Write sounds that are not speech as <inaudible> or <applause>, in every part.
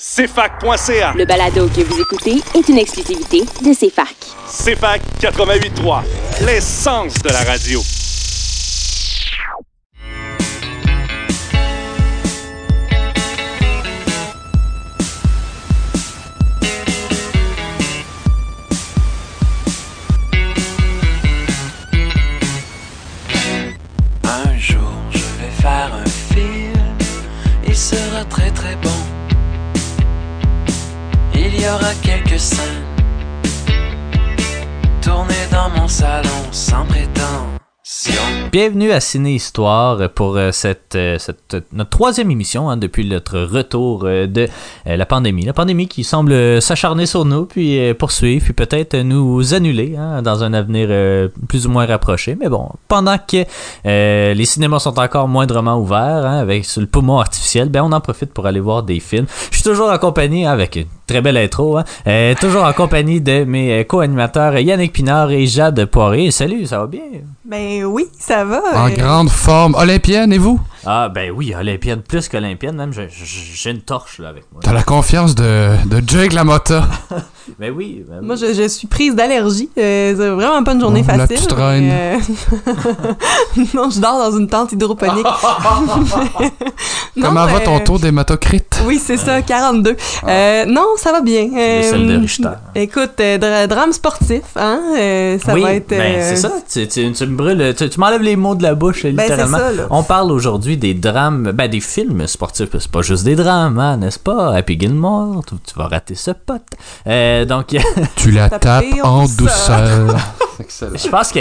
CFAC.ca. Le balado que vous écoutez est une exclusivité de CFAC. CFAC 88.3, l'essence de la radio. Aura quelques dans mon salon sans prétention. Bienvenue à Ciné Histoire pour euh, euh, cette- notre troisième émission hein, depuis notre retour euh, de la pandémie. La pandémie qui semble s'acharner sur nous, puis poursuivre, puis peut-être nous annuler hein, dans un avenir plus ou moins rapproché. Mais bon, pendant que les cinémas sont encore moindrement ouverts, hein, avec le poumon artificiel, ben on en profite pour aller voir des films. Je suis toujours en compagnie avec une très belle intro, hein, euh, toujours en compagnie de mes euh, co-animateurs Yannick Pinard et Jade Poiré. Salut, ça va bien? Ben oui, ça va. En euh, grande forme. Olympienne, et vous? Ah ben oui, olympienne, plus qu'olympienne même, j'ai- une torche là avec moi. T'as la confiance de, de Jake LaMotta. <laughs> Ben oui, ben Moi, je, je suis prise d'allergie. Euh, c'est vraiment pas une journée Oh, la facile. reine. euh, <laughs> non, je dors dans une tente hydroponique. <laughs> Non, Comment va ton taux d'hématocrite? Oui, c'est ça, 42. Euh, non, ça va bien. le sel de Euh, Richter. Écoute, euh, dra- drame sportif, hein? euh, ça oui, va être. ben euh, c'est ça, tu, tu, tu me brûles, tu, tu m'enlèves les mots de la bouche Ben, littéralement. c'est ça, là. On parle aujourd'hui des drames, ben des films sportifs, c'est pas juste des drames, hein, n'est-ce pas? Happy Gilmore, tu, tu vas rater ce pote. Euh, donc, <laughs> Tu la tapes en en douceur. <laughs> Excellent. je pense que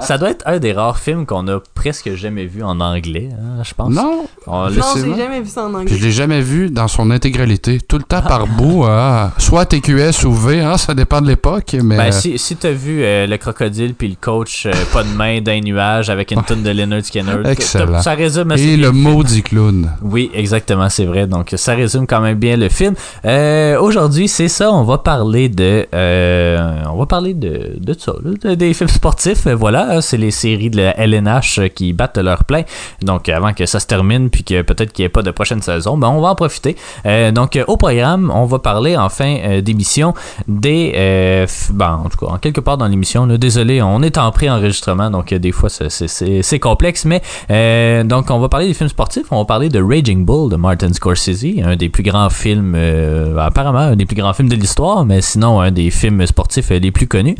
ça, doit être un des rares films qu'on a presque jamais vu en anglais, hein, je pense. Non, On- Non, j'ai jamais vu ça en puis anglais. je l'ai jamais vu dans son intégralité. Tout le temps par bout, hein. soit TQS ou V, hein, ça dépend de l'époque, mais... Ben, si, si t'as vu euh, le crocodile puis le coach euh, pas de main d'un nuage avec une tonne de Leonard Skinner, Excellent. ça résume assez Et bien le maudit clown. Oui, exactement, c'est vrai. Donc, ça résume quand même bien le film. Euh, Aujourd'hui, c'est ça. On va parler de, euh, on va parler de, de ça, des films sportifs. Euh, Voilà, c'est les séries de la LNH qui battent leur plein. Donc, avant que ça se termine, puis que peut-être qu'il n'y ait pas de prochaine saison, ben on va en profiter. Euh, donc, euh, au programme, on va parler en fin euh, d'émission des, euh, ben, en tout cas, en quelque part dans l'émission. Désolé, on est en pré-enregistrement, donc euh, des fois c'est- complexe, mais euh, donc on va parler des films sportifs. On va parler de Raging Bull de Martin Scorsese, un des plus grands films, euh, apparemment un des plus grands films de l'histoire, mais sinon un des films sportifs euh, les plus connus.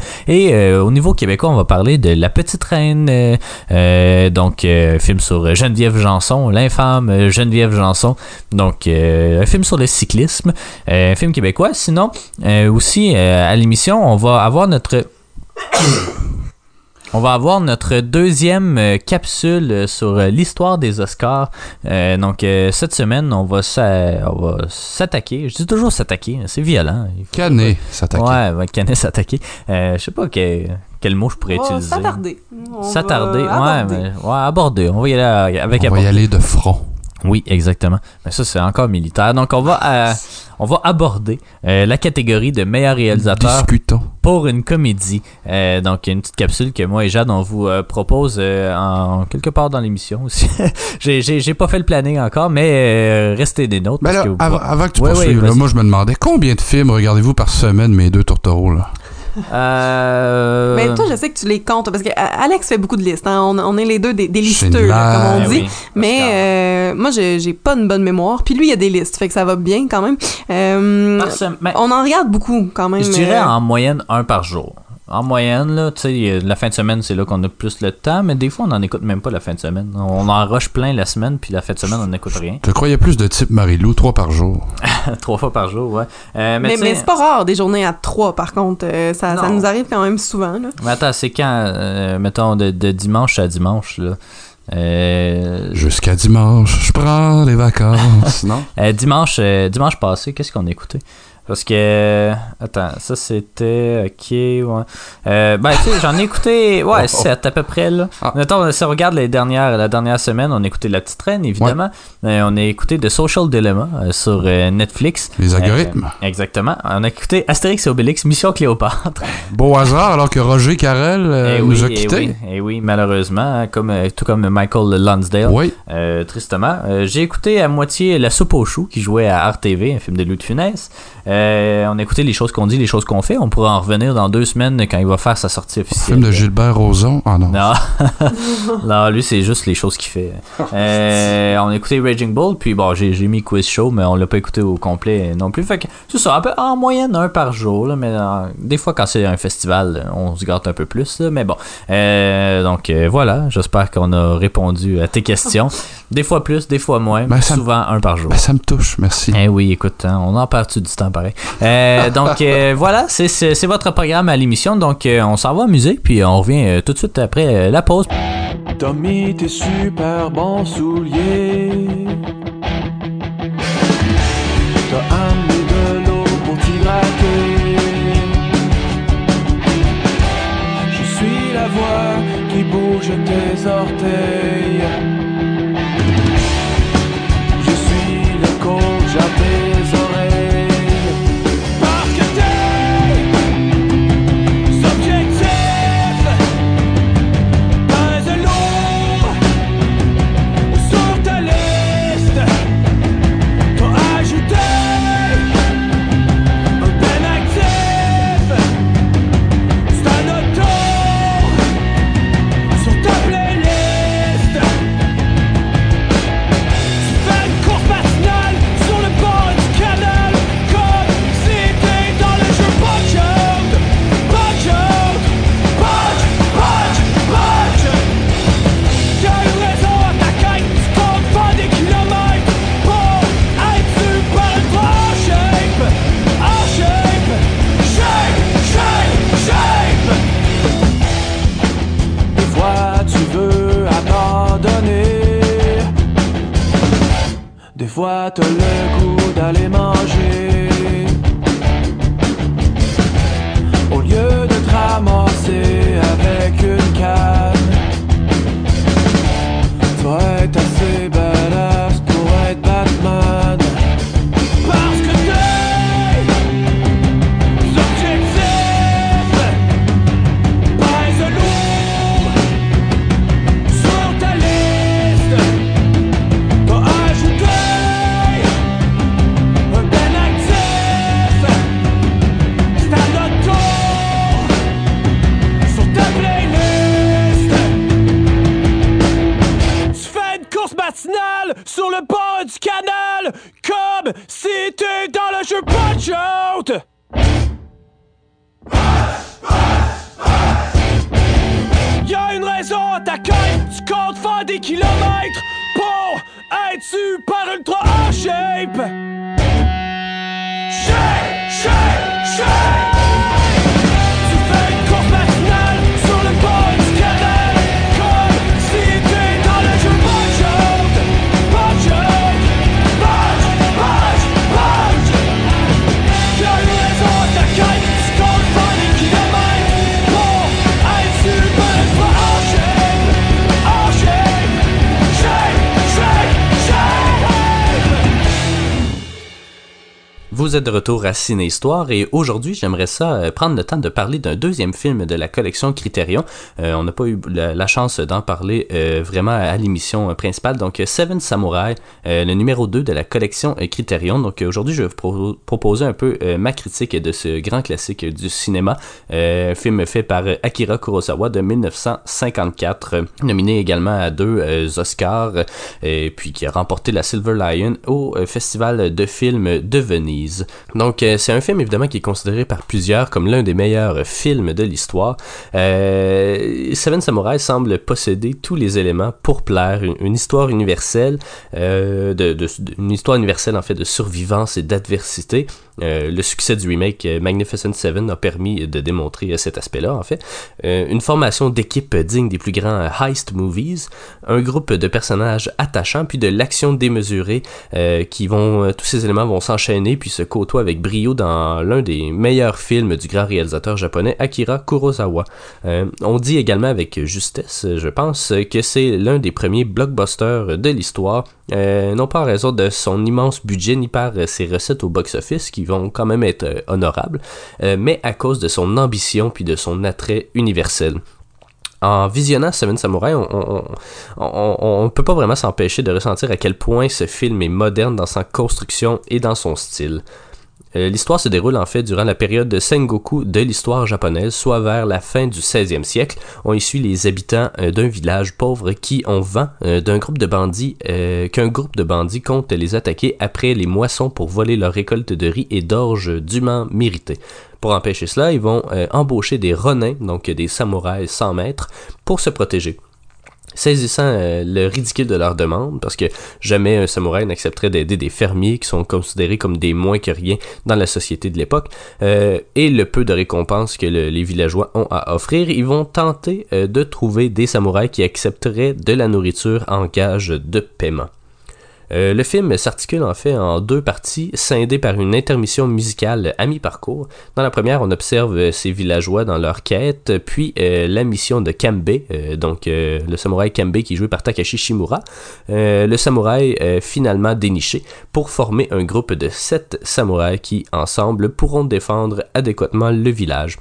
Euh, au niveau québécois, on va parler de La Petite Reine, euh, euh, donc euh, film sur Geneviève Janson, l'infâme Geneviève Janson, donc un film sur le cyclisme, un film québécois. Sinon, aussi à l'émission, on va avoir notre on va avoir notre deuxième euh, capsule euh, sur euh, l'histoire des Oscars. Euh, donc cette semaine, on va s'attaquer. Je dis toujours s'attaquer, hein, c'est violent. Canet, s'attaquer. Ouais, canet s'attaquer. Euh, je sais pas que- quel mot je pourrais On va utiliser. S'attarder. S'attarder, ouais, aborder. mais, ouais, aborder. On va y aller avec On va y aller de front. Oui, exactement. Mais ça, c'est encore militaire. Donc, on va, euh, on va aborder euh, la catégorie de meilleur réalisateur Discutons. pour une comédie. Euh, donc, une petite capsule que moi et Jade, on vous euh, propose en quelque part dans l'émission aussi. <laughs> j'ai, j'ai, j'ai pas fait le planning encore, mais restez des notes. Ben parce là, que vous- avant, avant que tu Ouais, ouais, poursuives, là, moi je me demandais combien de films regardez-vous par semaine, mes deux tourtereaux, là? Euh, <laughs> Mais toi, je sais que tu les comptes parce que euh, Alex fait beaucoup de listes. hein. On, on est les deux des, des listeux, là, comme on dit. Eh oui, Mais euh, moi, j'ai pas une bonne mémoire. Puis lui, il y a des listes, fait que ça va bien quand même. Euh, ben, on en regarde beaucoup quand même. je dirais euh, en moyenne un par jour. En moyenne, là, tu sais, la fin de semaine, c'est là qu'on a plus le temps, mais des fois, on n'en écoute même pas la fin de semaine. On en rush plein la semaine, puis la fin de semaine, on n'écoute rien. Je croyais plus de type Marilou, trois par jour. <laughs> Trois fois par jour, ouais. Euh, mais c'est pas rare des journées à trois, par contre. Euh, ça, nous arrive quand même souvent. Là. Mais attends, c'est quand, euh, mettons, de, de dimanche à dimanche, là? Euh, Jusqu'à dimanche, je prends les vacances, <laughs> non? euh, dimanche, euh, dimanche passé, qu'est-ce qu'on a écouté? Parce que. Attends, ça c'était. Ok, ouais. Euh, ben, tu sais, j'en ai écouté. Ouais, <laughs> 7 à peu près, là. Ah. Mettons, si on regarde les dernières, la dernière semaine, on a écouté La Petite Reine, évidemment. Euh, on a écouté The Social Dilemma euh, sur euh, Netflix. Les algorithmes. Exactement. On a écouté Astérix et Obélix, Mission Cléopâtre. <laughs> Beau hasard, alors que Roger Carrel euh, Eh nous a eh quittés. oui, eh oui, malheureusement, hein, comme, tout comme Michael Lonsdale. Oui. Tristement. J'ai écouté à moitié La soupe aux choux qui jouait à RTV, un film de Louis de Funès. Euh, on a écouté Les choses qu'on dit, les choses qu'on fait. On pourra en revenir dans deux semaines quand il va faire sa sortie officielle. Film de Gilbert Rozon? Ah non. Non, <laughs> non lui c'est juste les choses qu'il fait. Euh, on a écouté Raging Bull, puis bon, j'ai mis Quiz Show, mais on l'a pas écouté au complet non plus. Fait que c'est ça, un peu, en moyenne un par jour, là, mais euh, des fois quand c'est un festival, on se gâte un peu plus, là, mais bon. Donc voilà, j'espère qu'on a répondu à tes questions. Des fois plus, des fois moins, Ben, me- souvent un par jour. Ben, ça me touche, merci. Eh oui, écoute, hein, on en perd-tu du temps pareil. Euh, donc euh, voilà, c'est- votre programme à l'émission. Donc euh, on s'en va amuser, puis on revient euh, tout de suite après euh, la pause. Mis tes super bons souliers. T'as amené de l'eau pour t'hydrater. Je suis la voix qui bouge tes orteils. De retour à Ciné Histoire et aujourd'hui j'aimerais ça euh, prendre le temps de parler d'un deuxième film de la collection Criterion. Euh, on n'a pas eu la, chance d'en parler euh, vraiment à l'émission principale. Donc Seven Samurai, le numéro 2 de la collection Criterion. Donc aujourd'hui je vais vous pro- proposer un peu ma critique de ce grand classique du cinéma. Film fait par Akira Kurosawa de 1954, euh, nominé également à deux Oscars et puis qui a remporté la Silver Lion au Festival de films de Venise. Donc euh, c'est un film évidemment qui est considéré par plusieurs comme l'un des meilleurs films de l'histoire. Euh, Seven Samurai semble posséder tous les éléments pour plaire, une, histoire universelle, euh, une histoire universelle en fait de survivance et d'adversité. Euh, le succès du remake euh, Magnificent Seven a permis de démontrer euh, cet aspect-là, en fait. Une formation d'équipe digne des plus grands heist movies, un groupe de personnages attachants, puis de l'action démesurée, qui vont, tous ces éléments vont s'enchaîner, puis se côtoie avec brio dans l'un des meilleurs films du grand réalisateur japonais Akira Kurosawa. On dit également avec justesse, je pense, que c'est l'un des premiers blockbusters de l'histoire, euh, non pas en raison de son immense budget ni par ses recettes au box-office qui vont quand même être euh, honorables, euh, mais à cause de son ambition puis de son attrait universel en visionnant Seven Samurai, on, on peut pas vraiment s'empêcher de ressentir à quel point ce film est moderne dans sa construction et dans son style. Euh, l'histoire se déroule en fait durant la période de Sengoku de l'histoire japonaise, soit vers la fin du 16e siècle. On y suit les habitants euh, d'un village pauvre qui ont vent euh, d'un groupe de bandits, qu'un groupe de bandits compte les attaquer après les moissons pour voler leur récolte de riz et d'orge dûment méritée. Pour empêcher cela, ils vont embaucher des ronins, donc des samouraïs sans maître, pour se protéger saisissant euh, le ridicule de leur demande, parce que jamais un samouraï n'accepterait d'aider des fermiers qui sont considérés comme des moins que rien dans la société de l'époque, euh, et le peu de récompenses que les villageois ont à offrir, ils vont tenter euh, de trouver des samouraïs qui accepteraient de la nourriture en gage de paiement. Euh, le film s'articule en fait en deux parties, scindées par une intermission musicale à mi-parcours. Dans la première, on observe ces villageois dans leur quête, puis euh, la mission de Kambe, euh, donc le samouraï Kambe qui est joué par Takashi Shimura, le samouraï finalement déniché, pour former un groupe de sept samouraïs qui, ensemble, pourront défendre adéquatement le village.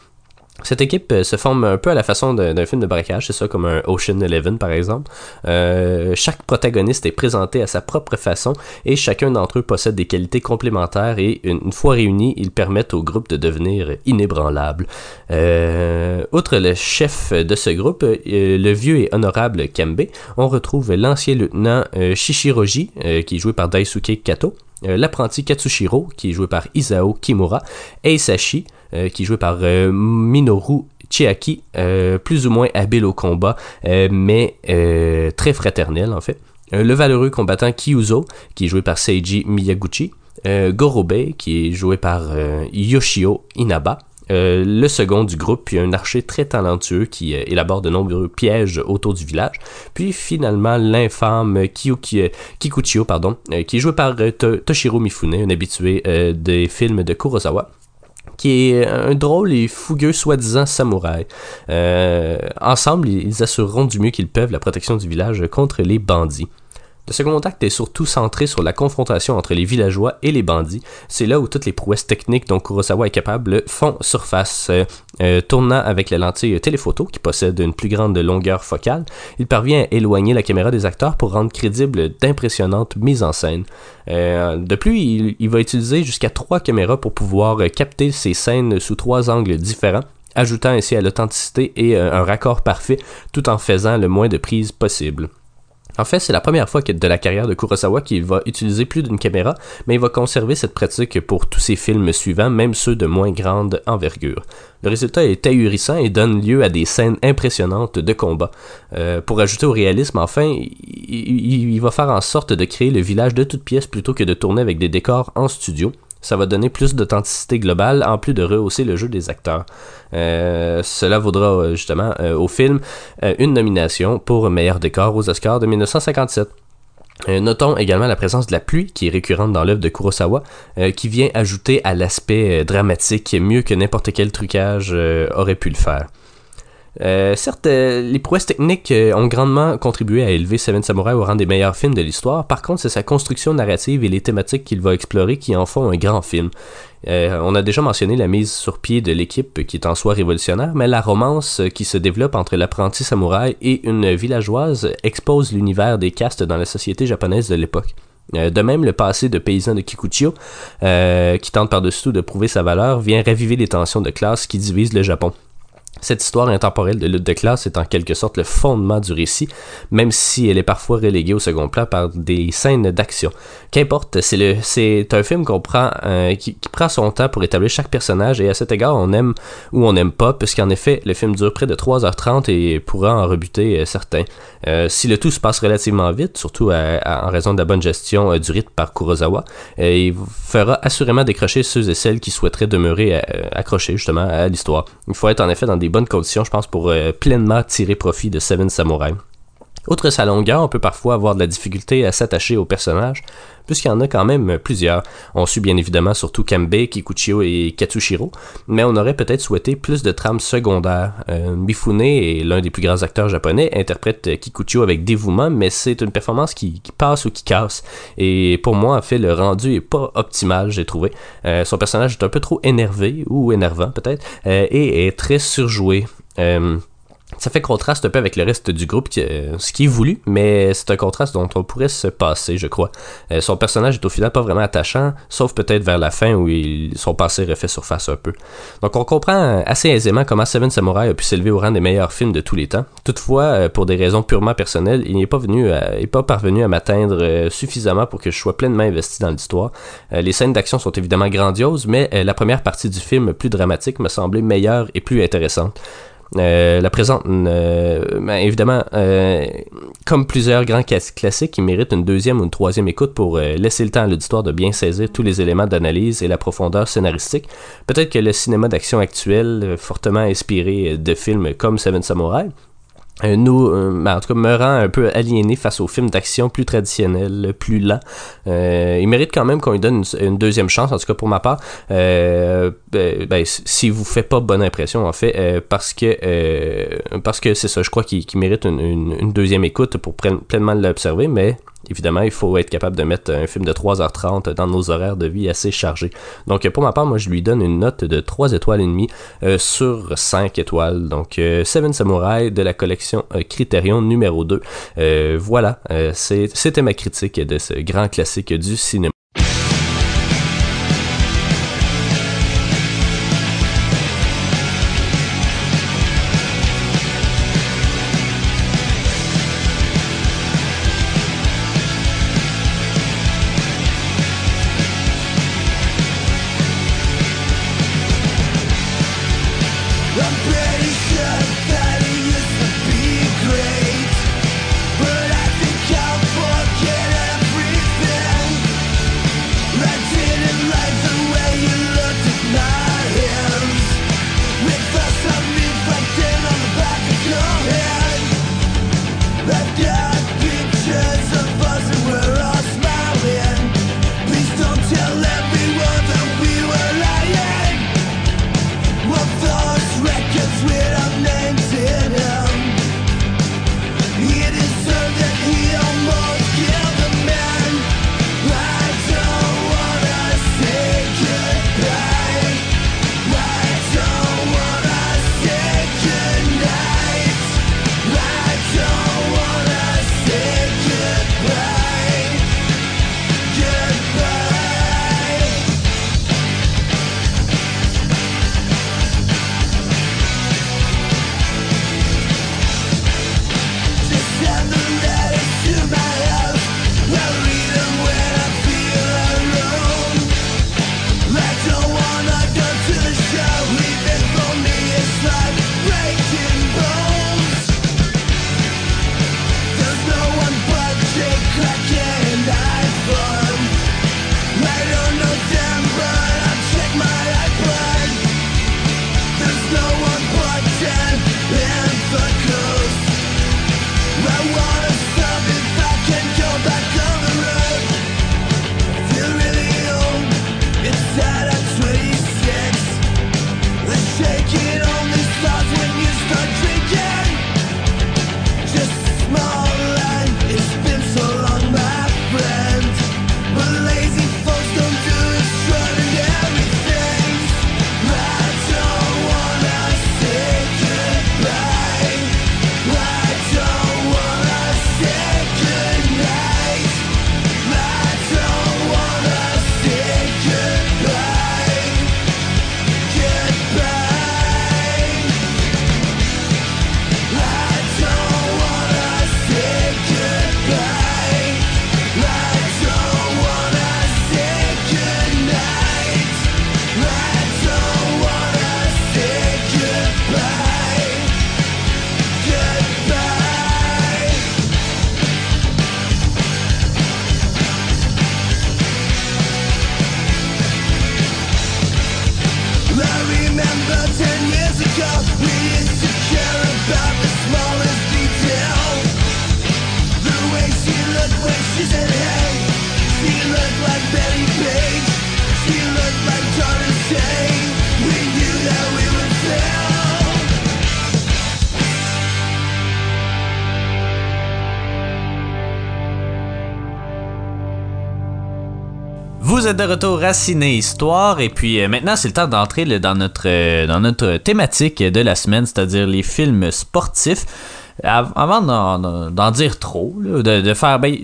Cette équipe euh, se forme un peu à la façon d'un film de braquage, c'est ça comme un Ocean Eleven par exemple. Euh, chaque protagoniste est présenté à sa propre façon et chacun d'entre eux possède des qualités complémentaires et une, fois réunis, ils permettent au groupe de devenir inébranlable. Euh, outre le chef de ce groupe, le vieux et honorable Kembe, on retrouve l'ancien lieutenant Shishiroji, qui est joué par Daisuke Kato, l'apprenti Katsushiro, qui est joué par Isao Kimura, Eisashi, qui est joué par euh, Minoru Chiaki, euh, plus ou moins habile au combat, mais très fraternel en fait. le valeureux combattant Kyuzo, qui est joué par Seiji Miyaguchi. Gorobe, qui est joué par Yoshio Inaba. le second du groupe, puis un archer très talentueux qui élabore de nombreux pièges autour du village. Puis finalement l'infâme Kikuchio, pardon, qui est joué par Toshiro Mifune, un habitué des films de Kurosawa qui est un drôle et fougueux soi-disant samouraï. Euh, ensemble, ils assureront du mieux qu'ils peuvent la protection du village contre les bandits. Le second acte est surtout centré sur la confrontation entre les villageois et les bandits. C'est là où toutes les prouesses techniques dont Kurosawa est capable font surface. Euh, euh, tournant avec la lentille téléphoto, qui possède une plus grande longueur focale, il parvient à éloigner la caméra des acteurs pour rendre crédible d'impressionnantes mises en scène. Euh, de plus, il, va utiliser jusqu'à trois caméras pour pouvoir capter ces scènes sous trois angles différents ajoutant ainsi à l'authenticité et un raccord parfait tout en faisant le moins de prises possible. En fait, c'est la première fois de la carrière de Kurosawa qu'il va utiliser plus d'une caméra, mais il va conserver cette pratique pour tous ses films suivants, même ceux de moins grande envergure. Le résultat est ahurissant et donne lieu à des scènes impressionnantes de combat. Euh, pour ajouter au réalisme, enfin, il, il va faire en sorte de créer le village de toutes pièces plutôt que de tourner avec des décors en studio. Ça va donner plus d'authenticité globale en plus de rehausser le jeu des acteurs. Euh, cela vaudra euh, justement euh, au film une nomination pour meilleur décor aux Oscars de 1957. notons également la présence de la pluie qui est récurrente dans l'œuvre de Kurosawa, qui vient ajouter à l'aspect dramatique mieux que n'importe quel trucage aurait pu le faire. Euh, certes, euh, les prouesses techniques euh, ont grandement contribué à élever Seven Samurai au rang des meilleurs films de l'histoire. Par contre, c'est sa construction narrative et les thématiques qu'il va explorer qui en font un grand film. on a déjà mentionné la mise sur pied de l'équipe qui est en soi révolutionnaire, mais la romance qui se développe entre l'apprenti samouraï et une villageoise expose l'univers des castes dans la société japonaise de l'époque. De même, le passé de paysan de Kikuchiyo, qui tente par-dessus tout de prouver sa valeur, vient raviver les tensions de classe qui divisent le Japon. Cette histoire intemporelle de lutte de classe est en quelque sorte le fondement du récit, même si elle est parfois reléguée au second plan par des scènes d'action. Qu'importe, c'est un film euh, qui, prend son temps pour établir chaque personnage et à cet égard, on aime ou on n'aime pas, puisqu'en effet, le film dure près de 3h30 et pourra en rebuter euh, certains. Euh, si le tout se passe relativement vite, surtout en raison de la bonne gestion du rythme par Kurosawa, il fera assurément décrocher ceux et celles qui souhaiteraient demeurer accrochés justement à l'histoire. Il faut être en effet dans des bonnes conditions, je pense, pour euh, pleinement tirer profit de Seven Samurai. Outre sa longueur, on peut parfois avoir de la difficulté à s'attacher au personnage, puisqu'il y en a quand même plusieurs. On suit bien évidemment surtout Kanbei, Kikuchio et Katsushiro, mais on aurait peut-être souhaité plus de trames secondaires. Euh, Mifune est l'un des plus grands acteurs japonais, interprète Kikuchio avec dévouement, mais c'est une performance qui, qui passe ou qui casse. Et pour moi, en fait, le rendu est pas optimal, j'ai trouvé. Euh, son personnage est un peu trop énervé, ou énervant peut-être, euh, et est très surjoué. Euh, ça fait contraste un peu avec le reste du groupe, euh, ce qui est voulu, mais c'est un contraste dont on pourrait se passer, je crois. Euh, son personnage est au final pas vraiment attachant, sauf peut-être vers la fin où il- son passé refait surface un peu. Donc on comprend assez aisément comment Seven Samurai a pu s'élever au rang des meilleurs films de tous les temps. Toutefois, euh, pour des raisons purement personnelles, il n'est pas venu, à- il n'est pas parvenu à m'atteindre suffisamment pour que je sois pleinement investi dans l'histoire. Les scènes d'action sont évidemment grandioses, mais la première partie du film, plus dramatique, me semblait meilleure et plus intéressante. Euh, la présente, euh, ben, évidemment, euh, comme plusieurs grands clas- classiques, il mérite une deuxième ou une troisième écoute pour euh, laisser le temps à l'auditoire de bien saisir tous les éléments d'analyse et la profondeur scénaristique. Peut-être que le cinéma d'action actuel, euh, fortement inspiré euh, de films comme Seven Samurai, nous, euh, ben, en tout cas, me rend un peu aliéné face aux films d'action plus traditionnels, plus lents. Euh, il mérite quand même qu'on lui donne une, deuxième chance, en tout cas pour ma part. Euh, ben, ben, vous fait pas bonne impression, en fait, euh, parce que euh, parce que c'est ça, je crois qu'il mérite une, deuxième écoute pour pleinement l'observer, mais évidemment, il faut être capable de mettre un film de 3h30 dans nos horaires de vie assez chargés. Donc, pour ma part, moi, je lui donne une note de 3 étoiles et demie euh, sur 5 étoiles. Donc, euh, Seven Samurai de la collection euh, Criterion numéro 2. Euh, voilà, c'était ma critique de ce grand classique du cinéma. Vous êtes de retour à Ciné Histoire et puis euh, maintenant c'est le temps d'entrer là, dans notre euh, dans notre thématique de la semaine, c'est-à-dire les films sportifs. Av- Avant d'en- d'en dire trop, là, de, de faire, ben,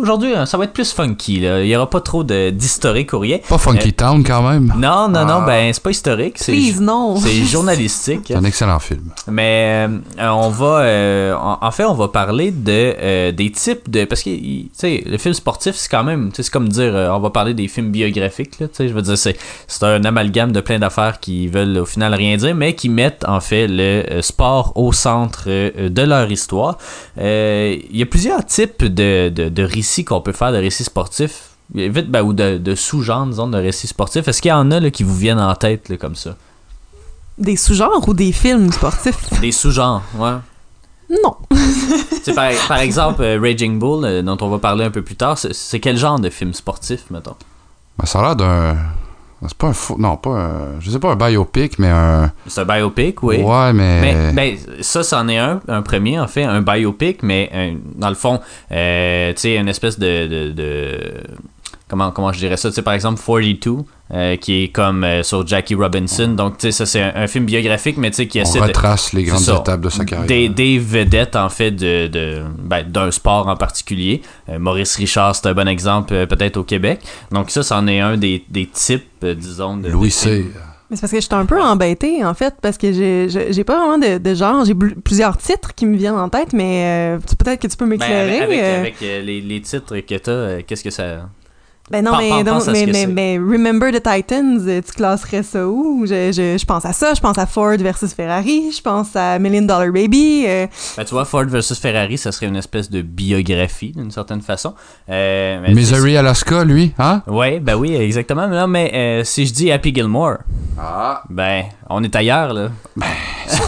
aujourd'hui euh, ça va être plus funky. Là. Il y aura pas trop de- d'historique ou rien. Pas Funky Town quand même. Non, non, non, Ah. ben c'est pas historique, c'est Please, non. c'est journalistique. C'est un excellent film. Mais euh, on va, euh, en, en fait, on va parler de euh, des types de parce que tu sais, le film sportif c'est quand même, tu sais, c'est comme dire, euh, on va parler des films biographiques là, tu sais, je veux dire c'est c'est un amalgame de plein d'affaires qui veulent au final rien dire, mais qui mettent en fait le euh, sport au centre euh, de leur histoire. Euh, Il y a plusieurs types de, de, de récits qu'on peut faire de récits sportifs. Vite, ben, ou de, de sous-genres, disons, de récits sportifs. Est-ce qu'il y en a là, qui vous viennent en tête là, comme ça? Des sous-genres ou des films sportifs? Des sous-genres, ouais. Non. <laughs> C'est par, par exemple, euh, Raging Bull, euh, dont on va parler un peu plus tard, c'est- c'est quel genre de film sportif, mettons? Ben, ça a l'air d'un. C'est pas un faux. Non, pas un. Je sais pas un biopic, mais un. C'est un biopic, oui. Ouais, mais. Mais ben, ça, c'en est un, un premier, en fait, un biopic, mais un- dans le fond, euh, tu sais, une espèce de, de, de- Comment, comment je dirais ça? Tu sais, par exemple, 42, euh, qui est comme euh, sur Jackie Robinson. Donc, tu sais, ça, c'est un, un film biographique, mais tu sais, qui on de... retrace les grandes ça. étapes de sa carrière. Des, des vedettes, en fait, de, de- ben, d'un sport en particulier. Euh, Maurice Richard, c'est un bon exemple, euh, peut-être au Québec. Donc, ça, c'en est un des, des types, euh, disons, de. Louis. C. Mais c'est parce que j'étais un peu embêtée, en fait, parce que j'ai j'ai- j'ai pas vraiment de, de genre. J'ai bl- plusieurs titres qui me viennent en tête, mais euh, peut-être que tu peux Ben, m'éclairer. avec avec, euh. avec, euh, les, les titres que t'as, euh, qu'est-ce que ça. Ben non, mais, donc, mais, mais, Remember the Titans, tu classerais ça où? Je, je, je pense à ça, je pense à Ford versus Ferrari, je pense à Million Dollar Baby. euh, Ben, tu vois, Ford versus Ferrari, ça serait une espèce de biographie, d'une certaine façon. Euh, mais Misery Alaska, lui, hein? Ouais, ben oui, exactement. Mais, non, mais euh, si je dis Happy Gilmore, Ah. ben, on est ailleurs, là. <laughs>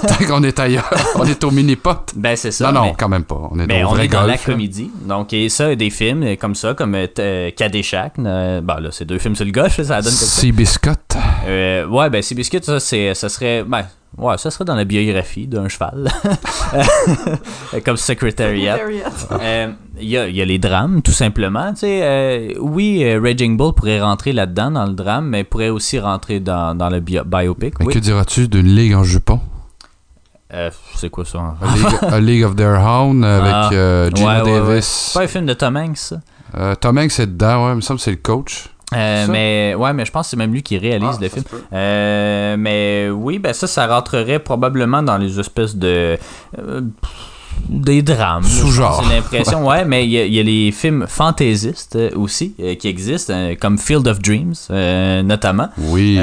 Tant qu'on est ailleurs. <laughs> on est au mini-pot. Ben, c'est ça. Non, non, mais- quand même pas. On est Mais au on est dans la comédie. Donc, et ça, des films comme ça, comme euh, euh, là, c'est deux films sur le golf, là, ça donne. Seabiscuit. Euh, ouais, ben, Seabiscuit, ça, c'est, ça serait. Ben, ouais, ça serait dans la biographie d'un cheval. <laughs> comme Secretariat. Euh, Il y, a, il y a les drames, tout simplement. Tu sais, euh, oui, euh, Raging Bull pourrait rentrer là-dedans, dans le drame, mais pourrait aussi rentrer dans, dans le bio- biopic. Mais oui. que diras-tu d'une ligue en jupon? Euh, c'est quoi ça? A League, A League of Their Own avec Ah. euh, Gino Ouais, ouais, ouais. Davis. C'est pas un film de Tom Hanks, ça? Euh, Tom Hanks est dedans, ouais, il me semble que c'est le coach. Euh, mais ouais, mais je pense que c'est même lui qui réalise Ah, le film. Euh, mais oui, ben ça, ça rentrerait probablement dans les espèces de euh, des drames. Sous-genre. J'ai l'impression, ouais, mais il y, y a les films fantaisistes euh, aussi qui existent, comme Field of Dreams, notamment. Oui.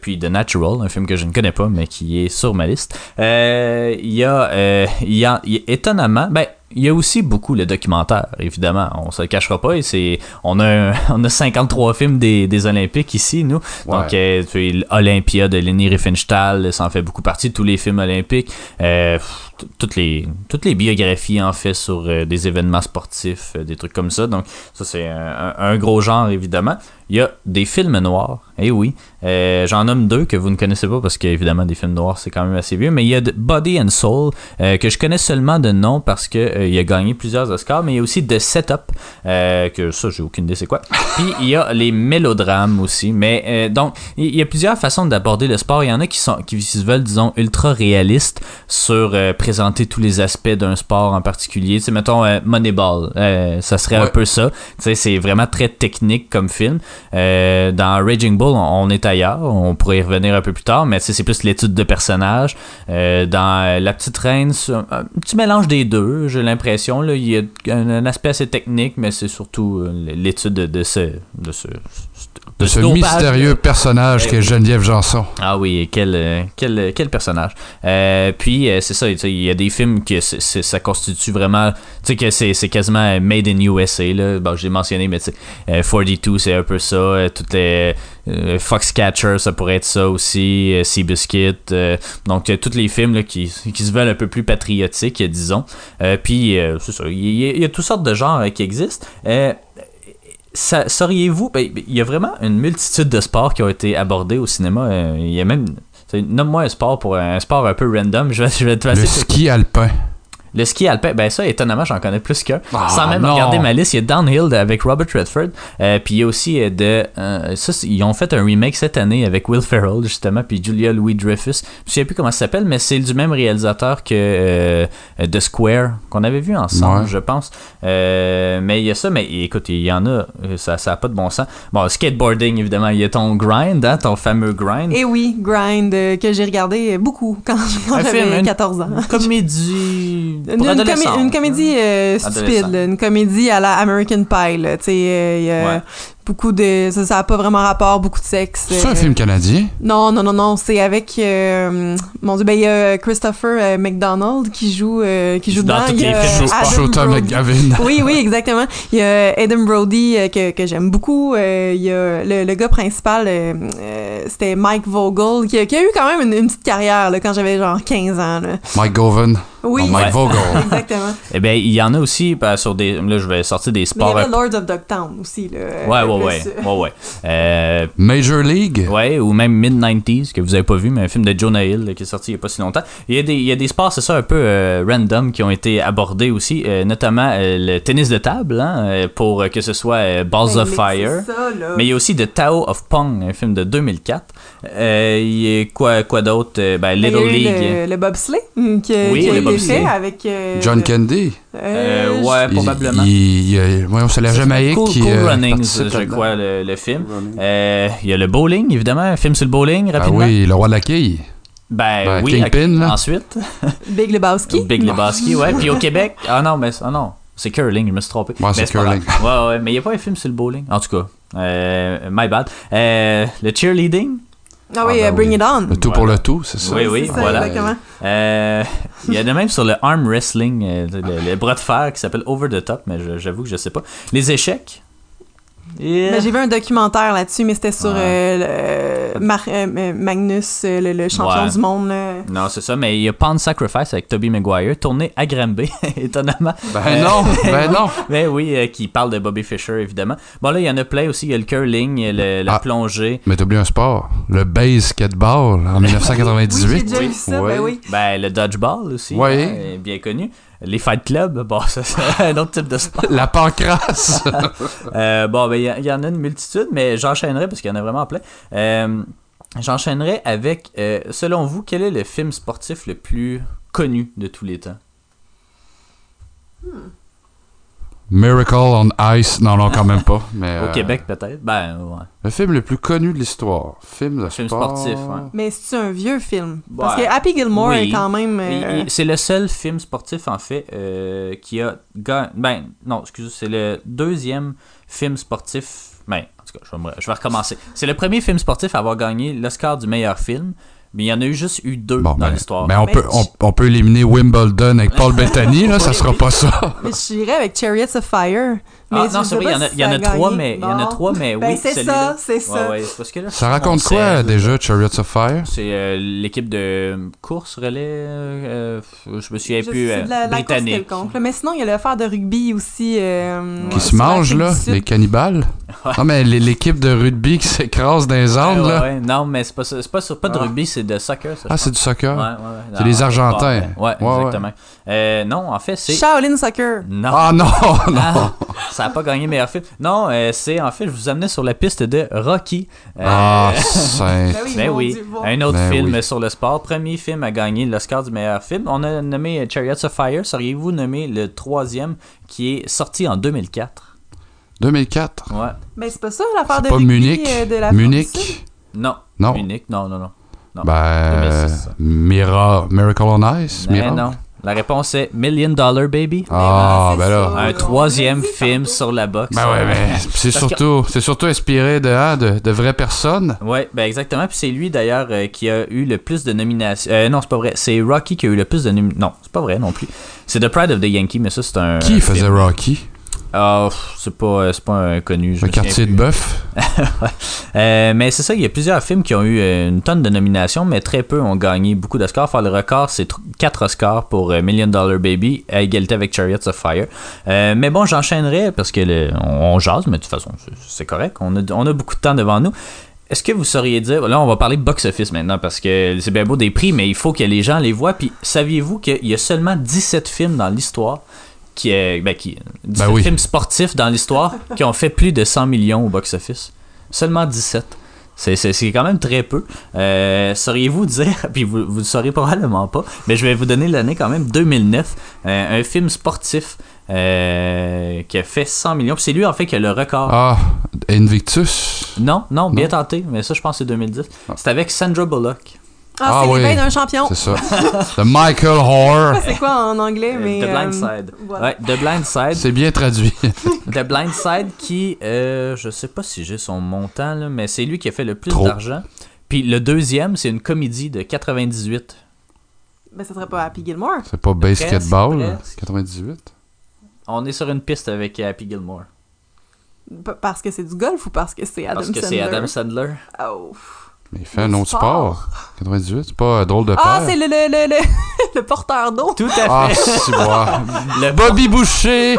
Puis The Natural, un film que je ne connais pas, mais qui est sur ma liste. Il y y a, y a étonnamment, ben, il y a aussi beaucoup le documentaire, évidemment. On se le cachera pas. Et c'est, on a, <laughs> on a 53 films des, des Olympiques ici, nous. Donc, euh, Olympia de Leni Riefenstahl, ça en fait beaucoup partie. Tous les films olympiques, euh, toutes les, toutes les biographies en fait sur euh, des événements sportifs, euh, des trucs comme ça. Donc, ça c'est un gros genre évidemment. Il y a des films noirs. Eh oui. Euh, J'en nomme deux que vous ne connaissez pas parce qu'évidemment, des films noirs, c'est quand même assez vieux. Mais il y a de Body and Soul, euh, que je connais seulement de nom parce que euh, il a gagné plusieurs Oscars. Mais il y a aussi The Setup, que ça, j'ai aucune idée c'est quoi. <laughs> Puis il y a les mélodrames aussi. Mais donc, il y a plusieurs façons d'aborder le sport. Il y en a qui, sont, qui se veulent, disons, ultra réalistes sur présenter tous les aspects d'un sport en particulier. Tu sais, mettons Moneyball, ça serait un peu ça. Tu sais, c'est vraiment très technique comme film. Euh, dans Raging Bull, on, est ailleurs. On pourrait y revenir un peu plus tard, mais c'est plus l'étude de personnages. Euh, dans La Petite Reine, un, petit mélange des deux, j'ai l'impression. Il y a un, aspect assez technique, mais c'est surtout euh, l'étude de, de ce... De ce, de ce mystérieux personnage Eh qu'est oui. Geneviève Janson. Ah oui, quel, euh, quel, euh, quel personnage. Euh, puis, c'est ça, il y a des films que ça constitue vraiment, tu sais, que c'est quasiment made in USA, là. Bon, j'ai mentionné, mais tu sais, euh, 42, c'est un peu ça. Toutes les euh, Foxcatcher, ça pourrait être ça aussi. euh, Seabiscuit. euh, donc, tous les films là, qui, qui se veulent un peu plus patriotiques, disons. Puis, c'est ça, il y, a- il y a toutes sortes de genres qui existent. Sauriez-vous, ben, il y a vraiment une multitude de sports qui ont été abordés au cinéma. euh, Il y a même, nomme-moi un sport pour un sport un peu random. Je vais, je vais te Le passer. ski alpin. Le ski alpin, ben ça, étonnamment, j'en connais plus qu'un. Ah, Sans même non. regarder ma liste, il y a Downhill de- avec Robert Redford. Euh, puis il y a aussi euh, de. euh, ça, ils ont fait un remake cette année avec Will Ferrell, justement, puis Julia Louis-Dreyfus. Je sais plus comment ça s'appelle, mais c'est du même réalisateur que euh, The Square, qu'on avait vu ensemble, Ouais. je pense. Euh, mais il y a ça, mais écoute, il y en a, ça ça a pas de bon sens. Bon, skateboarding, évidemment, il y a ton grind, hein, ton fameux grind. Et oui, Grind, euh, que j'ai regardé beaucoup quand, <laughs> j'avais une- 14 ans. Une comédie Une, une comédie euh, stupide, là, une comédie à la American Pie. Là, tu sais, euh, il y a Ouais. Beaucoup de. Ça, ça a pas vraiment rapport, beaucoup de sexe. C'est euh, un film canadien? Non, non, non, non, c'est avec. euh, mon Dieu, ben il y a Christopher euh, McDonald qui joue, euh, qui joue Dans dedans. tous Il y les a films, Adam. McGavin. <laughs> Oui, oui, exactement. Il y a Adam Brody euh, que, que j'aime beaucoup. Euh, il y a le, le gars principal, euh, euh, c'était Mike Vogel, qui a, qui a eu quand même une, une petite carrière là, quand j'avais genre 15 ans. Là. Mike Govan. Oui, Non, Mike Vogel. <laughs> exactement. Eh ben, il y en a aussi ben, sur des. Là, je vais sortir des Mais il y sports. avait Lords of Dogtown aussi. Là, Ouais, peu ouais, ouais, euh, ouais, ouais. Euh, Major League? ouais, ou même Mid-90s, que vous avez pas vu, mais un film de Jonah Hill là, qui est sorti il y a pas si longtemps. Il y a des, il y a des sports, c'est ça, un peu euh, random qui ont été abordés aussi, euh, notamment euh, le tennis de table, hein, euh, pour euh, que ce soit euh, Balls ben, of mais Fire. ça. Mais il y a aussi The Tao of Pong, un film de 2004. Euh, il y a quoi, quoi d'autre? Euh, Ben, Ben, il y a Little eu League. Le, le bobsleigh hum, qui, Oui, qui a le été fait avec. euh, John Candy. Euh, je- ouais, probablement. Il, il, il- ouais, c'est la Jamaïque Cool, qui Cool euh, Runnings, participe je crois, le, le film. Euh, Il y a le bowling, évidemment, un film sur le bowling, Ah rapidement. oui, le roi de la quille. Ben, Ben, oui, Kingpin, là. ensuite. <laughs> Big Lebowski. Big Lebowski, ouais. Puis au Québec, ah non, mais ah non, c'est curling, je me suis trompé. Ouais, c'est curling. Ouais, ouais, mais il n'y a pas un film sur le bowling. En tout cas, euh, my bad. Euh, le cheerleading? Ah oui, Ah, ben Bring oui. It On. Le tout pour le tout, c'est ça. Oui, oui, ça, voilà. Exactement. Euh, Il y a de même sur le arm wrestling, euh, le, le bras de fer qui s'appelle Over the Top, mais j'avoue que je sais pas. Les échecs? Yeah. Ben, j'ai vu un documentaire là-dessus, mais c'était sur Ouais. euh, le- Mar- euh, euh, Magnus, euh, le, le champion Ouais. du monde. là. Non, c'est ça, mais il y a Pound Sacrifice avec Toby Maguire, tourné à Granby, <laughs> étonnamment. Ben non, ben <laughs> non. Mais oui, euh, qui parle de Bobby Fischer, évidemment. Bon, là, il y en a plein aussi. Il y a le curling, il y a le- la Ah. plongée. Mais t'oublies un sport. Le basketball en <laughs> Oui, j'ai 1998. déjà vu ça, Ouais. ben oui. Ben, le dodgeball aussi, Oui. hein, bien connu. Les fight clubs, bon, <laughs> ça c'est un autre type de sport. La pancrasse. <laughs> Euh, bon, ben, il y, en a une multitude, mais j'enchaînerai parce qu'il y en a vraiment plein. Euh, j'enchaînerai avec, euh, selon vous, quel est le film sportif le plus connu de tous les temps? Miracle on Ice. Non, non, quand même pas. <laughs> Mais, Au euh, Québec, peut-être? Ben, ouais. Le film le plus connu de l'histoire. Film de Film sport. sportif, ouais. Mais c'est un vieux film. Parce Ouais. que Happy Gilmore Oui. est quand même. Euh, C'est le seul film sportif, en fait, euh, qui a gagné. Ben, non, excusez, c'est le deuxième film sportif. Ben, en tout cas, je vais, me- je vais recommencer. C'est le premier film sportif à avoir gagné l'Oscar du meilleur film, mais il y en a eu juste eu deux Bon, dans ben, l'histoire. mais on Mais peut, on, on peut éliminer Wimbledon avec Paul <laughs> Bettany, là, ça sera pas ça. Mais je dirais avec Chariots of Fire. Mais Ah, non, c'est vrai, il y en a, si il y en ça a gagné. trois, mais, il y en a trois, mais Ben, oui, c'est celui-là. ça, c'est ça. Ouais, ouais, c'est parce que là, Ça raconte quoi sel, déjà, Chariots of Fire? C'est euh, l'équipe de course relais, euh, euh, je me souviens Je plus, euh, britannique. Mais sinon, il y a l'affaire de rugby aussi. euh, Qui se l'Afrique là, les cannibales? Non, mais l'équipe de rugby qui s'écrase dans les Ouais, Andes, ouais, là. Non, mais c'est pas, ça- c'est pas, sur- pas de Ah. rugby, c'est de soccer. Ça, Ah, c'est du soccer? C'est les Argentins. Ouais, exactement. Euh, non, en fait, c'est. Shaolin Soccer. Non. Ah non, <laughs> non. Ah, ça a pas gagné meilleur film. Non, euh, c'est en fait, je vous amenais sur la piste de Rocky. Euh, Ah, c'est... Ben oui, Ben un autre Ben film oui. sur le sport. Premier film à gagner l'Oscar du meilleur film. On a nommé Chariots of Fire. Sauriez-vous nommer le troisième qui est sorti en 2004 2004. Ouais. Ben, c'est pas ça l'affaire de Pas Munich? euh, de la? Munich? Non. Non. Munich, non, non, non. Non. Ben, 2006. Mira... Miracle on Ice? Mais Miracle? non. La réponse est Million Dollar Baby. Ah, Ben, ben c'est là. Un troisième film sur la boxe. Ben ouais, mais c'est Parce que- surtout, c'est surtout inspiré de, hein, de, de vraies personnes. Ouais, ben exactement. Puis c'est lui d'ailleurs euh, qui a eu le plus de nominations. Euh, non, c'est pas vrai. C'est Rocky qui a eu le plus de nominations. Non, c'est pas vrai non plus. C'est The Pride of the Yankee, mais ça c'est un. Qui un faisait film. Rocky? Ah, pff, c'est pas, euh, c'est pas un connu. je Le quartier de bœuf? <laughs> Euh, mais c'est ça, il y a plusieurs films qui ont eu euh, une tonne de nominations, mais très peu ont gagné beaucoup d'Oscars. Enfin, le record, c'est 4 Oscars pour Million Dollar Baby, à égalité avec Chariots of Fire. Euh, mais bon, j'enchaînerai parce que le- on, on jase, mais de toute façon, c'est- c'est correct. On a, on a beaucoup de temps devant nous. Est-ce que vous sauriez dire, là on va parler box-office maintenant parce que c'est bien beau des prix, mais il faut que les gens les voient. Puis saviez-vous qu'il y a seulement 17 films dans l'histoire qui est, ben, qui, 17 oui. films sportifs dans l'histoire <laughs> qui ont fait plus de 100 millions au box-office. Seulement 17. C'est, quand même très peu. Euh, sauriez-vous dire, <laughs> puis vous vous le saurez probablement pas, mais je vais vous donner l'année quand même 2009, euh, un film sportif euh, qui a fait 100 millions. C'est lui en fait qui a le record. Ah, Invictus? Non, non, bien Non. tenté, mais ça je pense que c'est 2010. C'est avec Sandra Bullock. Ah, Ah c'est oui. les bains d'un champion. C'est ça. <laughs> The Michael Horror. C'est quoi en anglais, mais. The euh, Blind Side. voilà. Ouais, The Blind Side. C'est bien traduit. <laughs> The Blind Side qui, euh, je sais pas si j'ai son montant, là, mais c'est lui qui a fait le plus d'argent. Puis le deuxième, c'est une comédie de 98. Ben, ça serait pas Happy Gilmore. C'est pas basketball. presque. 98. On est sur une piste avec Happy Gilmore. P- parce que c'est du golf ou parce que c'est Adam Parce que Sandler? c'est Adam Sandler. Oh. Mais il fait un autre Sport. sport. 98, c'est pas un drôle de Ah, père. c'est le, le, le, le, <laughs> le porteur d'eau. Tout à Ah, fait. le, Bobby Boucher.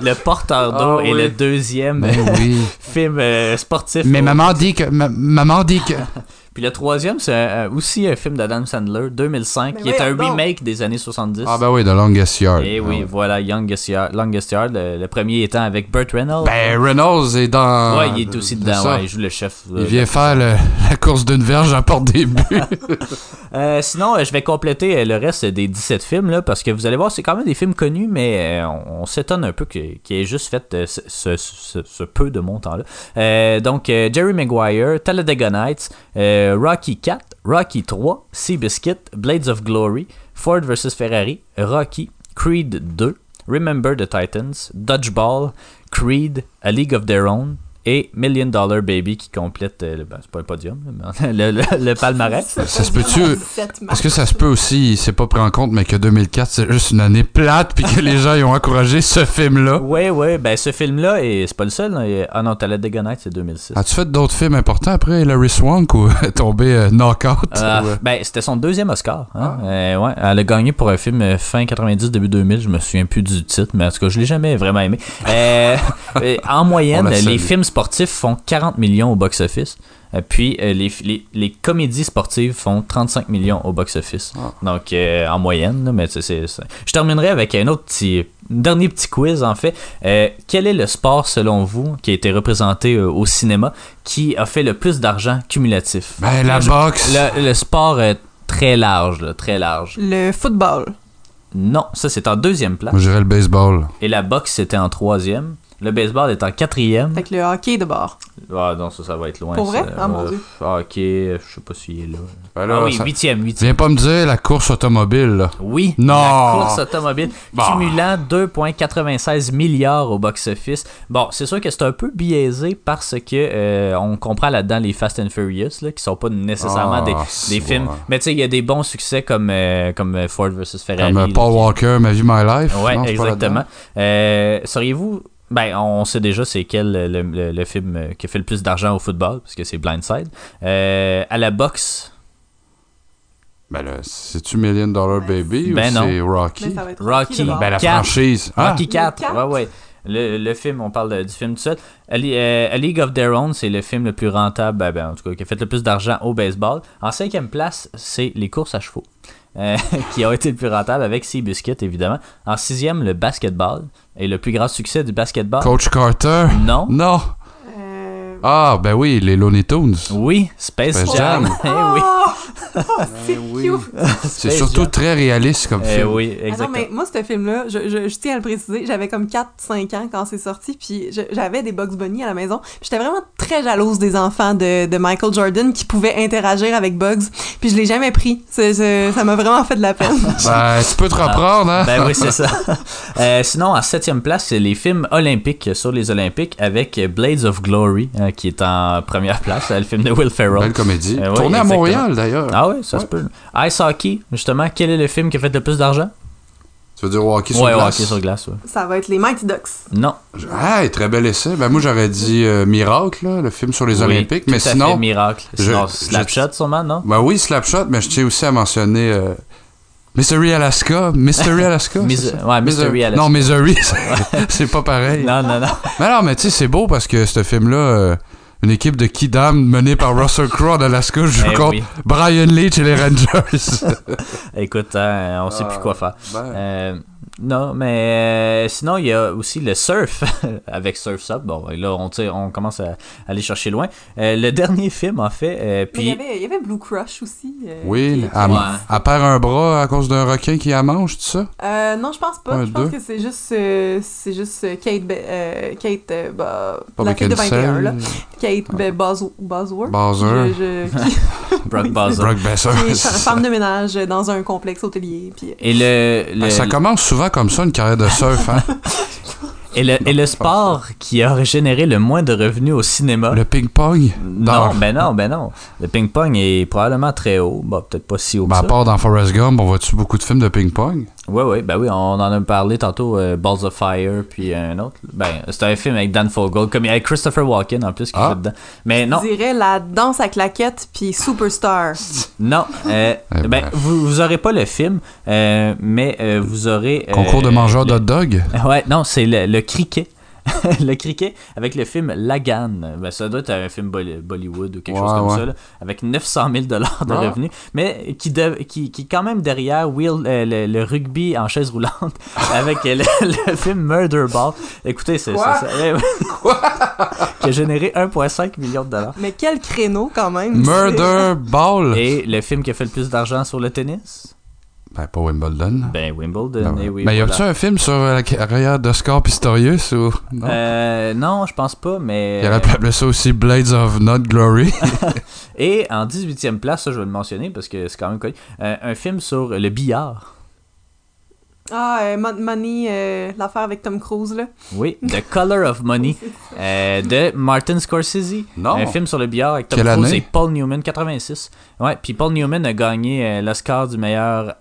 le porteur d'eau Ah est le deuxième Ben oui. <laughs> film euh, sportif. Mais maman dit que. ma- maman dit que. <laughs> Puis le troisième, c'est euh, aussi un film d'Adam Sandler, 2005, Mais qui est un remake des années 70. Ah, ben oui, The Longest Yard. Et oui, Ah voilà, Youngest Yard, Longest Yard, le, le premier étant avec Burt Reynolds. Ben, Reynolds est dans. ouais, il est aussi dedans, ouais, il joue le chef. Il vient faire le- la course d'une verge à porte des buts. <laughs> Euh, sinon, euh, je vais compléter euh, le reste des 17 films, là, parce que vous allez voir, c'est quand même des films connus, mais euh, on, on s'étonne un peu qu'il ait juste fait euh, ce, ce- ce- ce peu de montant-là. Euh, donc, euh, Jerry Maguire, Talladega Nights, euh, Rocky 4, Rocky 3, Seabiscuit, Blades of Glory, Ford vs Ferrari, Rocky, Creed 2, Remember the Titans, Dodgeball, Creed, A League of Their Own, et Million Dollar Baby qui complète euh, le, ben, c'est pas un podium, mais <laughs> le, le- le palmarès. Ça se peut-tu. 17 Est-ce que ça se peut aussi, c'est pas pris en compte, mais que 2004, c'est juste une année plate, puis que les gens ils ont encouragé ce film-là? <laughs> Ouais, ouais, ben ce film-là, et c'est pas le seul. Ah non, Talladega Nights, c'est 2006. As-tu fait d'autres films importants après Hilary Swank ou <laughs> tombé euh, knock-out? Euh, ou, euh, ben, c'était son deuxième Oscar. Hein? Ah. Euh, ouais, elle a gagné pour un film fin 90, début 2000. Je me souviens plus du titre, mais en tout cas, je l'ai jamais vraiment aimé. En moyenne, les films sportifs font 40 millions au box-office. Euh, puis euh, les, les, les comédies sportives font 35 millions au box-office. Ah. Donc, euh, en moyenne, là, mais c'est, Je terminerai avec un autre petit. un dernier petit quiz, en fait. Euh, quel est le sport, selon vous, qui a été représenté euh, au cinéma, qui a fait le plus d'argent cumulatif? Ben, la boxe. le, le sport très large, là, très large. Le football. Non, ça c'est en deuxième place. Je dirais le baseball. Et la boxe c'était en troisième. Le baseball est en quatrième. Fait que le hockey de bord. Ah non, ça, ça va être loin. Pour vrai? ça. Ah, mon Euh, Dieu. Hockey, je sais pas s'il est là. Ben là, ah oui, ça- huitième, huitième. Viens pas me dire la course automobile, là. Oui, Non. la course automobile, Bon. cumulant 2,96 milliards au box-office. Bon, c'est sûr que c'est un peu biaisé parce que euh, on comprend là-dedans les Fast and Furious, là, qui sont pas nécessairement Ah, des, des films. vrai. Mais tu sais, il y a des bons succès comme, euh, comme euh, Ford vs Ferrari. Comme euh, là, Paul qui- Walker, Ma vie, My Life. Ouais, Non, exactement. Euh, Seriez-vous. Ben, on sait déjà c'est quel le, le- le film qui a fait le plus d'argent au football, parce que c'est Blindside. Euh, à la boxe, Ben là, c'est-tu Million Dollar Baby Ben ou non. c'est Rocky? Mais ça va être Rocky. bord. Ben, la Quatre. franchise. Ah, Rocky 4. quatre? Ouais, ouais. Le, le film, on parle de- du film tout seul. Euh, A League of Their Own, c'est le film le plus rentable, ben, ben, en tout cas, qui a fait le plus d'argent au baseball. En cinquième place, c'est les courses à chevaux, euh, <laughs> qui ont été le plus rentable avec Seabiscuit, évidemment. En sixième, le basketball. Et le plus grand succès du basketball? Coach Carter? Non. Non. Euh, Ah, ben oui, les Looney Tunes. Oui, Space, Space Jam. Jam. <laughs> Eh oui. C'est cute. <laughs> C'est Space surtout Jam. très réaliste comme Eh film. oui, Ah non, exactement. mais moi, ce film-là, je, je, je tiens à le préciser, j'avais comme 4-5 ans quand c'est sorti, puis j'avais des Bugs Bunny à la maison. J'étais vraiment très jalouse des enfants de, de Michael Jordan qui pouvaient interagir avec Bugs, puis je l'ai jamais pris. Ça m'a vraiment fait de la peine. <laughs> Ben, tu peux te reprendre, hein? Ben oui, c'est ça. Euh, sinon, en septième place, c'est les films olympiques sur les Olympiques avec Blades of Glory, qui est en première place, le film de Will Ferrell. Belle comédie. Euh, ouais, Tourné à. Montréal, d'ailleurs. Ah oui, ça se peut. Ice Hockey, justement, quel est le film qui a fait le plus d'argent? Tu veux dire hockey sur ouais, glace? hockey sur glace, ouais. ça va être les Mighty Ducks. Non. Ah, très bel essai. Ben, moi, j'aurais dit euh, Miracle, là, le film sur les Oui, Olympiques. tout Mais à fait, sinon, Miracle. je- Sinon, je- Slapshot, sûrement, non? ben oui, Slapshot, mais je tiens aussi à mentionner euh, Mystery Alaska. Mystery Alaska? Mis- ouais, Mystery Alaska. Non, c'est- <laughs> c'est pas pareil. Non, non, non. Mais non, mais tu sais, c'est beau parce que ce film-là, euh, une équipe de Kidam menée par Russell Crowe en Alaska joue Eh contre oui. Brian Leach et les <laughs> Rangers. <laughs> Écoute, hein, on sait plus quoi faire. ben. Euh, non, mais euh, sinon, il y a aussi le surf <laughs> avec Surf's Up. Bon, et là, on, on commence à aller chercher loin. Euh, le dernier film, en fait, euh, Mais il y puis... avait, il y avait Blue Crush aussi. euh, oui, qui- qui- elle, Ouais. elle perd un bras à cause d'un requin qui la mange, tout ça? Euh, non, je pense pas. Un, je pense deux. que c'est juste, euh, c'est juste Kate, euh, Kate, euh, bah, Pas la fille de 21 là. Beckinsale, Kate Be- Bos- Bosworth. Bowser, Je, je, qui, Brock Bowser. Brock Besser. qui est fa- femme de ménage dans un complexe hôtelier. Puis, Et le, le- Ben, ça commence souvent comme ça, une carrière de surf. Hein? <laughs> et le, et le sport qui a généré le moins de revenus au cinéma... Le ping-pong. Non, ben non, ben non. Le ping-pong est probablement très haut. Bon, peut-être pas si haut que Ben, à ça. part dans Forrest Gump, on voit-tu beaucoup de films de ping-pong? Oui, oui, ben oui, on en a parlé tantôt, euh, Balls of Fire, puis un autre. Ben, c'était un film avec Dan Fogel, comme il y avait Christopher Walken en plus qui Ah. joue dedans. Mais non, Je dirais la danse à claquettes puis Superstar. non, euh, Eh ben, ben. vous, vous aurez pas le film, euh, mais euh, vous aurez... euh, Concours de mangeurs le- d'hot dog? <laughs> Ouais, non, c'est le, le cricket. <laughs> le cricket avec le film Lagan. Ben, ça doit être un film Bolly- Bollywood ou quelque chose comme ouais. ça, là, avec 900 000 dollars de Ah. revenus, mais qui, dev- qui, qui est quand même derrière Will, euh, le, le rugby en chaise roulante <laughs> avec le, le film Murder Ball. Écoutez, c'est Quoi? ça. ça- <laughs> qui a généré 1,5 million de dollars. Mais quel créneau quand même. Murder Ball? Et le film qui a fait le plus d'argent sur le tennis? Ben, pas Wimbledon. Ben, Wimbledon. Ben, eh oui, Mais y voilà. a-tu un film sur la carrière d'Oscar Pistorius ou. Non? Euh, non, je pense pas, mais. Il aurait pu appeler ça aussi Blades of Not Glory. <laughs> Et en 18e place, ça je vais le mentionner parce que c'est quand même connu, euh, un film sur le billard. Ah, euh, Mon- Money, euh, l'affaire avec Tom Cruise, là. Oui, The Color of Money <laughs> euh, de Martin Scorsese. Non. Un film sur le billard avec Tom Quelle Cruise année? et Paul Newman, 86. Ouais, puis Paul Newman a gagné euh, l'Oscar du meilleur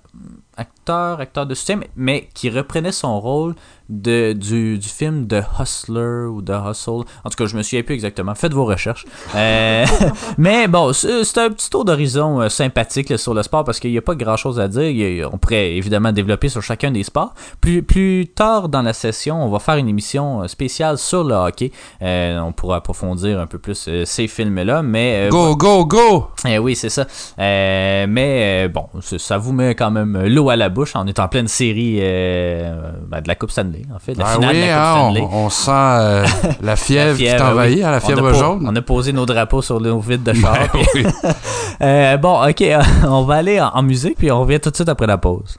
acteur, acteur de soutien, mais, mais qui reprenait son rôle de, du, du film de Hustler ou de Hustle. En tout cas, je me souviens plus exactement. Faites vos recherches. Euh, <laughs> mais bon, c'est un petit tour d'horizon euh, sympathique là, sur le sport parce qu'il n'y a pas grand chose à dire. A- on pourrait évidemment développer sur chacun des sports. Plus, plus tard dans la session, on va faire une émission euh, spéciale sur le hockey. Euh, on pourra approfondir un peu plus ces films-là. Mais euh, Go, go, go! eh oui, c'est ça. Mais bon, ça vous met quand même l'eau à la bouche. On est en pleine série euh, ben, de la Coupe Stanley, en fait, de la Ah finale oui, de la Coupe hein, Stanley. on, on sent euh, <laughs> la fièvre, qui t'envahit, oui. hein, la On fièvre po- jaune. On a posé nos drapeaux sur nos vides de char. Ben <laughs> oui. <laughs> Euh, bon, ok, on va aller en, en musique, puis on revient tout de suite après la pause.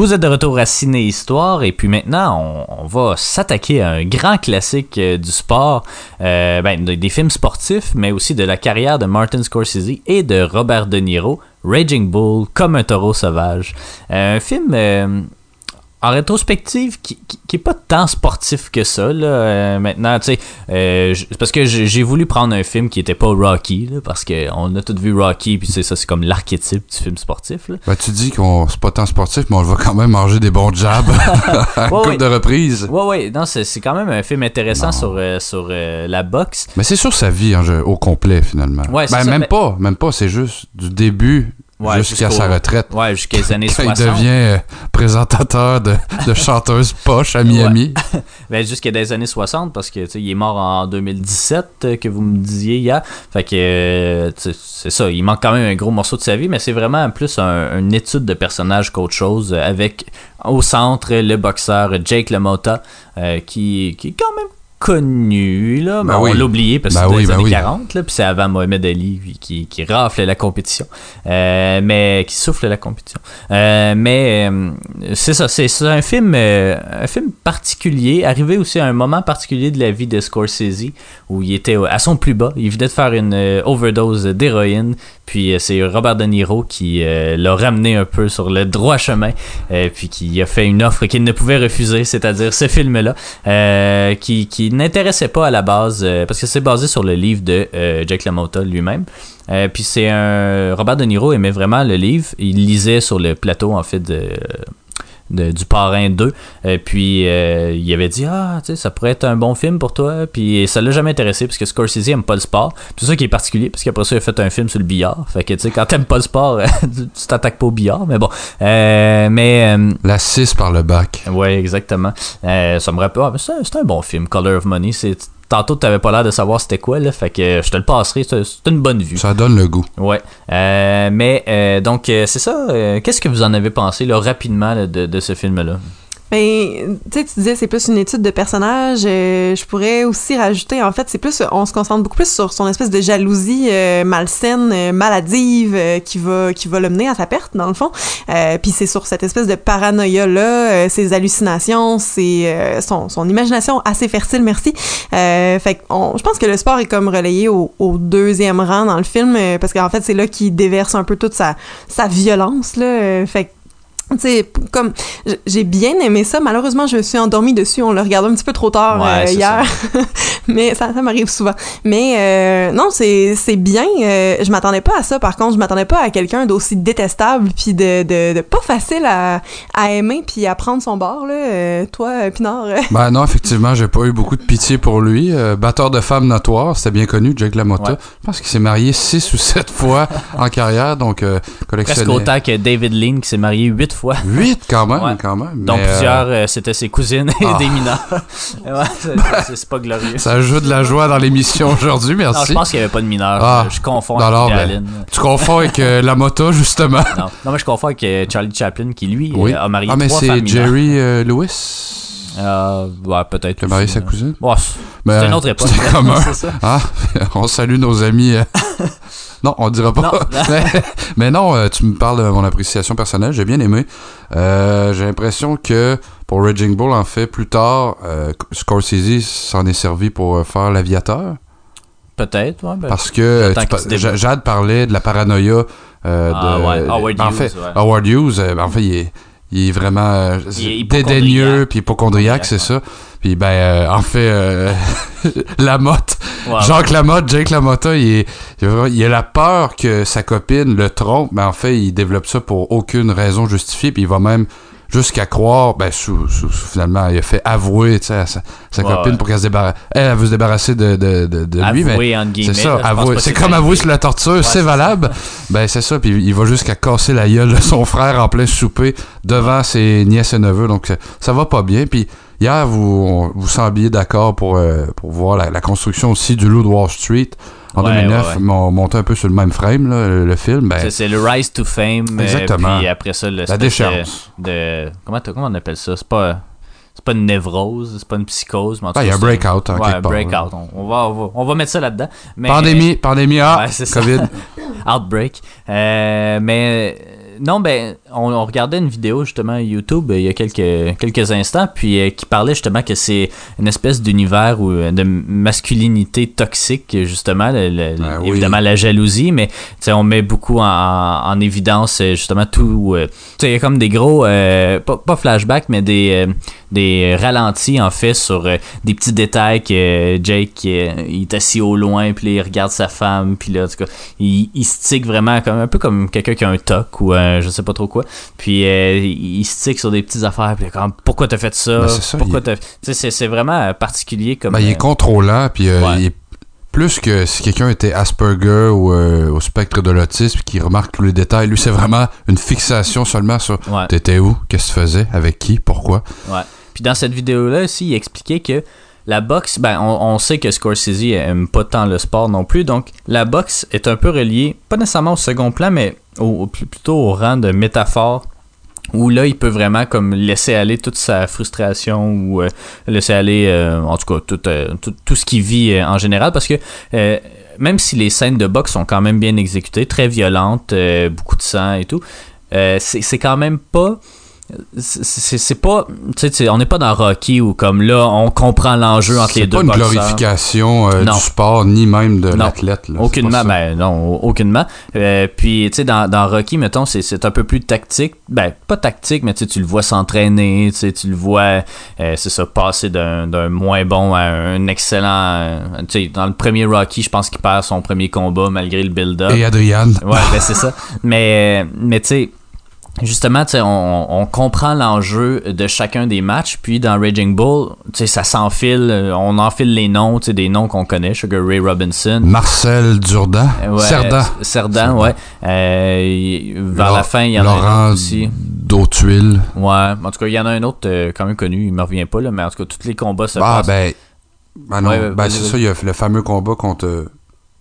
Vous êtes de retour à Ciné Histoire et puis maintenant on, va s'attaquer à un grand classique euh, du sport, euh, ben, de- des films sportifs, mais aussi de la carrière de Martin Scorsese et de Robert De Niro, Raging Bull, comme un taureau sauvage. Euh, un film en rétrospective qui, qui, qui est pas tant sportif que ça là euh, maintenant tu sais euh, parce que j'ai voulu prendre un film qui était pas Rocky là, parce que on a tous vu Rocky puis c'est ça c'est comme l'archétype du film sportif là. Ben, tu dis qu'on c'est pas tant sportif, mais on va quand même manger des bons jabs <laughs> à <laughs> Ouais, de reprises. Ouais, ouais, non, c'est quand même un film intéressant Non. sur, euh, sur la boxe. Mais c'est sur sa vie hein, au complet, finalement. Ouais, ben, ça, même mais- pas, même pas, c'est juste du début Ouais, jusqu'à sa retraite. Ouais, jusqu'à les années <laughs> Quand 60. il devient euh, présentateur de, de <laughs> chanteuse poche à Miami. <laughs> Ben, jusqu'à des années 60, parce que, il est mort en 2017, euh, que vous me disiez hier. Fait que, euh, c'est ça, il manque quand même un gros morceau de sa vie, mais c'est vraiment plus un- une étude de personnage qu'autre chose, avec au centre le boxeur Jake LaMotta, euh, qui, qui est quand même connu, là, mais Ben on oui. l'a oublié parce que Ben c'est oui, ben années oui. 40, là, puis c'est avant Mohamed Ali qui, qui rafle la compétition, euh, mais qui souffle la compétition. Euh, mais euh, c'est ça, c'est un film, un film particulier, arrivé aussi à un moment particulier de la vie de Scorsese où il était à son plus bas. Il venait de faire une overdose d'héroïne, puis c'est Robert De Niro qui l'a ramené un peu sur le droit chemin, puis qui a fait une offre qu'il ne pouvait refuser, c'est-à-dire ce film-là, qui, n'intéressait pas à la base, euh, parce que c'est basé sur le livre de euh, Jack LaMotta lui-même. Euh, puis c'est un Robert De Niro aimait vraiment le livre. Il lisait sur le plateau en fait de, de- du Parrain 2. Euh, puis euh, il avait dit ah tu sais ça pourrait être un bon film pour toi. Puis ça l'a jamais intéressé parce que Scorsese aime pas le sport. C'est ça qui est particulier parce qu'après ça il a fait un film sur le billard. Fait que tu sais quand t'aimes pas le sport <laughs> tu t'attaques pas au billard. Mais bon Euh, mais euh, La 6 par le bac. Ouais, exactement. Ça me rappelle. ah, c'est un bon film, Color of Money. C'est tantôt t'avais pas l'air de savoir c'était quoi là, fait que je te le passerai. C'est une bonne vue. Ça donne le goût. Ouais. Euh, mais euh, donc euh, c'est ça. euh, Qu'est-ce que vous en avez pensé là rapidement là, de, de ce film là Ben, tu sais, tu disais c'est plus une étude de personnage. euh, je pourrais aussi rajouter, en fait, c'est plus, on se concentre beaucoup plus sur son espèce de jalousie euh, malsaine, euh, maladive, euh, qui va, qui va le mener à sa perte dans le fond. Euh, Puis c'est sur cette espèce de paranoïa là, ses hallucinations, ses, euh, son, son imagination assez fertile, merci. Euh, fait on- je pense que le sport est comme relayé au, au deuxième rang dans le film, euh, parce qu'en fait c'est là qu'il déverse un peu toute sa, sa violence là. Euh, fait que tu sais, p- comme j'ai bien aimé ça. Malheureusement, je me suis endormie dessus. On l'a regardé un petit peu trop tard Ouais, euh, c'est hier, <laughs> mais ça, ça m'arrive souvent. Mais euh, non, c'est c'est bien. Euh, je m'attendais pas à ça. Par contre, je m'attendais pas à quelqu'un d'aussi détestable puis de, de, de pas facile à, à aimer puis à prendre son bord là. Euh, toi, Pinard. euh, <laughs> Ben non, effectivement, j'ai pas eu beaucoup de pitié pour lui. Euh, batteur de femmes notoire, c'était bien connu, Jake LaMotta. Ouais. Je pense qu'il s'est marié six ou sept fois en carrière, donc euh, Presque autant que David Lean qui s'est marié huit fois. <laughs> Huit quand même, Ouais. quand même. mais, euh, plusieurs euh, c'était ses cousines et ah. des mineurs. <laughs> <laughs> ouais, c'est- pas glorieux. ça ajoute de la joie dans l'émission aujourd'hui, Non, merci. je pense qu'il y avait pas de mineurs. Ah. je confonds Non, avec non, ben. Tu confonds avec euh, LaMotta, justement. Non. non, mais je confonds avec euh, Charlie Chaplin qui lui Oui. a marié ah, mais c'est. Jerry Lewis? Euh, ouais, peut-être. marié sa là. cousine? Ouais, c'est Mais, c'est une autre époque. C'est commun. C'est ça. Ah, on salue nos amis. Non, on dira pas. Non. <laughs> mais, mais non, euh, tu me parles de mon appréciation personnelle. J'ai bien aimé. Euh, J'ai l'impression que pour Raging Bull, en fait, plus tard, euh, Scorsese s'en est servi pour euh, faire l'aviateur. Peut-être, ouais. ben, Parce que pa- Jade parlait de la paranoïa euh, Ah, de. ouais, Howard ben, en Hughes, fait, ouais. Howard Hughes, ben, en fait, il est, il est vraiment euh, Il est dédaigneux puis hypochondriaque, c'est ça. Puis ben, euh, en fait, euh, <laughs> Lamotte, ouais, Jacques Lamotte, Jake Lamotta, il, est, il, a, il a la peur que sa copine le trompe, mais en fait, il développe ça pour aucune raison justifiée, puis il va même jusqu'à croire, ben, sous, sous- sous- finalement, il a fait avouer, à sa, sa Ouais, copine ouais. pour qu'elle se débarrasse. Elle, elle veut se débarrasser de, de, de, de lui, mais c'est ça, C'est comme avouer sur la torture, Ouais, c'est valable. Ben, c'est ça, puis il va jusqu'à casser la gueule de son frère en plein souper devant ses nièces et neveux, donc ça, ça va pas bien. Puis hier, vous vous sembliez d'accord pour, euh, pour voir la, la construction aussi du Loup de Wall Street. En Ouais, 2009, ouais, ouais. m'ont monté un peu sur le même frame, là, le, le film. Ben, C'est- le rise to fame. euh, Exactement. puis après ça, le la déchéance. De, de- comment, on appelle ça? C'est pas. C'est pas une névrose, c'est pas une psychose, mais en tout il y a un breakout, en Ouais, quelque un part, breakout. On, on va, on, va, on va mettre ça là-dedans. Mais- Pandémie, pandémie, ah. COVID. <laughs> Outbreak. Euh, mais euh, non, ben, on, on regardait une vidéo justement YouTube il y a quelques, quelques instants, puis euh, qui parlait justement que c'est une espèce d'univers ou euh, de masculinité toxique, justement, le- le- oui. évidemment la jalousie, mais tu sais, on met beaucoup en, en évidence euh, justement tout. euh, tu sais, il y a comme des gros, euh, pas, pas flashbacks, mais des, des ralentis en fait sur des petits détails que Jake il est assis au loin, puis là, il regarde sa femme, puis là, en tout cas, il, il stick vraiment comme un peu comme quelqu'un qui a un toc ou un je sais pas trop quoi. Puis euh, il stick sur des petites affaires, puis comme pourquoi t'as fait ça, Ben, ça, Pourquoi il- t'as. C'est- vraiment euh, particulier comme. Ben, il euh, est contrôlant, puis euh, Ouais. il est plus que si quelqu'un était Asperger ou euh, au spectre de l'autisme qui remarque tous les détails. Lui, c'est vraiment une fixation seulement sur Ouais. t'étais où, qu'est-ce que tu faisais, avec qui, pourquoi. Ouais. Puis dans cette vidéo-là aussi, il expliquait que la boxe, ben, on, on sait que Scorsese aime pas tant le sport non plus, donc la boxe est un peu reliée, pas nécessairement au second plan, mais plutôt au rang de métaphore où là, il peut vraiment comme laisser aller toute sa frustration ou euh, laisser aller, euh, en tout cas, tout, euh, tout, tout ce qu'il vit euh, en général, parce que même si les scènes de boxe sont quand même bien exécutées, très violentes, beaucoup de sang et tout, c'est quand même pas c'est- c'est c'est pas on n'est pas dans Rocky où comme là on comprend l'enjeu entre les C'est deux pas une boxeurs. glorification euh, du sport, ni même de l'athlète. C'est Aucunement, ça. ben non, aucunement. Euh, puis, tu sais, dans, dans Rocky, mettons, c'est, c'est un peu plus tactique. Ben, pas tactique, mais tu le vois s'entraîner, tu le vois, euh, c'est ça, passer d'un, d'un moins bon à un excellent. tu sais, dans le premier Rocky, je pense qu'il perd son premier combat malgré le build-up. Et Adrian. Ouais, ben c'est ça. <laughs> Mais, mais tu sais, justement, on, on comprend l'enjeu de chacun des matchs. Puis dans Raging Bull, tu sais, ça s'enfile. euh, On enfile les noms, tu sais, des noms qu'on connaît. Sugar Ray Robinson. Marcel Durdan. Ouais, Cerdan. euh, Cerdan, ouais. Euh, vers Laurent- la fin, il y en a un autre aussi. Dautuil. Ouais. En tout cas, il y en a un autre euh, quand même connu. Il me revient pas, là. Mais en tout cas, tous les combats se Ah, passent. ben. Ben non, Ouais, ouais, ben c'est ça, il y a le fameux combat contre euh,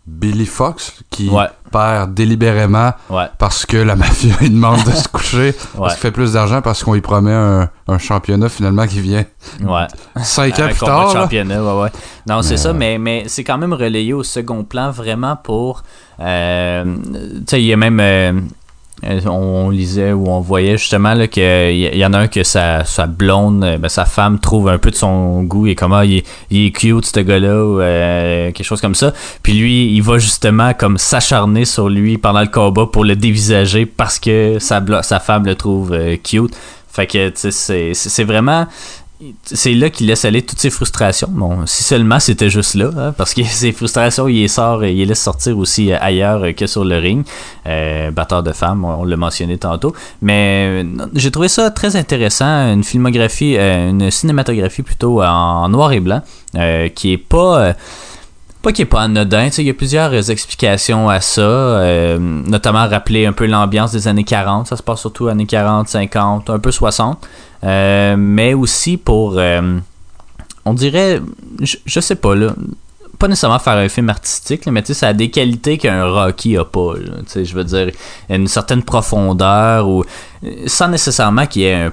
Billy Fox qui Ouais. perd délibérément Ouais. parce que la <laughs> mafia lui demande de se <laughs> coucher Ouais. parce qu'il fait plus d'argent parce qu'on lui promet un, un championnat finalement qui vient Ouais. cinq ans Un plus tard. championnat, ouais, ouais. Non, c'est ça, mais, mais c'est quand même relayé au second plan vraiment pour. euh, tu sais, il y a même. euh, on lisait ou on voyait justement là, qu'il y, en a un que sa, sa blonde, euh, ben, sa femme trouve un peu de son goût et comment il, il est cute ce gars-là ou euh, quelque chose comme ça. Puis lui, il va justement comme s'acharner sur lui pendant le combat pour le dévisager parce que sa, sa femme le trouve euh, cute. Fait que c'est- c'est vraiment c'est là qu'il laisse aller toutes ses frustrations. Bon, si seulement c'était juste là, hein, parce que <laughs> ses frustrations, il les sort, il les laisse sortir aussi euh, ailleurs euh, que sur le ring. Euh, batteur de femmes, on, l'a mentionné tantôt. Mais j'ai trouvé ça très intéressant, une filmographie, une cinématographie plutôt en, noir et blanc, qui est pas pas qui est pas anodin, il y a plusieurs explications à ça, notamment rappeler un peu l'ambiance des années 40, ça se passe surtout années 40, 50, un peu 60, euh, mais aussi pour, euh, on dirait, je, je sais pas là, pas nécessairement faire un film artistique, mais tu sais, ça a des qualités qu'un Rocky a pas, tu sais, je veux dire, une certaine profondeur ou sans nécessairement qu'il y ait un-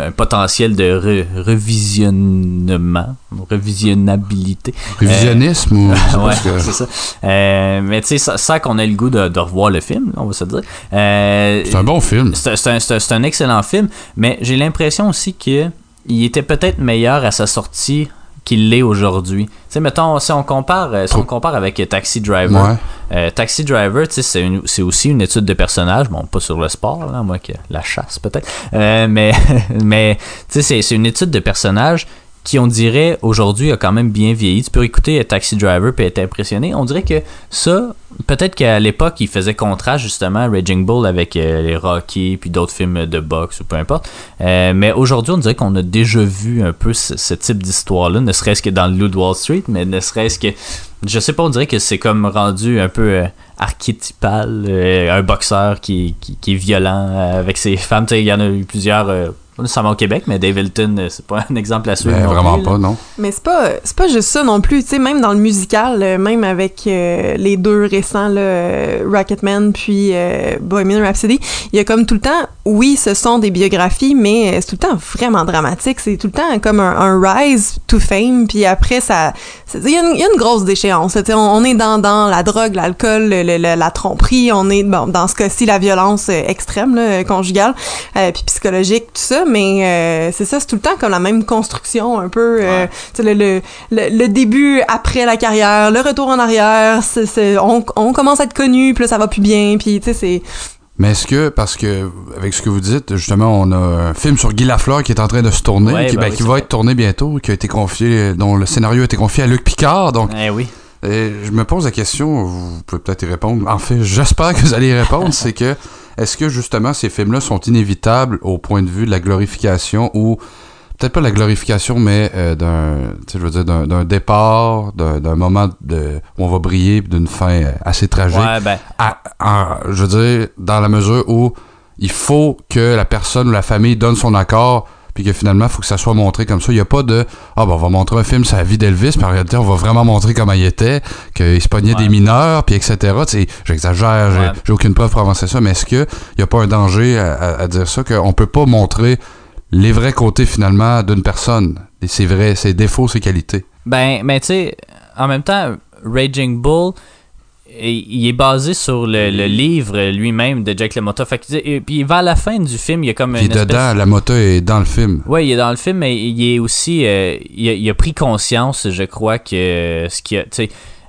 un potentiel de re- revisionnement, revisionnabilité. Révisionnisme ou. pas <laughs> ouais, que- c'est ça. Euh, mais tu sais, sans, sans qu'on ait le goût de, de revoir le film, on va se dire. Euh, C'est un bon film. c'est c'est un, c'est un- c'est un excellent film, mais j'ai l'impression aussi que il était peut-être meilleur à sa sortie qu'il l'est aujourd'hui. Tu sais, mettons, si on compare, euh, si on compare avec euh, Taxi Driver, Ouais. euh, Taxi Driver, tu sais, c'est aussi une étude de personnage, bon, pas sur le sport, là, moi que la chasse peut-être, Euh, mais, <laughs> mais tu sais, c'est- c'est une étude de personnage qui, on dirait, aujourd'hui, a quand même bien vieilli. Tu peux écouter euh, Taxi Driver et être impressionné. On dirait que ça, peut-être qu'à l'époque, il faisait contraste, justement, Raging Bull avec euh, les Rocky puis d'autres films de boxe ou peu importe. Euh, mais aujourd'hui, on dirait qu'on a déjà vu un peu ce, type d'histoire-là, ne serait-ce que dans le Loup Wall Street, mais ne serait-ce que je sais pas, on dirait que c'est comme rendu un peu archétypal, un boxeur qui, qui, qui est violent avec ses femmes. Il y en a eu plusieurs, pas nécessairement au Québec, mais Dave Hilton, euh, c'est pas un exemple à suivre. Ben, vraiment plus, là. pas, non. Mais c'est pas c'est pas juste ça non plus, tu sais même dans le musical, euh, même avec euh, les deux récents là, euh, Rocketman puis euh, Bohemian Rhapsody, il y a comme tout le temps oui, ce sont des biographies mais euh, c'est tout le temps vraiment dramatique, c'est tout le temps comme un, un rise to fame puis après ça il y, a une- il y a une grosse déchéance, tu sais, on, on est dans, dans la drogue, l'alcool, le- le- le- la tromperie, on est bon, dans ce cas-ci la violence euh, extrême là, conjugale euh, puis psychologique tout ça mais euh, c'est ça c'est tout le temps comme la même construction un peu euh, le, le, le, le début après la carrière le retour en arrière on, on commence à être connu puis là ça va plus bien puis tu sais c'est Mais est-ce que, parce que, avec ce que vous dites, justement, on a un film sur Guy Lafleur qui est en train de se tourner, Ouais, qui, ben ben, oui, qui c'est va vrai. être tourné bientôt, qui a été confié, dont le scénario a été confié à Luc Picard. Donc, Eh oui. Et je me pose la question, vous pouvez peut-être y répondre. En fait, j'espère que vous allez y répondre. c'est que, est-ce que justement ces films-là sont inévitables au point de vue de la glorification ou peut-être pas la glorification, mais euh, d'un, je veux dire, d'un, départ, d'un, moment de, où on va briller, d'une fin euh, assez tragique. Ouais, ben, À- je veux dire, dans la mesure où il faut que la personne ou la famille donne son accord, puis que finalement, il faut que ça soit montré comme ça. Il n'y a pas de Ah, ben, on va montrer un film sur la vie d'Elvis, puis en réalité, on va vraiment montrer comment il était, qu'il se pognait Ouais. des mineurs, puis etc. Tu sais, j'exagère, j'ai- Ouais. j'ai aucune preuve pour avancer ça, mais est-ce qu'il n'y a pas un danger à, à- à dire ça, qu'on peut pas montrer les vrais côtés finalement d'une personne, et ses vrais, ses défauts, ses qualités? Ben, mais tu sais, en même temps, Raging Bull, il il est basé sur le, le livre lui-même de Jack LaMotta. Fait que, et puis vers la fin du film, il y a comme Puis une espèce... dedans, la moto est dans le film. Ouais, il est dans le film, mais il est aussi, euh, il, a, il a pris conscience, je crois que ce qui a,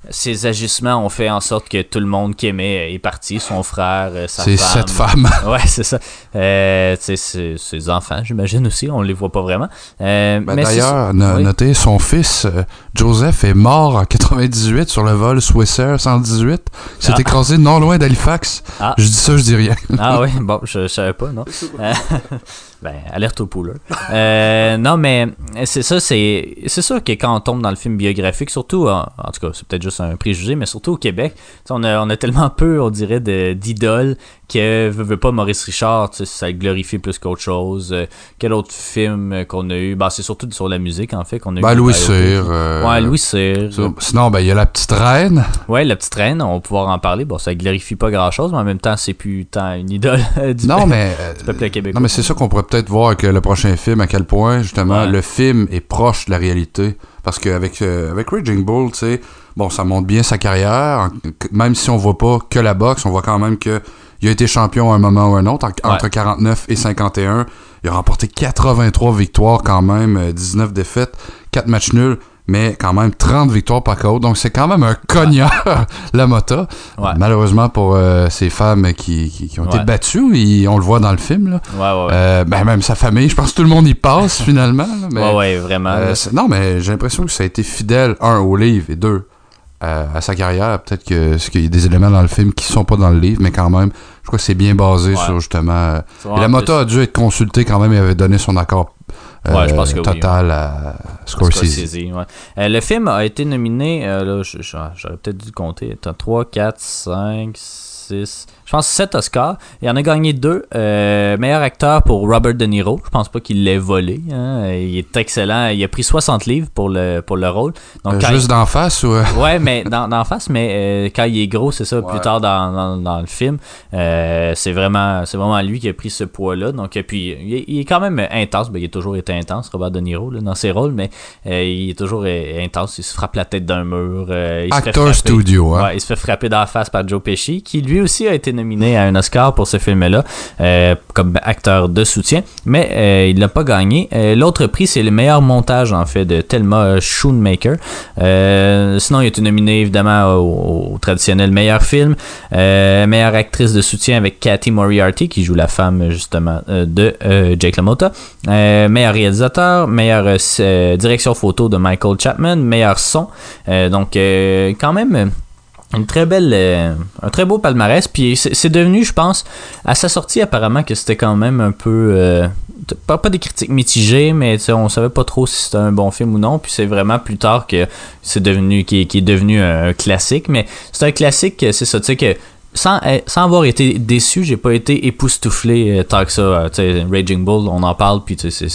ses agissements ont fait en sorte que tout le monde qui aimait est parti, son frère, euh, sa C'est femme. cette femme. <laughs> Ouais, c'est ça. Euh, ses- ses enfants, j'imagine aussi, on les voit pas vraiment. Euh, Ben, D'ailleurs, no- oui. notez, son fils, euh, Joseph, est mort en 98 sur le vol Swissair 118. Il s'est Ah. écrasé non loin d'Halifax. Ah. Je dis ça, je dis rien. Ah oui, <laughs> bon, je, je savais pas, non. <laughs> Ben, alerte au pouleur. Euh, non, mais c'est ça, c'est c'est sûr que quand on tombe dans le film biographique, surtout, en, tout cas, c'est peut-être juste un préjugé, mais surtout au Québec, on a, on a tellement peu, on dirait, d'idoles que veut, veut pas Maurice Richard, ça le glorifie plus qu'autre chose. Euh, quel autre film qu'on a eu? Ben, c'est surtout sur la musique, en fait, qu'on a eu. Ben, des Louis. Cyr. euh, Ouais, Louis Cyr. Sinon, ben, il y a la petite reine. Ouais, la petite reine, on va pouvoir en parler. Bon, ça glorifie pas grand chose, mais en même temps, c'est plus tant une idole du, Non, mais. euh, <laughs> du peuple québécois. Non, mais c'est ça qu'on pourrait peut-être voir avec euh, le prochain film, à quel point, justement, Ouais. le film est proche de la réalité. Parce qu'avec euh, avec Raging Bull, tu sais, bon, ça montre bien sa carrière. Même si on voit pas que la boxe, on voit quand même que il a été champion à un moment ou un autre, en- entre 49 et 51. Il a remporté 83 victoires quand même, euh, 19 défaites, 4 matchs nuls, mais quand même 30 victoires par KO. Donc c'est quand même un cogneur, <laughs> la Mota. Ouais. Malheureusement pour euh, ces femmes qui, qui- qui ont été Ouais. battues, et on le voit dans le film, là. Ouais, ouais, ouais. Euh, ben même sa famille, je pense que tout le monde y passe <laughs> finalement. là, mais, ouais, ouais, vraiment. euh, non, mais j'ai l'impression que ça a été fidèle, un, au livre, et deux, euh, à sa carrière. Peut-être que qu'il y a des éléments dans le film qui sont pas dans le livre, mais quand même, je crois que c'est bien basé Ouais. sur justement. euh, et vraiment la moto a dû être consultée quand même et avait donné son accord euh, Ouais, je pense que oui, total à Scorsese. Scorsese, ouais. Euh, le film a été nominé, euh, j'aurais peut-être dû compter, Attends, 3, 4, 5, 6, je pense 7 Oscars. Il en a gagné 2. meilleur acteur pour Robert De Niro. Je pense pas qu'il l'ait volé. hein. Il est excellent. Il a pris 60 livres pour le, pour le rôle. Donc, Euh, juste d'en face ou. euh, Ouais, mais dans, dans face, mais euh, quand il est gros, c'est ça, Ouais. plus tard dans, dans, dans le film, euh, c'est vraiment c'est vraiment lui qui a pris ce poids-là. Donc, et puis, il est, il est quand même intense. Ben, il a toujours été intense, Robert De Niro, là, dans ses rôles, mais euh, il est toujours euh, intense. Il se frappe la tête d'un mur. euh, il se fait frapper. studio, hein. Ouais, il se fait frapper dans la face par Joe Pesci, qui lui aussi a été nominé à un Oscar pour ce film-là, euh, comme acteur de soutien, mais euh, il l'a pas gagné. Euh, L'autre prix, c'est le meilleur montage, en fait, de Thelma Schoonmaker. Euh, sinon, il a été nominé, évidemment, au, au traditionnel meilleur film, meilleure actrice de soutien avec Cathy Moriarty, qui joue la femme, justement, de Jake LaMotta. Meilleur réalisateur, meilleure direction photo de Michael Chapman, meilleur son. Donc, quand même une très belle euh, un très beau palmarès puis c'est devenu je pense à sa sortie apparemment que c'était quand même un peu euh, pas, pas des critiques mitigées mais on savait pas trop si c'était un bon film ou non puis c'est vraiment plus tard que c'est devenu qui est, devenu un, classique mais c'est un classique c'est ça tu sais que sans, sans avoir été déçu, j'ai pas été époustouflé euh, tant que ça. Euh, Raging Bull, on en parle, puis c'est-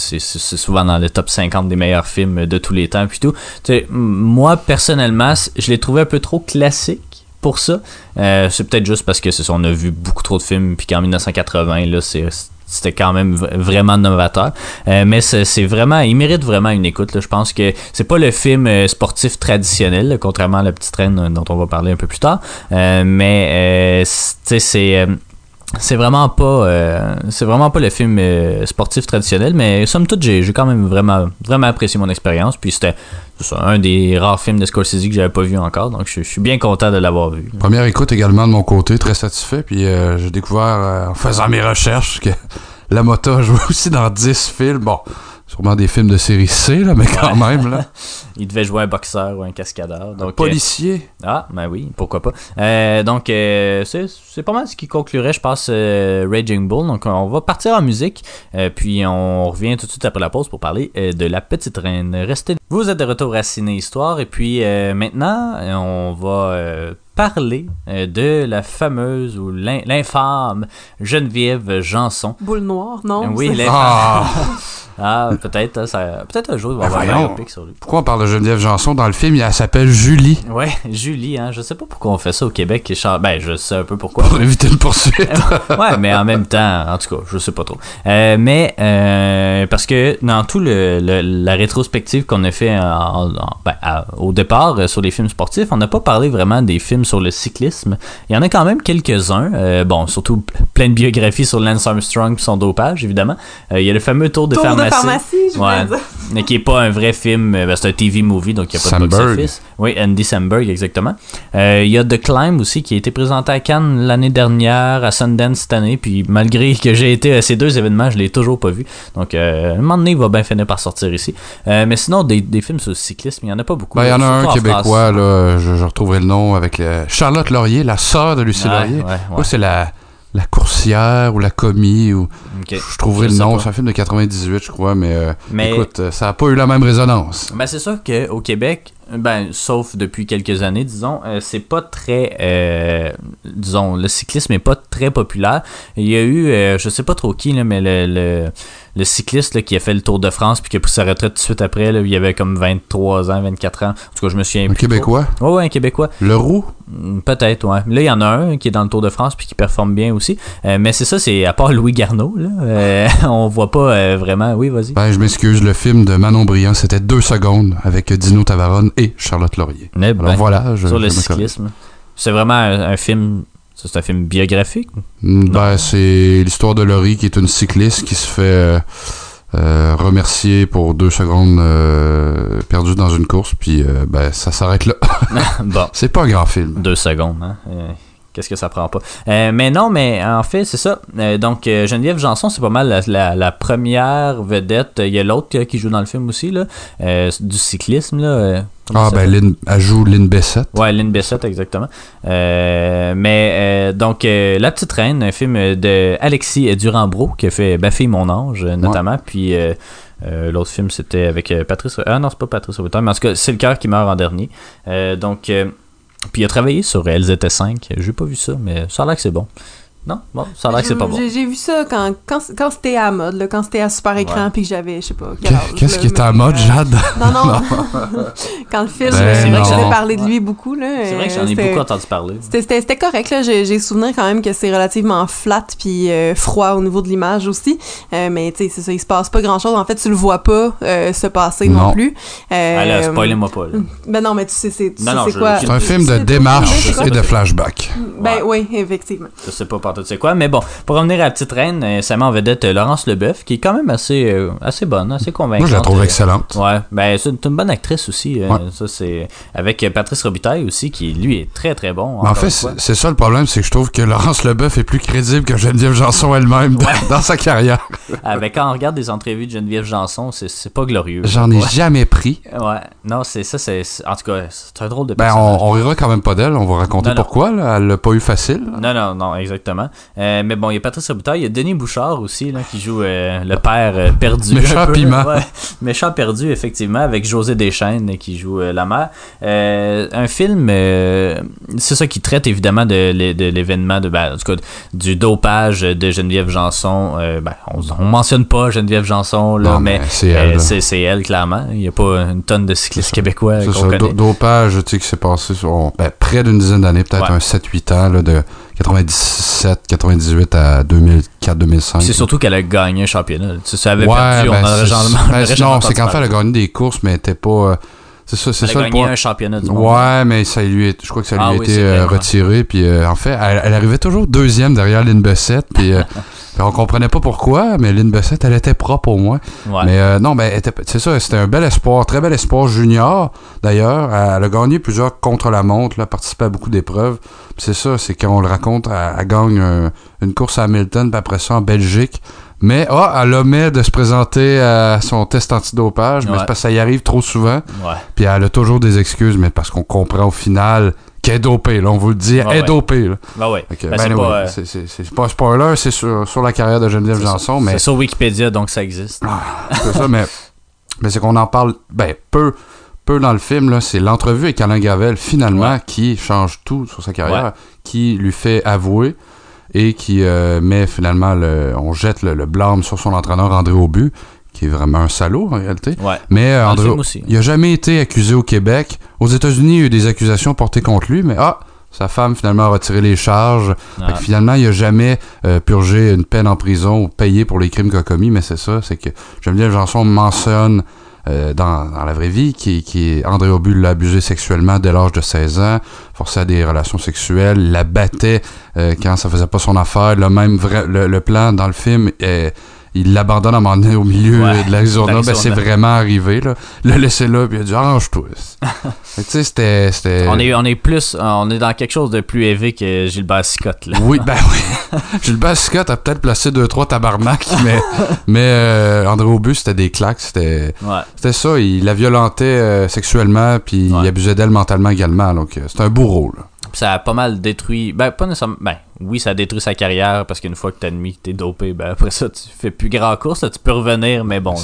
souvent dans le top 50 des meilleurs films de tous les temps, puis tout. Moi, personnellement, je l'ai trouvé un peu trop classique pour ça. Euh, c'est peut-être juste parce que c'est on a vu beaucoup trop de films, puis qu'en 1980, là, c'est c'était quand même vraiment novateur. Euh, mais c'est vraiment, il mérite vraiment une écoute. là. Je pense que c'est pas le film euh, sportif traditionnel, là, contrairement à la petite reine euh, dont on va parler un peu plus tard. Euh, mais euh, c'est- c'est vraiment pas euh, c'est vraiment pas le film euh, sportif traditionnel mais somme toute j'ai j'ai quand même vraiment vraiment apprécié mon expérience puis c'était un des rares films de Scorsese que j'avais pas vu encore donc je, je suis bien content de l'avoir vu Première écoute également de mon côté, très satisfait. Puis euh, j'ai découvert en faisant mes recherches que <laughs> la moto a joué aussi dans 10 films. Bon, sûrement des films de série C, là, mais quand même. Là. <laughs> il devait jouer un boxeur ou un cascadeur donc euh, Policier. Ah, ben oui, pourquoi pas. Euh, donc, euh, c'est c'est pas mal ce qui conclurait, je pense, euh, Raging Bull. Donc, on va partir en musique, euh, puis on revient tout de suite après la pause pour parler euh, de La Petite Reine. Restez. Vous êtes de retour à Ciné Histoire, et puis euh, maintenant, on va euh, parler euh, de la fameuse ou l'in- l'infâme Geneviève Janson. Boule noire, non? Oui, l'infâme. Ah, <laughs> Ah, peut-être, hein, ça- peut-être un jour, il va y avoir un voyons. biopic sur lui. pourquoi on parle de Geneviève Janson dans le film? Elle s'appelle Julie. Ouais, <laughs> Julie, hein, je sais pas pourquoi on fait ça au Québec. Ben, je sais un peu pourquoi. Pour éviter une poursuite. <laughs> ouais, mais en même temps, en tout cas, je sais pas trop. Euh, mais euh, parce que dans tout le, le- la rétrospective qu'on a fait en- en- ben, à- au départ euh, sur les films sportifs, on n'a pas parlé vraiment des films sur le cyclisme. Il y en a quand même quelques-uns. Euh, bon, surtout plein de biographies sur Lance Armstrong et son dopage, évidemment. Euh, il y a le fameux Tour de Tour pharmacie. de pharmacie, je Ouais. Mais qui est pas un vrai film, euh, ben, c'est un TV movie, donc il n'y a pas de box-office. Oui, Andy Samberg, exactement. Euh, Il y a The Climb aussi, qui a été présenté à Cannes l'année dernière, à Sundance cette année, puis malgré que j'ai été à ces deux événements, je l'ai toujours pas vu. Donc, euh, un moment donné, il va bien finir par sortir ici. Euh, mais sinon, des, des films sur le cyclisme, il y en a pas beaucoup. Ben, il y en a un québécois, là, je, je retrouverai le nom, avec le- Charlotte Laurier, la sœur de Lucie Ouais, Laurier. ouais, c'est la, la coursière ou la commis, ou je trouverai Je le nom. C'est un film de 98, je crois, mais, euh, Mais- écoute, euh, ça n'a pas eu la même résonance. Ben, c'est sûr qu'au Québec, ben, sauf depuis quelques années, disons, euh, c'est pas très. euh, disons, le cyclisme est pas très populaire. Il y a eu, je sais pas trop qui, là, mais le, le, le cycliste là, qui a fait le Tour de France puis qui a pris sa retraite tout de suite après, là, il avait comme 23 ans, 24 ans. En tout cas, je me souviens Un plus. Québécois, trop. Ouais, un Québécois. Le Roux? Mm, Peut-être, ouais. Là, il y en a un qui est dans le Tour de France puis qui performe bien aussi. Euh, mais c'est ça, c'est à part Louis Garneau, là, euh, <laughs> on voit pas euh, vraiment. Oui, vas-y. Ben, je m'excuse, le film de Manon Briand, c'était deux secondes avec Dino Tavaron et Charlotte Laurier. Mais ben, Alors voilà, je, sur le je cyclisme. C'est vraiment un, un film. C'est un film biographique? Mm, Ben, c'est l'histoire de Laurie qui est une cycliste qui se fait euh, euh, remercier pour deux secondes euh, perdues dans une course, puis euh, ben, ça s'arrête là. <laughs> <laughs> bon, c'est pas un grand film. deux secondes. Hein? Qu'est-ce que ça prend pas? Mais non, mais en fait, c'est ça. Donc, Geneviève Janson, c'est pas mal la, la- la première vedette. Il y a l'autre qui joue dans le film aussi, là, du cyclisme. Là, Ah, ben? Lynn, elle joue Lynn Bessette. Ouais, Lynn Bessette, exactement. Euh, mais euh, donc, euh, La Petite Reine, un film de Alexis Durand-Bro qui a fait Baffy mon ange, notamment. Puis l'autre film, c'était avec Patrice. Ah non, c'est pas Patrice Robitaille, mais en tout cas, c'est le cœur qui meurt en dernier. Donc, puis il a travaillé sur Elles étaient 5. J'ai pas vu ça, mais ça a l'air que c'est bon. Non? Bon, ça a l'air que c'est pas bon. J'ai vu ça quand, quand, quand c'était à mode, là, quand c'était à super écran, Ouais. puis que j'avais, je sais pas, Qu'est-ce qui est en mais, mode, euh, Jade? <laughs> Non, non. <laughs> quand le film, Ben c'est vrai que j'avais parlé de lui beaucoup, là. C'est vrai que j'en ai euh, beaucoup entendu parler. C'était- correct, là. J'ai souvenir quand même que c'est relativement flat puis euh, froid au niveau de l'image aussi. Euh, mais tu sais, c'est ça, il se passe pas grand chose. En fait, tu le vois pas euh, se passer non, Non. plus. Euh, Allez, spoilez-moi pas. Là. <laughs> Ben non, mais tu sais, c'est quoi? C'est un film de démarche et de flashback. Ben oui, effectivement. Je sais pas c'est quoi, mais bon, pour revenir à la petite reine, ça met en vedette euh, Laurence Leboeuf, qui est quand même assez, euh, assez bonne, assez convaincante. Moi, je la trouve Euh, excellente. Ouais, ben c'est une, bonne actrice aussi. Ouais. Ça c'est avec Patrice Robitaille aussi, qui lui est très très bon. En fait, c'est ça le problème, c'est que je trouve que Laurence Leboeuf est plus crédible que Geneviève Janson elle-même dans- dans sa carrière. avec <laughs> quand on regarde des entrevues de Geneviève Janson, c'est pas glorieux. J'en ai Ouais. jamais pris. Ouais, non, c'est ça, c'est en tout cas, c'est un drôle de Ben, personnage. on, on rira quand même pas d'elle. On va raconter non. pourquoi. Là. Elle l'a pas eu facile. Non, non, non, exactement. Euh, mais bon, il y a Patrice Robitaille, il y a Denis Bouchard aussi, là, qui joue euh, le père euh, perdu. Méchant piment. ouais. méchant perdu, effectivement, avec José Deschênes qui joue la mère. Un film, c'est ça qui traite évidemment de, l'é- de l'événement, de, ben, en tout cas, du dopage de Geneviève Janson. Ben, on, on mentionne pas Geneviève Janson, là, Non, mais, mais c'est elle, c'est, elle, clairement. Il n'y a pas une tonne de cyclistes québécois C'est qu'on ça, dopage, tu sais, qui s'est passé sur ben, près d'une dizaine d'années, peut-être Ouais. un 7-8 ans, là, de 97, 98 à 2004, 2005. C'est surtout qu'elle a gagné un championnat. Tu sais, si elle avait ouais, perdu, on ben, aurait c'est- jamais- on ben, aurait non, c'est qu'en fait, elle a gagné des courses, mais elle était pas. C'est ça, c'est Elle ça a le gagné un championnat du monde. Ouais, mais ça lui est, je crois que ça lui Ah a été euh, retiré. Puis euh, en fait, elle, elle arrivait toujours deuxième derrière Lynn Bessette. Puis euh, <laughs> puis on comprenait pas pourquoi, mais Lynn Bessette, elle était propre au moins. Ouais. Mais euh, non, elle c'est ça, c'était un bel espoir, très bel espoir junior. D'ailleurs, elle a gagné plusieurs contre-la-montre, participé à beaucoup d'épreuves. Puis c'est ça, c'est quand on le raconte, elle, elle gagne un- une course à Hamilton, puis après ça en Belgique. Mais ah, elle omet de se présenter à son test antidopage, mais c'est parce que ça y arrive trop souvent. Ouais. Puis elle a toujours des excuses, mais parce qu'on comprend au final qu'elle est dopée, là, on vous le dit, elle est dopée. C'est pas, euh, un spoiler, c'est sur, sur la carrière de Geneviève Janson, mais C'est sur Wikipédia, donc ça existe. c'est ça, mais, mais c'est qu'on en parle ben, peu, peu dans le film. C'est l'entrevue avec Alain Gravel, finalement, Ouais. qui change tout sur sa carrière, Ouais. qui lui fait avouer et qui euh, met finalement, le, on jette le, le blâme sur son entraîneur André Aubu, qui est vraiment un salaud en réalité. Ouais. Mais euh, André, aussi. il a jamais été accusé au Québec. Aux États-Unis, il y a eu des accusations portées contre lui, mais ah, sa femme finalement a retiré les charges. Que Ouais. finalement, il a jamais euh, purgé une peine en prison ou payé pour les crimes qu'il a commis, mais c'est ça, c'est que Geneviève Janson mentionne euh, dans, la vraie vie qui, André Aubu l'a abusé sexuellement dès l'âge de 16 ans, forçé à des relations sexuelles, la battait euh, quand ça faisait pas son affaire. Le même vrai, le, le plan dans le film, euh, il l'abandonne à un moment donné au milieu Ouais, de l'Arizona. Ben, c'est vraiment arrivé. Là. Le laisser là, puis il a dit arrange-toi. <laughs> Que, tu sais, c'était. On est, on est plus, on est dans quelque chose de plus élevé que Gilbert Sicotte, là. Oui, ben oui. <laughs> Gilbert Scott a peut-être placé deux, trois tabarnak, mais, mais euh, André Aubu, c'était des claques. C'était, Ouais. c'était ça. Il la violentait euh, sexuellement, puis Ouais. il abusait d'elle mentalement également. Donc, euh, c'est un bourreau, là. Ça a pas mal détruit. Ben, pas nécessairement. Ben, oui, ça a détruit sa carrière parce qu'une fois que t'as admis que t'es dopé, ben après ça, tu fais plus grand course, là, tu peux revenir, mais bon,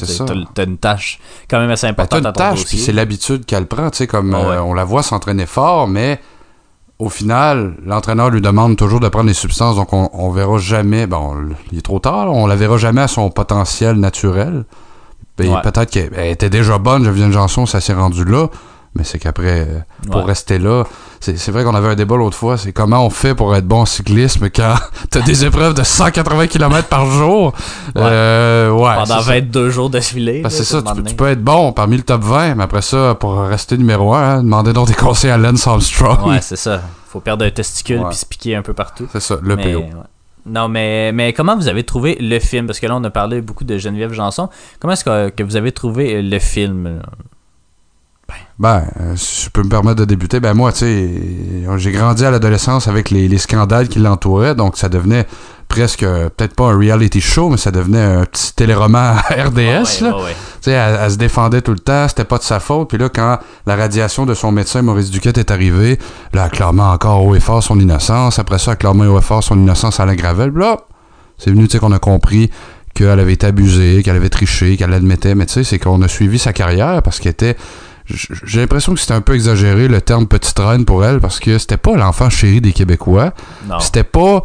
t'as, une tâche quand même assez Ben, importante une à ton tâche, puis c'est l'habitude qu'elle prend. Tu sais, comme ouais. euh, on la voit s'entraîner fort, mais au final, l'entraîneur lui demande toujours de prendre des substances, donc on, on verra jamais. Bon, il est trop tard, là, on la verra jamais à son potentiel naturel. Ben, Ouais. Peut-être qu'elle elle était déjà bonne, je viens de Janson, ça s'est rendu là. Mais c'est qu'après, euh, pour Ouais. rester là, c'est c'est vrai qu'on avait un débat l'autre fois, c'est comment on fait pour être bon en cyclisme quand <laughs> t'as des épreuves de 180 km par jour? Ouais. Euh, ouais, Pendant c'est ça. 22 jours d'affilée. C'est ça, tu, peux- donné. tu peux être bon parmi le top 20, mais après ça, pour rester numéro 1, demandez donc des conseils à Lance Armstrong. Ouais, c'est ça. Faut perdre un testicule puis se piquer un peu partout. c'est ça, le Mais, PO. ouais. Non, mais, mais comment vous avez trouvé le film? Parce que là, on a parlé beaucoup de Geneviève Janson. Comment est-ce que, que vous avez trouvé le film? Ben, euh, si je peux me permettre de débuter, ben moi, tu sais, euh, j'ai grandi à l'adolescence avec les, les scandales qui l'entouraient, donc ça devenait presque, euh, peut-être pas un reality show, mais ça devenait un petit téléroman à <laughs> RDS, Ouais, là. ouais, elle, elle se défendait tout le temps, c'était pas de sa faute. Puis là, quand la radiation de son médecin, Maurice Duquette, est arrivée, là, clamait encore haut et fort son innocence. Après ça, clamait haut et fort son innocence à la Gravel. Puis là, c'est venu, tu sais, qu'on a compris qu'elle avait été abusée, qu'elle avait triché, qu'elle l'admettait. Mais tu sais, c'est qu'on a suivi sa carrière parce qu'elle était... J'ai l'impression que c'était un peu exagéré le terme petite reine pour elle parce que c'était pas l'enfant chéri des Québécois. Non. C'était pas.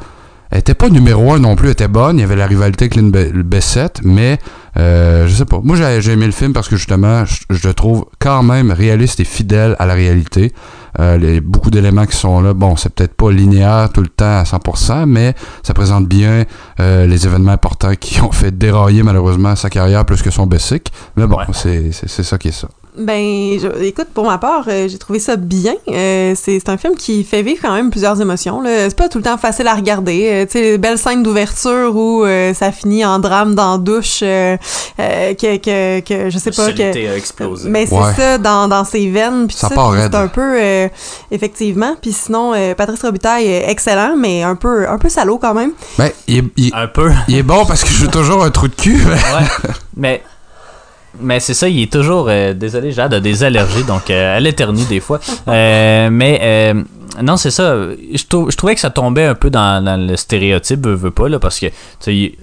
Elle était pas numéro un non plus, elle était bonne. Il y avait la rivalité avec Lynn Be- Bessette, mais euh, je sais pas. Moi, j'ai aimé le film parce que justement, je, je le trouve quand même réaliste et fidèle à la réalité. Euh, les, beaucoup d'éléments qui sont là, bon, c'est peut-être pas linéaire tout le temps à 100%, mais ça présente bien euh, les événements importants qui ont fait dérailler malheureusement sa carrière plus que son Bessic. Mais bon, Ouais. c'est ça qui est ça. Ben, je- écoute, pour ma part, euh, j'ai trouvé ça bien. Euh, c'est c'est un film qui fait vivre quand même plusieurs émotions. là. C'est pas tout le temps facile à regarder. Euh, tu sais, belle scène d'ouverture où euh, ça finit en drame dans la douche, euh, euh, que, que, que je sais pas que. A explosé. Mais c'est Ouais. ça dans, dans ses veines puis Ça part raide. c'est un peu euh, effectivement puis sinon euh, Patrice Robitaille est excellent mais un peu un peu salaud quand même. Ben, il est, il- Un peu. il est bon parce que je joue toujours un trou de cul. Ouais. Mais. Mais c'est ça, il est toujours. euh, désolé, Jade a des allergies, donc euh, elle éternue des fois. Euh, mais euh, Non, c'est ça. Je, je trouvais que ça tombait un peu dans, le stéréotype, veux pas, là, parce que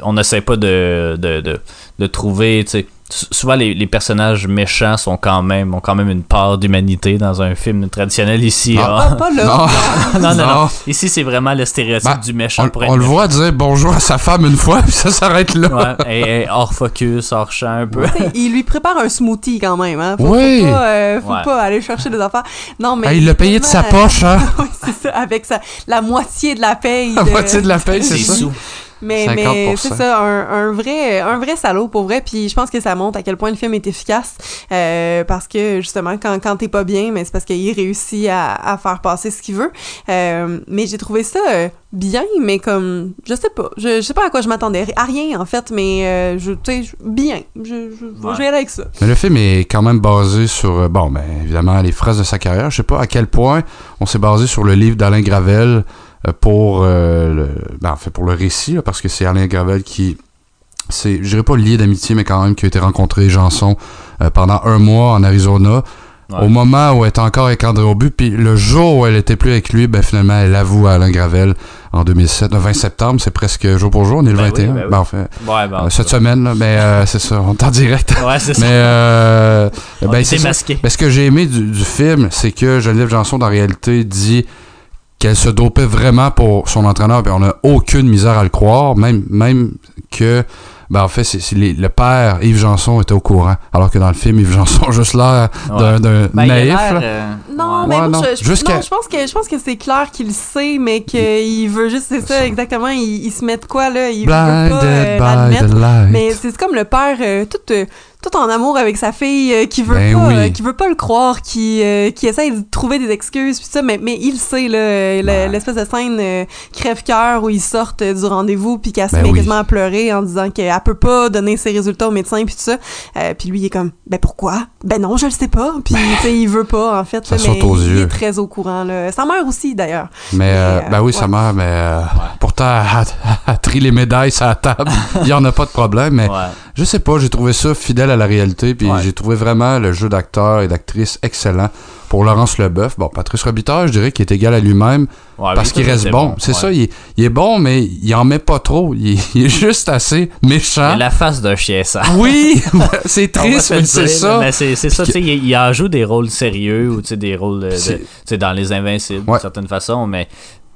on n'essaie pas de, de, de, de trouver. tu sais, s- Souvent, les, les personnages méchants sont quand même, ont quand même une part d'humanité dans un film traditionnel ici. Ah. ah. Pas, pas là. Non. <laughs> non, non, non, Non. Ici, c'est vraiment le stéréotype Ben, du méchant On, pour être on le voit dire bonjour à sa femme une fois, <laughs> puis ça s'arrête là. Ouais, et, et hors focus, hors champ un peu. Il lui prépare un smoothie quand même, hein. Faut, Oui. faut, pas, euh, faut Ouais. pas aller chercher des affaires. Non, mais. Ah, il l'a payé de sa poche, hein? <laughs> oui, c'est ça, avec sa, la moitié de la paye. La moitié de la paye, c'est C'est ça. sous. Mais, 50%. mais c'est ça, un, un vrai, un vrai salaud pour vrai. Puis je pense que ça montre à quel point le film est efficace. euh, parce que justement, quand, quand t'es pas bien, mais c'est parce qu'il réussit à, à faire passer ce qu'il veut. Euh, mais j'ai trouvé ça euh, bien, mais comme, je sais pas. Je, je sais pas à quoi je m'attendais. À rien, en fait, mais euh, je, tu sais, bien. Je, je, Ouais. je vais aller avec ça. Mais le film est quand même basé sur, bon, ben, évidemment, les phrases de sa carrière. Je sais pas à quel point on s'est basé sur le livre d'Alain Gravel pour, euh, le, ben, en fait, pour le récit, là, parce que c'est Alain Gravel qui, c'est, je dirais pas lié d'amitié, mais quand même, qui a été rencontré Janson euh, pendant un mois en Arizona. Ouais. Au moment où elle était encore avec André Aubu, puis le jour où elle était plus avec lui, ben finalement, elle avoue à Alain Gravel en 2007, le 20 septembre, c'est presque jour pour jour, on est le Ben oui, 21. ben oui. Ben, en fait, Ouais, ben, euh, cette semaine, là, mais euh, c'est ça, on est en direct. Ouais, c'est ça. Mais euh, On ben, est c'est ça. Ben, ce que j'ai aimé du, du film, c'est que Geneviève Janson, en réalité, dit qu'elle se dopait vraiment pour son entraîneur, puis on n'a aucune misère à le croire, même, même que, ben, en fait, c'est, le père, Yves Janson, était au courant, alors que dans le film, Yves Janson a juste l'air d'un, Ouais. Ben, naïf. euh, Non, ouais. mais Ouais, moi, non. je, je, Jusqu'à- non, je pense que je pense que c'est clair qu'il le sait, mais qu'il veut juste, c'est ça, exactement, il, il se met de quoi, là, il veut pas euh, by l'admettre. Mais c'est comme le père, euh, tout, euh, tout en amour avec sa fille, euh, qui veut Ben pas, oui. euh, qui veut pas le croire, qui, euh, qui essaye de trouver des excuses, puis ça, mais, mais il sait, là, le- Ouais. l'espèce de scène euh, crève-cœur où ils sortent euh, du rendez-vous, puis qu'elle se Ben met oui. quasiment à pleurer en disant qu'elle peut pas donner ses résultats au médecin, puis tout ça. Euh, puis lui, il est comme, ben pourquoi? Ben non, je le sais pas. Puis, tu sais, il veut pas, en fait. Ça là, saute mais aux il yeux. est très au courant, là. Sa mère aussi, d'ailleurs. Mais, euh, Mais, ben oui, ouais. sa mère, mais euh, pourtant, <laughs> trie les médailles sur la table. <laughs> Il y en a pas de problème, mais Ouais. Je sais pas, j'ai trouvé ça fidèle à la réalité, puis Ouais. j'ai trouvé vraiment le jeu d'acteur et d'actrice excellent. Pour Laurence Leboeuf, bon, Patrice Robitaille, je dirais qu'il est égal à lui-même Ouais, parce qu'il reste c'est bon. C'est ouais. ça, il est, il est bon, mais il en met pas trop. Il est, il est juste assez méchant. Mais la face d'un chien, ça. Oui, <laughs> <laughs> c'est On va triste, mais c'est ça. Mais c'est c'est ça, tu sais, il, il en joue des rôles sérieux ou tu sais, des rôles de- de- C'est- tu sais, dans Les Invincibles, d'une certaine façon, mais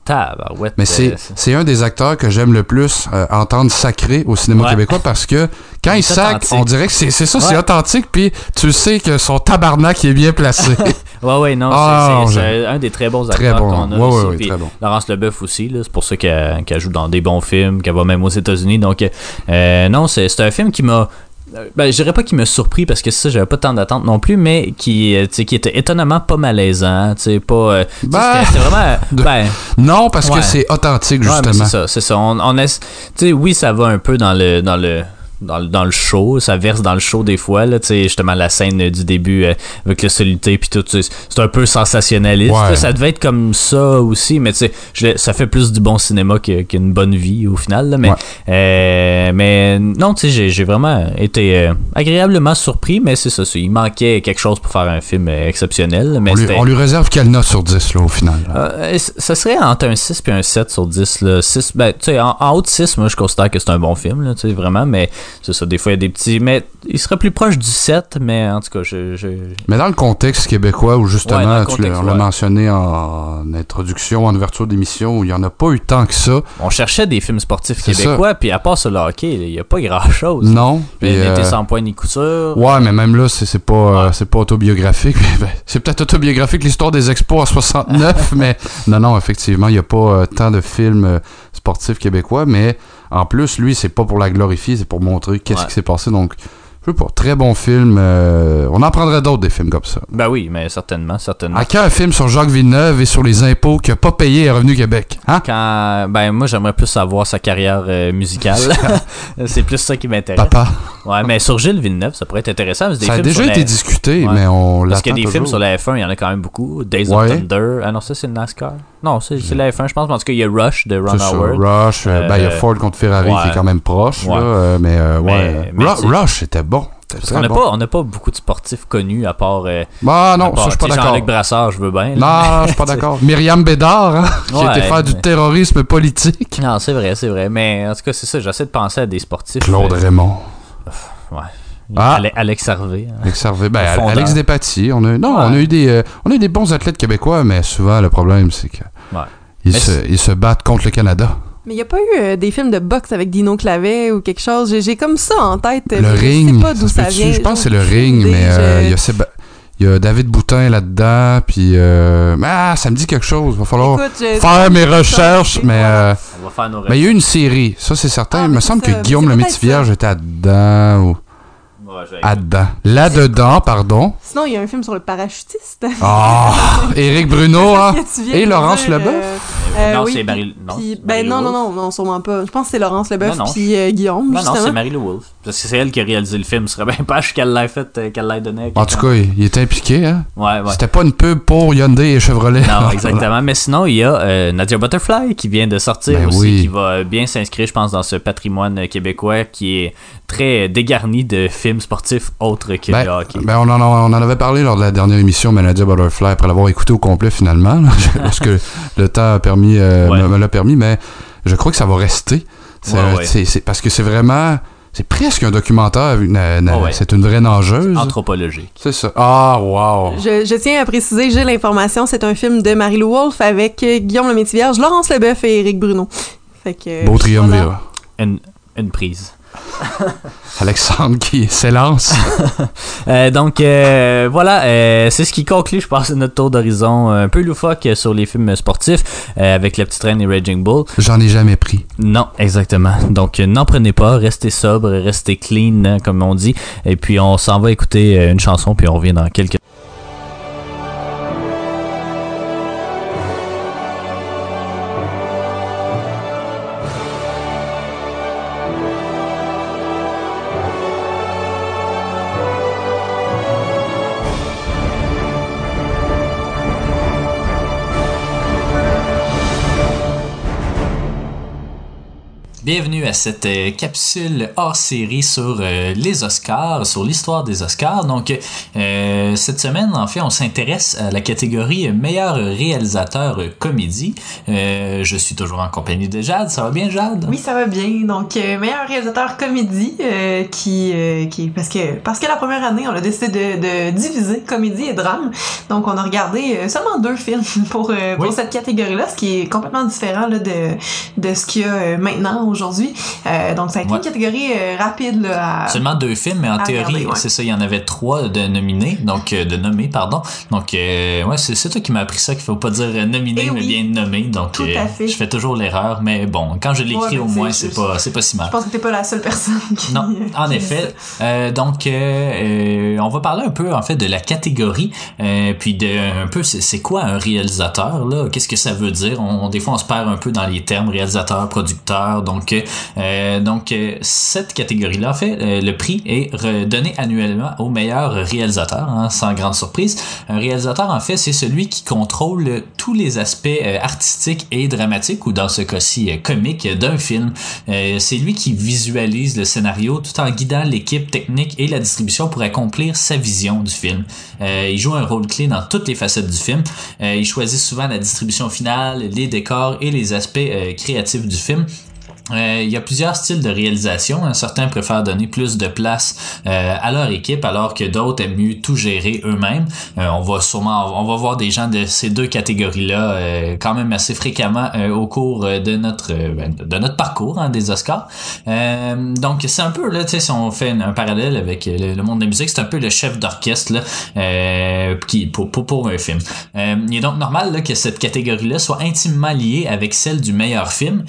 tabarouette. Mais c'est euh, c'est un des acteurs que j'aime le plus euh, entendre sacrer au cinéma Ouais. québécois parce que quand Il il est sac, authentique. on dirait que c'est c'est ça, c'est authentique, puis tu sais que son tabarnak est bien placé. <laughs> Ouais, ouais, non, Ah, c'est- un des très bons Très acteurs bon. qu'on a Ouais, très bon. Laurence Leboeuf aussi, là, c'est pour ça qu'elle qu'elle joue dans des bons films, qu'elle va même aux États-Unis. Donc, euh, non, c'est c'est un film qui m'a. Euh, Ben, je dirais pas qu'il m'a surpris parce que ça, j'avais pas tant d'attente non plus, mais qui, euh, qui était étonnamment pas malaisant, tu sais, pas. euh, Ben, c'était- vraiment. <laughs> Ben, non, parce Ouais. que c'est authentique, Ouais, justement. c'est ça, c'est ça. On, on est, tu sais, oui, ça va un peu dans le, dans le, dans le, dans le show, ça verse dans le show des fois, là, justement la scène du début euh, avec le solité puis tout, c'est un peu sensationnaliste. Ouais. Ça devait être comme ça aussi, mais tu sais, ça fait plus du bon cinéma qu'une bonne vie au final, là, mais, Ouais. euh, mais non, tu sais, j'ai- vraiment été euh, agréablement surpris, mais c'est ça, c'est- il manquait quelque chose pour faire un film exceptionnel, mais On lui, c'était- on lui réserve quelle note sur 10, là, au final? là? ça serait entre un 6 et un 7 sur 10. Là. 6, ben, tu sais, en, en haut de 6, moi, je considère que c'est un bon film, là, tu sais, vraiment, mais c'est ça, des fois, il y a des petits... Mais il serait plus proche du 7, mais en tout cas, je... je- Mais dans le contexte québécois, où Ouais, justement, tu l'as- contexte, on l'a ouais. mentionné en introduction, en ouverture d'émission, où il n'y en a pas eu tant que ça. On cherchait des films sportifs québécois, puis à part sur le hockey, il n'y a pas grand-chose. Non. Puis, Puis, L'été euh, sans point ni couture. Ouais, mais même là, c'est pas, euh, Ouais. c'est pas autobiographique. <laughs> C'est peut-être autobiographique l'histoire des expos en 69, <laughs> mais non, non, effectivement, il n'y a pas euh, tant de films euh, sportifs québécois, mais en plus, lui, c'est pas pour la glorifier, c'est pour montrer qu'est-ce Ouais. qui s'est passé. Donc, je sais pas, très bon film. euh, on en prendrait d'autres des films comme ça. Ben oui, mais certainement, certainement. À quand un film sur Jacques Villeneuve et sur les impôts qu'il n'a pas payé à Revenu Québec? Hein? Quand, ben moi j'aimerais plus savoir sa carrière euh, musicale. <laughs> c'est plus ça qui m'intéresse. Papa. Ouais, mais sur Gilles Villeneuve, ça pourrait être intéressant. parce que des Ça a déjà la- été discuté, Ouais. mais on Parce qu'il y a l'attend des films sur la F1, il y en a quand même beaucoup. Days Ouais. of Thunder. Ah non, ça c'est le NASCAR. Non, c'est la F1, je pense. Mais en tout cas, il y a Rush de Ron Howard. Rush, euh, ben, il y a Euh, Ford contre Ferrari ouais. qui est quand même proche, Ouais. là, euh, mais, euh, Mais- ouais. mais Rush était bon. Parce qu'on n'a bon. pas, on n'a pas beaucoup de sportifs connus à part. euh, Bah non, part, ça, je suis pas d'accord. Jean-Luc Brassard, je veux bien. là. Non, je suis pas <laughs> d'accord. Myriam Bédard, hein, qui Ouais, était faire du terrorisme politique. Non, c'est vrai, c'est vrai. Mais en tout cas, c'est ça. J'essaie de penser à des sportifs. Claude euh, Raymond. ouais. Ah. Ale- Alex Harvey. hein. Alex Harvey, ben, Le fondeur. Alex Despatie. On a, non, Ouais. on a eu des, euh, on a eu des bons athlètes québécois, mais souvent le problème c'est que Ouais. ils, Mais se, c'est- ils se battent contre le Canada. Mais il n'y a pas eu euh, des films de boxe avec Dino Clavet ou quelque chose? J'ai- comme ça en tête. Le mais ring, Je sais pas d'où ça vient. Je pense que c'est le ring, mais euh, je- il y a Séba- il y a David Boutin là-dedans, puis euh, ah, ça me dit quelque chose. Va falloir Écoute, faire mes recherches, mais voilà. euh, On va faire nos ben, il y a eu une série, ça c'est certain. Ah, il me mais semble que Guillaume mais le Métivierge était là-dedans ou J'ai- là-dedans. Là-dedans, pardon. Sinon, il y a un film sur le parachutiste. Ah, Éric Bruno, hein? <laughs> Et Laurence dire, Leboeuf? euh, euh, non, oui, c'est Marie. Non, puis- ben non, non, non, non, sûrement pas. Je pense que c'est Laurence Leboeuf puis euh, Guillaume, Non, non, c'est Marie-Lou Wolfe. Parce que c'est elle qui a réalisé le film. Ce serait bien pas qu'elle l'ait fait, euh, qu'elle l'ait donné. En tout cas, il, était impliqué, hein? Ouais, ouais. C'était pas une pub pour Hyundai et Chevrolet. Non, <laughs> exactement. Mais sinon, il y a euh, Nadia Butterfly qui vient de sortir Ben aussi, oui. qui va bien s'inscrire, je pense, dans ce patrimoine québécois qui est très dégarni de films sportifs autres que Ben, le hockey. ben, on, en, on en avait parlé lors de la dernière émission, Nadia Butterfly, après l'avoir écouté au complet finalement, <laughs> parce que le temps a permis, euh, Ouais. me, me l'a permis, mais je crois que ça va rester. C'est, Ouais, ouais. c'est- c'est- parce que c'est vraiment, c'est presque un documentaire, une- Oh, ouais. c'est une vraie nageuse. Anthropologique. C'est ça. Ah, wow. Je, je tiens à préciser, j'ai l'information, c'est un film de Marie-Lou Wolfe avec euh, Guillaume le Métivierge, Laurence Leboeuf et Éric Bruno. Fait que, Beau triumvirat. voilà. Une, une prise. <laughs> Alexandre qui s'élance. <laughs> Euh, donc euh, voilà, euh, c'est ce qui conclut, je pense, notre tour d'horizon un peu loufoque sur les films sportifs avec La Petite Reine et Raging Bull. J'en ai jamais pris. Non, exactement. Donc n'en prenez pas, restez sobre, restez clean, hein, comme on dit. Et puis on s'en va écouter une chanson, puis on revient dans quelques Bienvenue à cette euh, capsule hors série sur euh, les Oscars, sur l'histoire des Oscars. Donc, euh, cette semaine, en fait, on s'intéresse à la catégorie meilleur réalisateur comédie. Je suis toujours en compagnie de Jade. Ça va bien, Jade? Oui, ça va bien. Donc, meilleur réalisateur comédie qui, qui parce que parce que la première année, on a décidé de, de diviser comédie et drame. Donc, on a regardé seulement deux films <laughs> pour pour Oui. cette catégorie-là, ce qui est complètement différent là, de de ce qu'il y a maintenant aujourd'hui. Euh, donc, ça a été Ouais. une catégorie euh, rapide là. à- Seulement deux films, mais en théorie, regarder, ouais. c'est ça, il y en avait trois de nominés, donc euh, de nommés, pardon. Donc, ouais, c'est c'est toi qui m'as appris ça, qu'il faut pas dire nominé, Eh mais oui. bien nommé. Donc, Tout à fait. je fais toujours l'erreur, mais bon, quand je l'écris au mais moins, c'est- c'est pas, c'est pas si mal. Je pense que t'es pas la seule personne qui. Non, <laughs> en qui- effet. Donc, on va parler un peu en fait de la catégorie, puis de un peu c'est c'est quoi un réalisateur là? Qu'est-ce que ça veut dire? On, Des fois, on se perd un peu dans les termes réalisateur, producteur. Donc, euh, donc euh, cette catégorie-là, en fait, euh, le prix est redonné annuellement au meilleur réalisateur, hein, sans grande surprise. Un réalisateur, en fait, c'est celui qui contrôle tous les aspects artistiques et dramatiques, ou dans ce cas-ci comiques, d'un film. C'est lui qui visualise le scénario tout en guidant l'équipe technique et la distribution pour accomplir sa vision du film. Il joue un rôle clé dans toutes les facettes du film. Il choisit souvent la distribution finale, les décors et les aspects créatifs du film. Euh, il y a plusieurs styles de réalisation. hein. Certains préfèrent donner plus de place euh, à leur équipe, alors que d'autres aiment mieux tout gérer eux-mêmes. Euh, on va sûrement, on va voir des gens de ces deux catégories-là euh, quand même assez fréquemment euh, au cours de notre ben, de notre parcours hein, des Oscars. Donc c'est un peu là, si on fait un, parallèle avec le, monde de la musique, c'est un peu le chef d'orchestre là, qui pour, pour pour un film. Il est donc normal là, que cette catégorie-là soit intimement liée avec celle du meilleur film,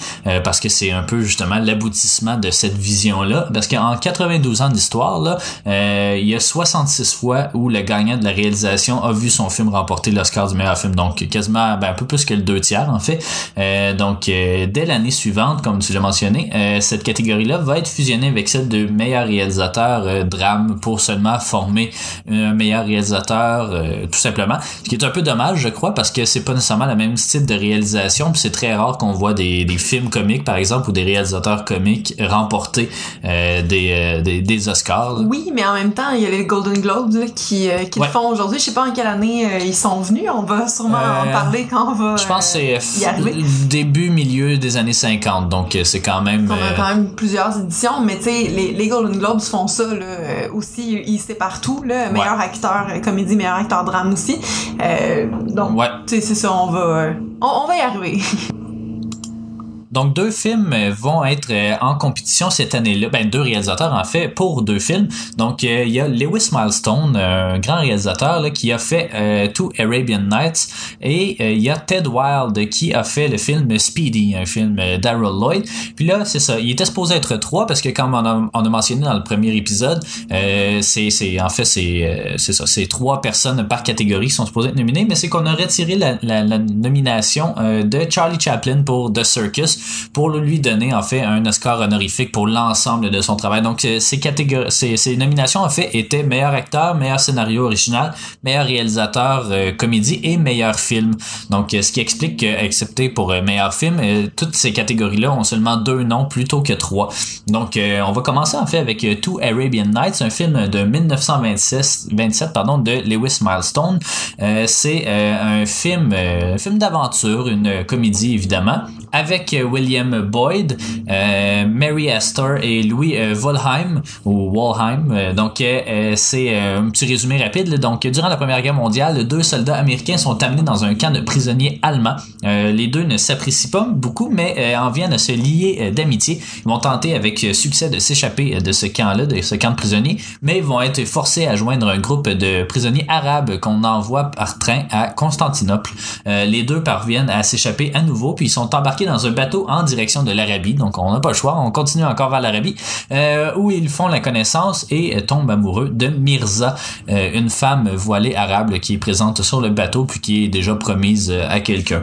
parce que c'est un peu justement l'aboutissement de cette vision-là. Parce qu'en 92 ans d'histoire, euh, il y a 66 fois où le gagnant de la réalisation a vu son film remporter l'Oscar du meilleur film. Donc quasiment ben, un peu plus que le deux tiers en fait. Euh, donc euh, dès l'année suivante, comme tu l'as mentionné, cette catégorie-là va être fusionnée avec celle de meilleur réalisateur drame pour seulement former un meilleur réalisateur tout simplement. Ce qui est un peu dommage, je crois, parce que c'est pas nécessairement le même style de réalisation. Puis c'est très rare qu'on voit des, des films comiques, par exemple, ou des réalisateurs comiques remporter euh, des, euh, des, des Oscars. là. Oui, mais en même temps, il y a les Golden Globes là, qui, euh, qui Ouais. le font aujourd'hui. Je sais pas en quelle année euh, ils sont venus. On va sûrement en parler quand on va Je pense que c'est début, milieu des années 50, donc c'est quand même... On a quand même plusieurs éditions, mais tu sais, les, les Golden Globes font ça là, aussi. Ils séparent tout, là, meilleur acteur comédie, meilleur acteur drame aussi. Donc, Ouais. tu sais, c'est ça, on va, on, on va y arriver. <laughs> Donc deux films vont être euh, en compétition cette année-là, ben deux réalisateurs en fait pour deux films. Donc euh, il y a Lewis Milestone, un grand réalisateur là, qui a fait euh, Two Arabian Nights. Et il y a Ted Wilde qui a fait le film Speedy, un film d'Harold Lloyd. Puis là c'est ça, il était supposé être trois parce que comme on a, on a mentionné dans le premier épisode, c'est en fait c'est ça, c'est trois personnes par catégorie qui sont supposées être nominées, mais c'est qu'on a retiré la, nomination de Charlie Chaplin pour The Circus pour lui donner en fait un Oscar honorifique pour l'ensemble de son travail. Donc euh, ces catégories, ces, nominations en fait étaient meilleur acteur, meilleur scénario original, meilleur réalisateur euh, comédie et meilleur film. Donc euh, ce qui explique que excepté pour meilleur film, toutes ces catégories-là ont seulement deux noms plutôt que trois. Donc on va commencer en fait avec Two Arabian Nights, un film de 1926 27 pardon de Lewis Milestone. C'est un film film d'aventure, une comédie évidemment avec William Boyd, euh, Mary Astor et Louis euh. Euh, donc euh, c'est un petit résumé rapide. Donc durant la Première Guerre mondiale, deux soldats américains sont amenés dans un camp de prisonniers allemands. Les deux ne s'apprécient pas beaucoup, mais en viennent à se lier d'amitié. Ils vont tenter avec succès de s'échapper de ce camp-là, de ce camp de prisonniers, mais ils vont être forcés à joindre un groupe de prisonniers arabes qu'on envoie par train à Constantinople. Les deux parviennent à s'échapper à nouveau, puis ils sont embarqués dans un bateau en direction de l'Arabie. Donc on n'a pas le choix, on continue encore vers l'Arabie, euh, où ils font la connaissance et tombent amoureux de Mirza, euh, une femme voilée arabe qui est présente sur le bateau puis qui est déjà promise euh, à quelqu'un.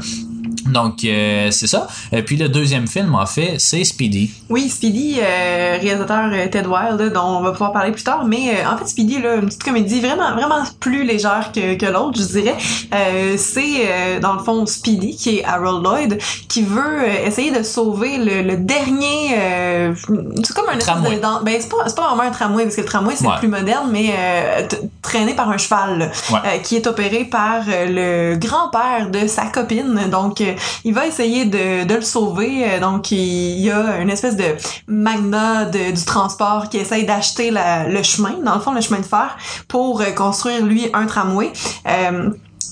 Donc euh, c'est ça. Et puis le deuxième film en fait c'est Speedy. Oui, Speedy, euh, réalisateur euh, Ted Wilde, là, dont on va pouvoir parler plus tard, mais euh, en fait Speedy, là, une petite comédie vraiment vraiment plus légère que, que l'autre, je dirais. Euh, c'est euh, dans le fond Speedy, qui est Harold Lloyd, qui veut euh, essayer de sauver le, le dernier... euh, c'est comme un Tramway. de- dans- ben, c'est pas, c'est pas vraiment un tramway, parce que le tramway c'est Ouais. plus moderne, mais euh, traîné par un cheval, là, Ouais. euh, qui est opéré par euh, le grand-père de sa copine. Donc, euh, il va essayer de, le sauver. Euh, Donc, il y a une espèce de magnat de- du transport qui essaye d'acheter le chemin, dans le fond, le chemin de fer, pour euh, construire, lui, un tramway. Euh,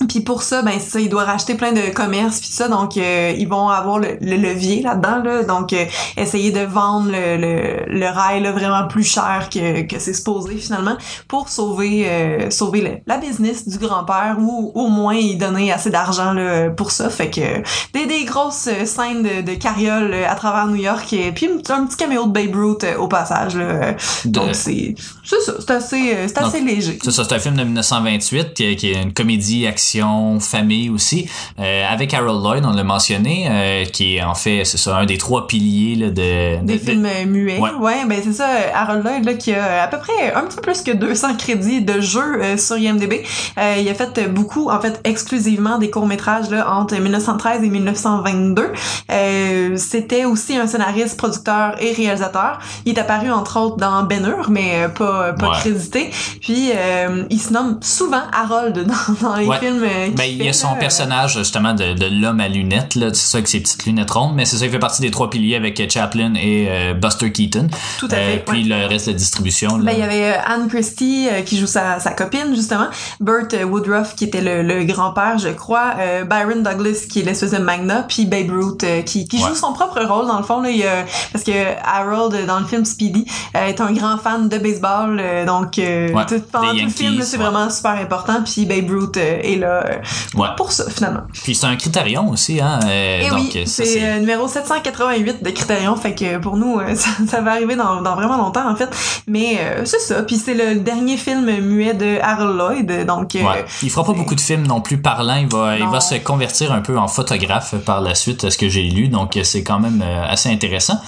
puis pour ça, ben c'est ça, il doit racheter plein de commerces puis ça, donc euh, ils vont avoir le, le levier là-dedans là, donc euh, essayer de vendre le, le, le rail là, vraiment plus cher que, que c'est supposé finalement pour sauver euh, sauver le- la business du grand-père ou au moins y donner assez d'argent là, pour ça, fait que des, des grosses euh, scènes de, de carriole euh, à travers New York et puis un, petit caméo de Babe Ruth euh, au passage là. De- donc c'est c'est ça, c'est assez euh, c'est assez Donc, léger. C'est ça, c'est un film de 1928 qui, est- qui est une comédie action famille aussi euh, avec Harold Lloyd, on l'a mentionné, euh, qui est en fait c'est ça un des trois piliers là, de, Des de- films euh, muets. Ouais. Ouais, ben c'est ça. Harold Lloyd, là, qui a à peu près un petit peu plus que 200 crédits de jeu euh, sur IMDb. Euh, il a fait beaucoup, en fait, exclusivement des courts-métrages là, entre 1913 et 1922. Euh, C'était aussi un scénariste, producteur et réalisateur. Il est apparu, entre autres, dans Ben Hur, mais euh, pas, pas Ouais. crédité. Puis, euh, il se nomme souvent Harold dans, dans les Ouais. films euh, Ben, il y a son personnage justement de, de l'homme à lunettes, là, c'est ça avec ses petites lunettes rondes, mais c'est ça, il fait partie des trois piliers avec euh, Chaplin et euh, Buster Keaton. Tout à fait, Puis le reste de la distribution. Là. Ben, il y avait euh, Anne Christie euh, qui joue sa, sa copine, justement. Burt euh, Woodruff qui était le, le grand-père, je crois. Euh, Byron Douglas qui est l'espèce de magna. Puis Babe Ruth euh, qui, qui joue son propre rôle, dans le fond. Là, il parce que Harold, euh, dans le film Speedy, euh, est un grand fan de baseball. Euh, donc, euh, Ouais, tout- pendant tout le film, c'est ouais. vraiment super important. Puis Babe Ruth euh, est là euh, Ouais. pour ça, finalement. Puis c'est un critérium aussi, hein. Et donc, oui, ça, c'est numéro 788 de Criterion, fait que pour nous, <laughs> ça, ça va arriver dans, dans vraiment longtemps en fait. Mais c'est ça, puis c'est le dernier film muet de Harold Lloyd, donc. Il fera pas beaucoup de films non plus parlants. Il va, il va se convertir un peu en photographe par la suite, à ce que j'ai lu. Donc, c'est quand même assez intéressant.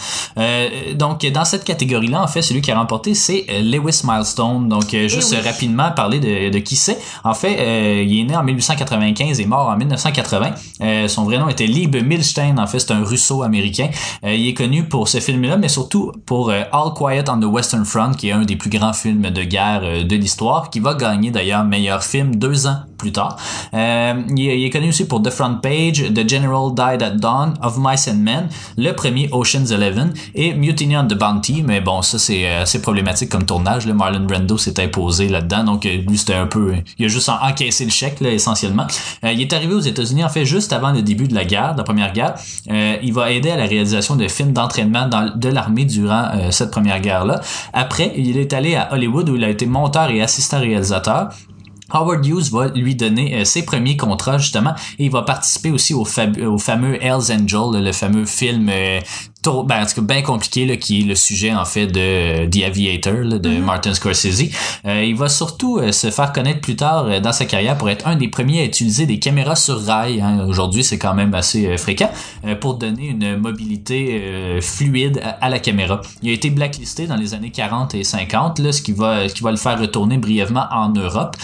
Donc, dans cette catégorie-là, en fait, celui qui a remporté, c'est euh, Lewis Milestone. Donc, euh, juste Eh oui. euh, rapidement parler de, de qui c'est. En fait, euh, il est né en 1895 et mort en 1980. Euh, son vrai nom était Lieb Milstein, en fait c'est un russo-américain. Il est connu pour ce film-là, mais surtout pour All Quiet on the Western Front, qui est un des plus grands films de guerre de l'histoire, qui va gagner d'ailleurs meilleur film deux ans plus tard. Euh, il, est, il est connu aussi pour The Front Page, The General Died at Dawn, Of Mice and Men, le premier Ocean's Eleven et Mutiny on the Bounty. Mais bon, ça c'est euh, assez problématique comme tournage. Là. Marlon Brando s'est imposé là-dedans, donc euh, lui c'était un peu, il a juste en- encaissé le chèque là, essentiellement. Euh, il est arrivé aux États-Unis en fait juste avant le début de la guerre, de la première guerre. Euh, il va aider à la réalisation de films d'entraînement de l'armée durant cette première guerre-là. Après, il est allé à Hollywood où il a été monteur et assistant réalisateur. Howard Hughes va lui donner ses premiers contrats justement et il va participer aussi au, au fameux Hell's Angel, le fameux film ben, en tout cas, bien compliqué là, qui est le sujet en fait de euh, The Aviator là, de Martin Scorsese. Euh, il va surtout euh, se faire connaître plus tard euh, dans sa carrière pour être un des premiers à utiliser des caméras sur rail. hein. Aujourd'hui, c'est quand même assez fréquent pour donner une mobilité fluide à, à la caméra. Il a été blacklisté dans les années 40 et 50, là, ce qui va, ce qui va le faire retourner brièvement en Europe.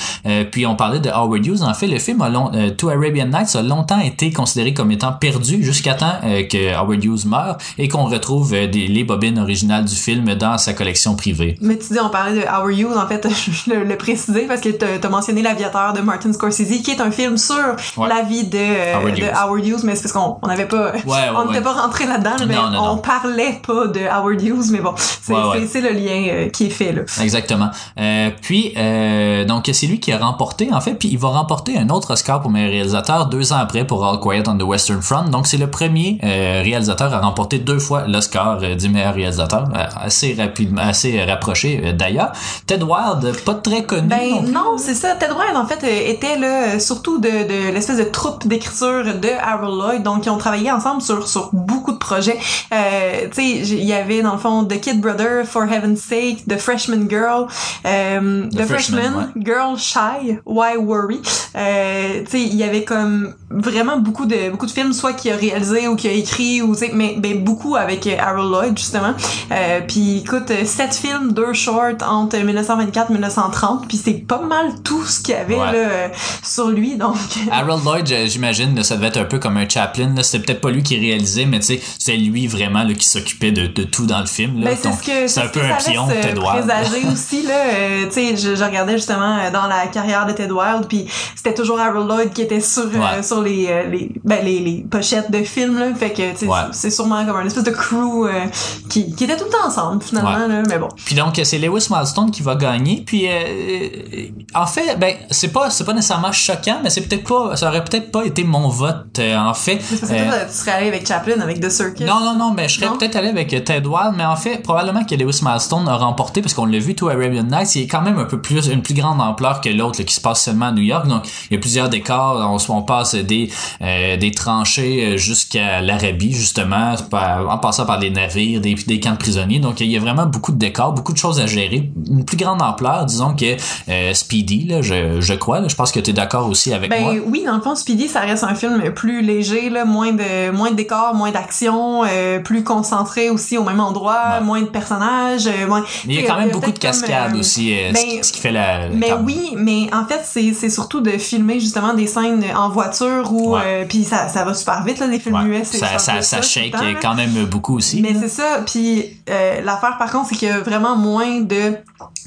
Puis on parlait de Howard Hughes. En fait, le film a long, To Arabian Nights a longtemps été considéré comme étant perdu jusqu'à temps que Howard Hughes meure et qu'on retrouve euh, des, les bobines originales du film dans sa collection privée. Mais tu dis, on parlait de Howard Hughes, en fait, <laughs> je le, le précisais parce que t'as as mentionné L'Aviateur de Martin Scorsese, qui est un film sur Ouais. la vie de, Howard de Hughes. Howard Hughes, mais c'est parce qu'on on n'avait pas, ouais, on n'était pas rentré là-dedans, là, mais Non, non, on non. parlait pas de Howard Hughes, mais bon, c'est le lien euh, qui est fait, là. Exactement. Euh, puis euh, donc c'est lui qui a remporté en fait, puis il va remporter un autre Oscar pour meilleur réalisateur deux ans après pour All Quiet on the Western Front. Donc c'est le premier euh, réalisateur à remporter deux fois l'Oscar euh, du meilleur réalisateur, euh, assez rapidement, assez euh, rapproché d'ailleurs. Ted Wilde, pas très connu. Ben non c'est ça. Ted Wilde, en fait, était là, surtout de, de l'espèce de troupe d'écriture de Harold Lloyd. Donc, ils ont travaillé ensemble sur, sur beaucoup de projets. Euh, tu sais, il y avait, dans le fond, The Kid Brother, For Heaven's Sake, The Freshman Girl, euh, The, The Freshman, Freshman, Girl Shy, Why Worry. Euh, tu sais, il y avait comme vraiment beaucoup de, beaucoup de films, soit qu'il a réalisé ou qu'il a écrit, ou tu sais, mais ben, beaucoup avec euh, Harold Lloyd, justement. Euh, puis écoute, euh, sept films, deux shorts entre 1924 et 1930, puis c'est pas mal tout ce qu'il y avait Ouais. là, euh, sur lui, donc... <laughs> Harold Lloyd, j'imagine, ça devait être un peu comme un Chaplin. C'était peut-être pas lui qui réalisait, mais tu sais, c'est lui vraiment là, qui s'occupait de, de tout dans le film. Là. Ben, c'est ce un peu un pion Ted Wilde. présager <laughs> aussi là euh, tu sais je, je regardais justement dans la carrière de Ted Wilde puis c'était toujours Harold Lloyd qui était sur Ouais. sur les, les ben les, les pochettes de films là fait que Ouais. c'est sûrement comme un espèce de crew euh, qui qui était tout le temps ensemble finalement Ouais. là mais bon Puis donc c'est Lewis Milestone qui va gagner. Puis euh, euh, en fait, ben c'est pas c'est pas nécessairement choquant, mais c'est peut-être pas ça aurait peut-être pas été mon vote euh, en fait. parce que toi, tu serais allé avec Chaplin avec The Circus non, non, non, mais je serais peut-être allé avec Ted Wilde, mais en fait, probablement que Lewis Milestone a remporté, parce qu'on l'a vu, To Arabian Nights, il est quand même un peu plus, une plus grande ampleur que l'autre, qui se passe seulement à New York. Donc, il y a plusieurs décors, on, on passe des, des tranchées jusqu'à l'Arabie, justement, par- en passant par des navires, des, des camps de prisonniers. Donc, il y a vraiment beaucoup de décors, beaucoup de choses à gérer. Une plus grande ampleur, disons que euh, Speedy, là, je, je crois, là, je pense que tu es d'accord aussi avec Ben moi. oui, dans le fond, Speedy, ça reste un film plus léger, là, moins de moins de décors, moins d'action, euh, plus concentré aussi au même endroit, Ouais. moins de personnages, euh, moins. Mais il y a quand même beaucoup de cascades aussi, ce, ben, qui, ce qui fait la... Mais oui, mais en fait, c'est surtout de filmer justement des scènes en voiture ou Ouais. puis ça ça va super vite là, les films Ouais. c'est ça, shake temps, quand même beaucoup aussi. Mais c'est ça. Puis euh, l'affaire, par contre, c'est qu'il y a vraiment moins de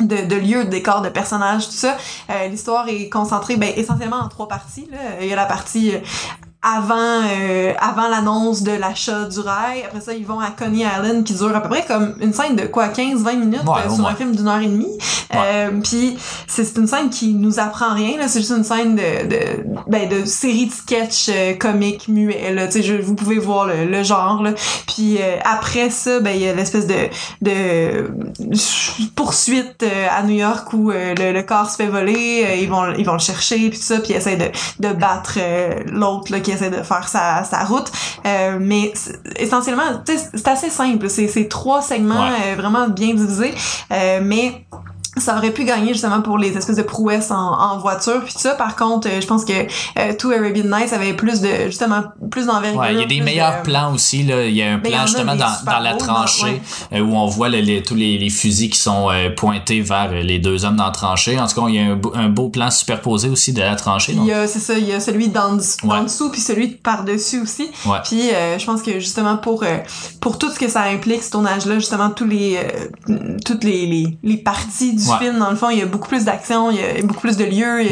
de, de lieux, de décors, de personnages, tout ça. Euh, L'histoire est concentrée ben, essentiellement en trois parties. Là. Il y a la partie euh, avant euh, avant l'annonce de l'achat du rail. Après ça, ils vont à Coney Island qui dure à peu près comme une scène de quoi 15-20 minutes Ouais, euh, sur un film d'une heure et demie. Euh, Puis c'est une scène qui nous apprend rien. là. C'est juste une scène de, de, ben, de série de sketch euh, comiques muets. Là. Tu sais, je- Vous pouvez voir le, le genre. Là. Puis euh, après ça, ben il y a l'espèce de, de poursuite à New York où le, le corps se fait voler. euh, ils vont ils vont le chercher puis tout ça. Puis ils essaient de, de battre l'autre là, qui essaie de faire sa, sa route. Euh, mais essentiellement, c'est assez simple. C'est c'est trois segments Ouais. euh, vraiment bien divisés. Euh, mais ça aurait pu gagner justement pour les espèces de prouesses en, en voiture puis ça par contre euh, je pense que euh, Two Arabian Nights avait plus de justement plus d'envergure Ouais, il y a des meilleurs de- plans aussi. Là. Il y a un Mais plan justement dans, la tranchée euh, où on voit le- les- tous les, les fusils qui sont euh, pointés vers les deux hommes dans la tranchée. En tout cas, il y a un, beau- un beau plan superposé aussi de la tranchée. il y a c'est ça il y a celui d'en dessous- Ouais. dessous puis celui par dessus aussi puis je pense que justement pour pour tout ce que ça implique ce tournage là justement tous les toutes les, les les parties du Ouais. film dans le fond il y a beaucoup plus d'action il y a beaucoup plus de lieux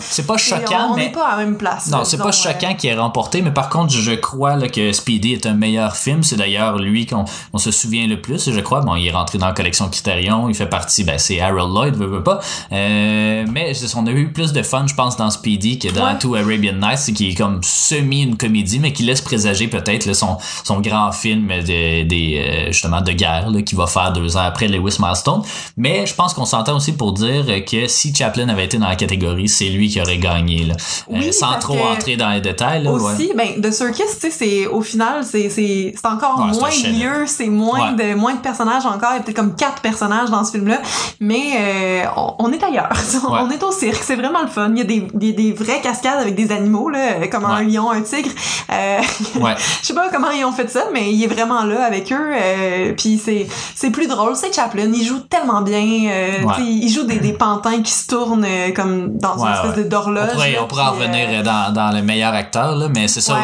C'est pas choquant, on on mais n'est pas à la même place Non, c'est pas euh, choquant qui ait remporté, mais par contre, je crois là, que Speedy est un meilleur film. C'est d'ailleurs lui qu'on on se souvient le plus, je crois. Bon, il est rentré dans la collection Criterion, il fait partie, ben, c'est Harold Lloyd, veut, veut pas. Euh, mais on a eu plus de fun, je pense, dans Speedy que dans Ouais. Two Arabian Nights, qui est comme semi une comédie, mais qui laisse présager peut-être son, son grand film de, des, euh, justement de guerre là, qui va faire deux ans après Lewis Milestone. Mais je pense qu'on s'entend aussi pour dire que si Chaplin avait été dans la catégorie, c'est lui qui aurait gagné. Là. Euh, sans trop entrer dans les détails. Là, ouais. aussi ben The Circus c'est au final c'est c'est c'est encore Ouais, moins lieux c'est moins Ouais. de moins de personnages encore il y a peut-être comme quatre personnages dans ce film là mais euh, on, on est ailleurs on est au cirque c'est vraiment le fun il y a des, des, des vraies cascades avec des animaux là comme un lion un tigre euh, <laughs> je sais pas comment ils ont fait ça mais il est vraiment là avec eux euh, puis c'est c'est plus drôle c'est Chaplin il joue tellement bien euh, Ouais. il joue des, des pantins qui se tournent euh, comme dans Ouais, une espèce ouais. de d'horloge On pourrait, on pourrait en revenir euh, euh, dans, dans le meilleur acteur, là, mais c'est ça,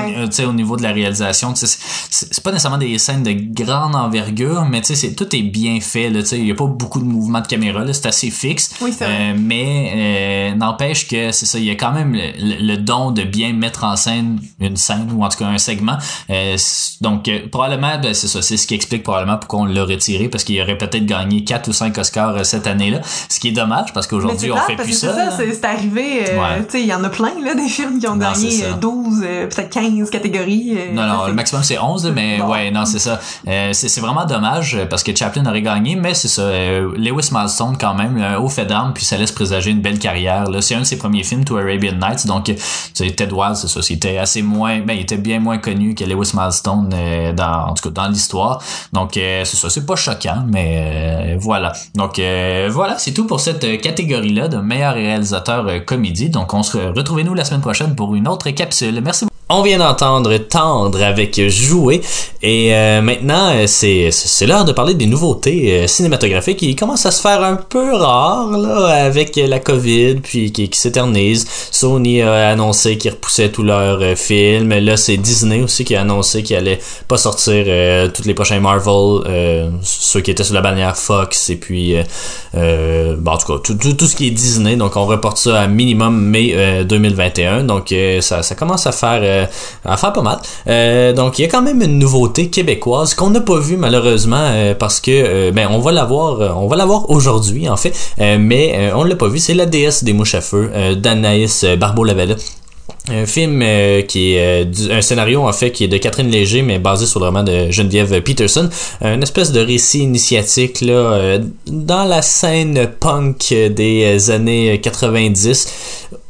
au- au niveau de la réalisation, c'est pas nécessairement des scènes de grande envergure, mais c'est- tout est bien fait, il y a pas beaucoup de mouvements de caméra, c'est assez fixe. Oui. Euh, mais euh, n'empêche que c'est ça, il y a quand même le, le- don de bien mettre en scène une scène ou en tout cas un segment. Euh, donc probablement, ben, c'est ça, c'est ce qui explique probablement pourquoi on l'a retiré parce qu'il aurait peut-être gagné 4 ou 5 Oscars cette année-là, ce qui est dommage parce qu'aujourd'hui on fait parce plus ça. c'est ça, arrivé, euh, Ouais. tu sais, il y en a plein, là, des films qui ont Non, gagné ça. euh, 12, euh, peut-être 15 catégories. euh, Non, non, le maximum c'est 11, là, mais Bon. ouais, non, c'est ça. C'est vraiment dommage parce que Chaplin aurait gagné, mais c'est ça. Lewis Milestone, quand même, haut fait d'armes, puis ça laisse présager une belle carrière. C'est un de ses premiers films, To Arabian Nights, donc Ted Wild, c'est ça. C'était assez moins, ben, il était bien moins connu que Lewis Milestone dans, en tout cas, dans l'histoire. Donc, c'est ça. C'est pas choquant, mais voilà. Donc, euh, voilà, c'est tout pour cette euh, catégorie-là de meilleur réalisateur euh, comédie. Donc, on se re- retrouvez-nous la semaine prochaine pour une autre capsule. Merci beaucoup. On vient d'entendre Tendre avec Jouer et euh, maintenant euh, c'est c'est l'heure de parler des nouveautés euh, cinématographiques qui commencent à se faire un peu rares là avec la Covid puis qui, qui s'éternise. Sony a annoncé qu'ils repoussaient tous leurs films. Là c'est Disney aussi qui a annoncé qu'il allait pas sortir tous les prochains Marvel, ceux qui étaient sur la bannière Fox et puis bon, en tout cas tout, tout, tout ce qui est Disney. Donc on reporte ça à minimum mai euh, 2021. Donc ça commence à faire euh, à faire pas mal. Euh, donc il y a quand même une nouveauté québécoise qu'on n'a pas vue malheureusement euh, parce que euh, ben on va l'avoir euh, on va l'avoir aujourd'hui en fait, Euh, mais euh, on l'a pas vu. C'est la déesse des mouches à feu euh, d'Anaïs Barbeau-Lavallette. Un film euh, qui est euh, un scénario en fait qui est de Catherine Léger mais basé sur le roman de Geneviève Peterson, une espèce de récit initiatique là euh, dans la scène punk des années 90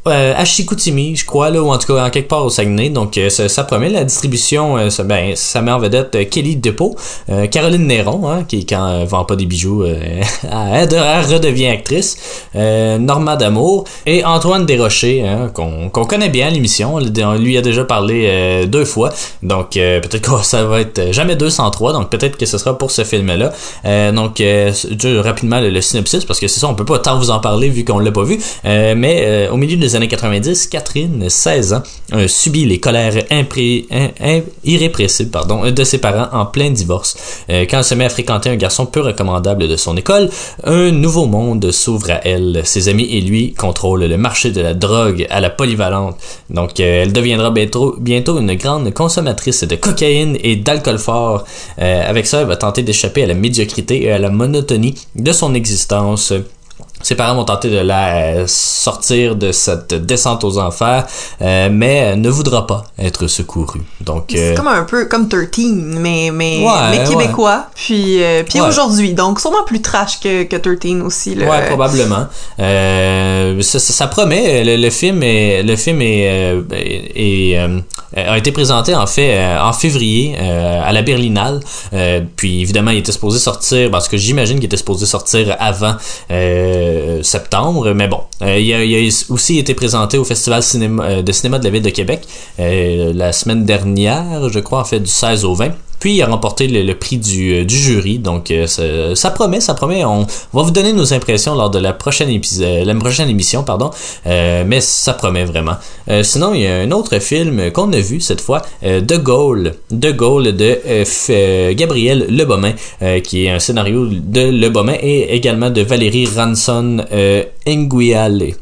euh, à Chicoutimi, je crois, là, ou en tout cas en quelque part au Saguenay. Donc, euh, ça, promet la distribution. euh, ça, ben, ça met en vedette euh, Kelly Depot, euh, Caroline Néron, hein, qui quand vend pas des bijoux, <laughs> elle, redevient actrice, Norma D'Amour et Antoine Desrochers, hein, qu'on connaît bien l'émission. On lui a déjà parlé deux fois. Donc, peut-être que <laughs> ça va être jamais 203. Donc, peut-être que ce sera pour ce film-là. Donc, rapidement le, le synopsis, parce que c'est ça, on peut pas tant vous en parler vu qu'on l'a pas vu. Mais au milieu années 90, Catherine, 16 ans, euh, subit les colères irrépressibles pardon, de ses parents en plein divorce. Euh, quand elle se met à fréquenter un garçon peu recommandable de son école, un nouveau monde s'ouvre à elle. Ses amis et lui contrôlent le marché de la drogue à la polyvalente. Donc, euh, elle deviendra bientôt, bientôt une grande consommatrice de cocaïne et d'alcool fort. Euh, avec ça, elle va tenter d'échapper à la médiocrité et à la monotonie de son existence. Ses parents vont tenter de la sortir de cette descente aux enfers, euh, mais ne voudra pas être secourue. Donc, C'est euh, comme un peu comme 13, mais, mais, Ouais, mais québécois. Puis, euh, puis Ouais. aujourd'hui, donc sûrement plus trash que, que 13 aussi. Là. Ouais, probablement. Ça, ça- ça promet. Le, le film est, le film est, est, a été présenté en fait en février à la Berlinale. Puis évidemment, il était supposé sortir parce que j'imagine qu'il était supposé sortir avant euh, septembre. Mais bon, Euh, il, a, aussi été présenté au Festival euh, de cinéma de la ville de Québec euh, la semaine dernière, je crois en fait du 16 au 20. Puis il a remporté le, prix du, euh, du jury, donc euh, ça, promet, ça promet. On va vous donner nos impressions lors de la prochaine épisode, la prochaine émission, pardon. Euh, mais ça promet vraiment. Euh, sinon, il y a un autre film qu'on a vu cette fois, euh, De Gaulle, De de euh, euh, Gabriel euh, qui est un scénario de Lebaumin et également de Valérie Ranson euh, Nguyen.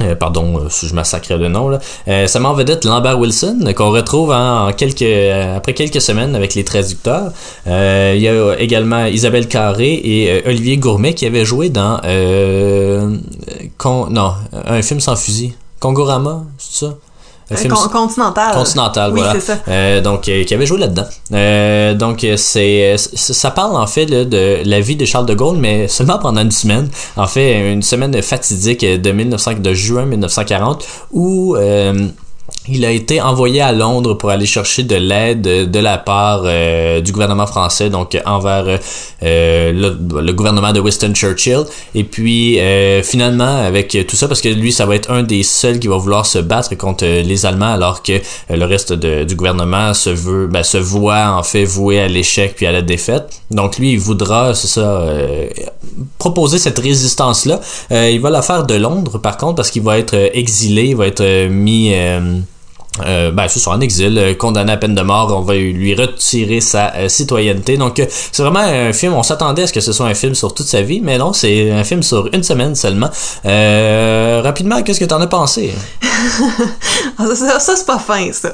Euh, pardon euh, si je massacrais le nom là. Euh, ça m'en vedette Lambert Wilson qu'on retrouve en, quelques après quelques semaines avec les traducteurs. Il y a également Isabelle Carré et Olivier Gourmet qui avaient joué dans non un film sans fusil. Kongorama, c'est ça? Euh, film con- continental. Continental, Oui, voilà. ça. Euh, donc, euh, qui avait joué là-dedans. Euh, donc, c'est, ça parle en fait là, de la vie de Charles de Gaulle, mais <laughs> seulement pendant une semaine. En fait, une semaine fatidique de 1900, de juin 1940, où il a été envoyé à Londres pour aller chercher de l'aide de la part euh, du gouvernement français, donc envers euh, le, gouvernement de Winston Churchill. Et puis euh, finalement, avec tout ça, parce que lui, ça va être un des seuls qui va vouloir se battre contre les Allemands, alors que le reste du gouvernement se veut, ben, se voit en fait voué à l'échec puis à la défaite. Donc lui, il voudra, c'est ça, proposer cette résistance-là. Il va la faire de Londres, par contre, parce qu'il va être exilé, il va être mis... euh, ben, c'est ça, en exil, euh, condamné à peine de mort, on va lui retirer sa euh, citoyenneté. Donc, c'est vraiment un film, on s'attendait à ce que ce soit un film sur toute sa vie, mais non, c'est un film sur une semaine seulement. Rapidement, qu'est-ce que t'en as pensé? <laughs> Ça, c'est pas fin, ça.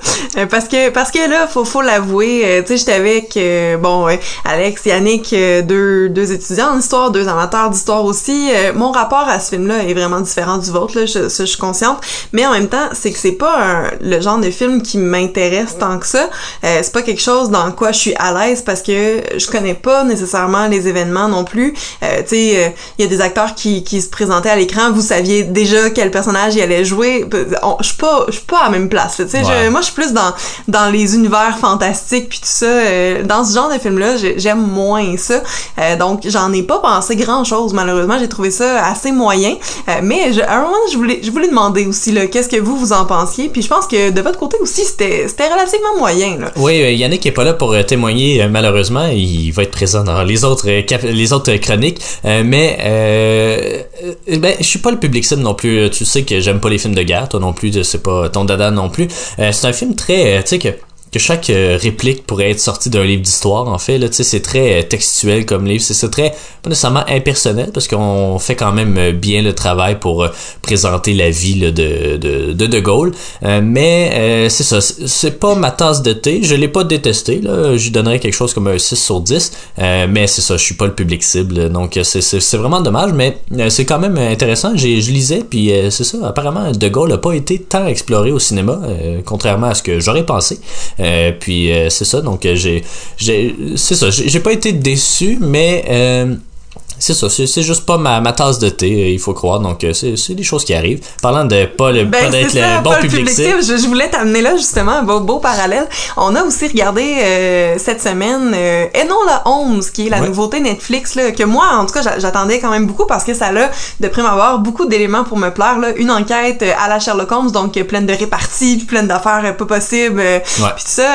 Parce que parce que là, faut, faut l'avouer, tu sais, j'étais avec, bon, Alex, Yannick, deux, deux étudiants en histoire, deux amateurs d'histoire aussi. Mon rapport à ce film-là est vraiment différent du vôtre, là, je, suis consciente. Mais en même temps, c'est que c'est pas un- le genre de film qui m'intéresse tant que ça. Euh, c'est pas quelque chose dans quoi je suis à l'aise parce que je connais pas nécessairement les événements non plus. Euh, tu sais, euh, il y a des acteurs qui, qui se présentaient à l'écran, vous saviez déjà quel personnage il allait jouer. Je suis pas, pas à la même place. Tu sais, Ouais. moi, je suis plus dans dans les univers fantastiques puis tout ça. euh, dans ce genre de film-là, j'ai- j'aime moins ça. Donc, j'en ai pas pensé grand-chose. Malheureusement, j'ai trouvé ça assez moyen. Mais je, à un moment, je voulais, je voulais demander aussi là, qu'est-ce que vous vous en pensiez? Puis je pense que de votre côté aussi, c'était relativement moyen. Là. Oui, euh, Yannick est pas là pour euh, témoigner euh, malheureusement. Il va être présent dans les autres les autres chroniques, mais ben je suis pas le public cible non plus. Tu sais que j'aime pas les films de guerre, toi non plus. C'est pas ton dada non plus. C'est un film très, tu sais que que chaque euh, réplique pourrait être sortie d'un livre d'histoire en fait là c'est très euh, textuel comme livre. C'est très pas nécessairement impersonnel parce qu'on fait quand même euh, bien le travail pour présenter la vie là, de, de de de Gaulle. Euh, mais euh, c'est ça. C'est pas ma tasse de thé. Je l'ai pas détesté là. Je lui donnerais quelque chose comme un 6 sur 10 Euh, mais c'est ça. Je suis pas le public cible donc c'est vraiment dommage mais c'est quand même intéressant. J'ai je lisais puis c'est ça. Apparemment de Gaulle a pas été tant exploré au cinéma contrairement à ce que j'aurais pensé euh, puis euh, c'est ça, donc euh, j'ai, j'ai, c'est ça, j'ai, j'ai pas été déçu, mais c'est ça, c'est, juste pas ma, ma tasse de thé, euh, il faut croire, donc euh, c'est, des choses qui arrivent. Parlant de pas, le, pas Ben, d'être c'est ça, le bon pas public cible. Je, je voulais t'amener là, justement, beau, beau parallèle. On a aussi regardé euh, cette semaine euh, Enola Holmes, qui est la Ouais. nouveauté Netflix, là, que moi, en tout cas, j'a- j'attendais quand même beaucoup parce que ça a, de prime abord, beaucoup d'éléments pour me plaire. Là. Une enquête à la Sherlock Holmes, donc pleine de réparties, pleine d'affaires pas possibles. euh, Ouais. Puis ça,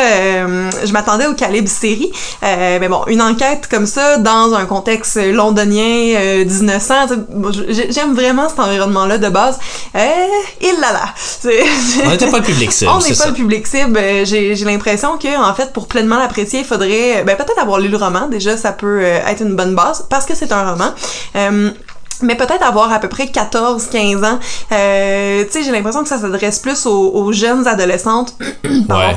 je m'attendais au calibre série. Mais bon, une enquête comme ça, dans un contexte londonien, euh, 1900, tu sais, bon, j'ai- j'aime vraiment cet environnement-là de base. Euh, il là là. <laughs> On n'était pas le public cible, On n'est pas ça. le public cible. Euh, J'ai l'impression que, en fait, pour pleinement l'apprécier, il faudrait ben, peut-être avoir lu le roman. Déjà, ça peut euh, être une bonne base parce que c'est un roman. Euh, mais peut-être avoir à peu près 14-15 ans. Euh, tu sais, j'ai l'impression que ça s'adresse plus aux, aux jeunes adolescentes. <coughs> Pardon. Ouais.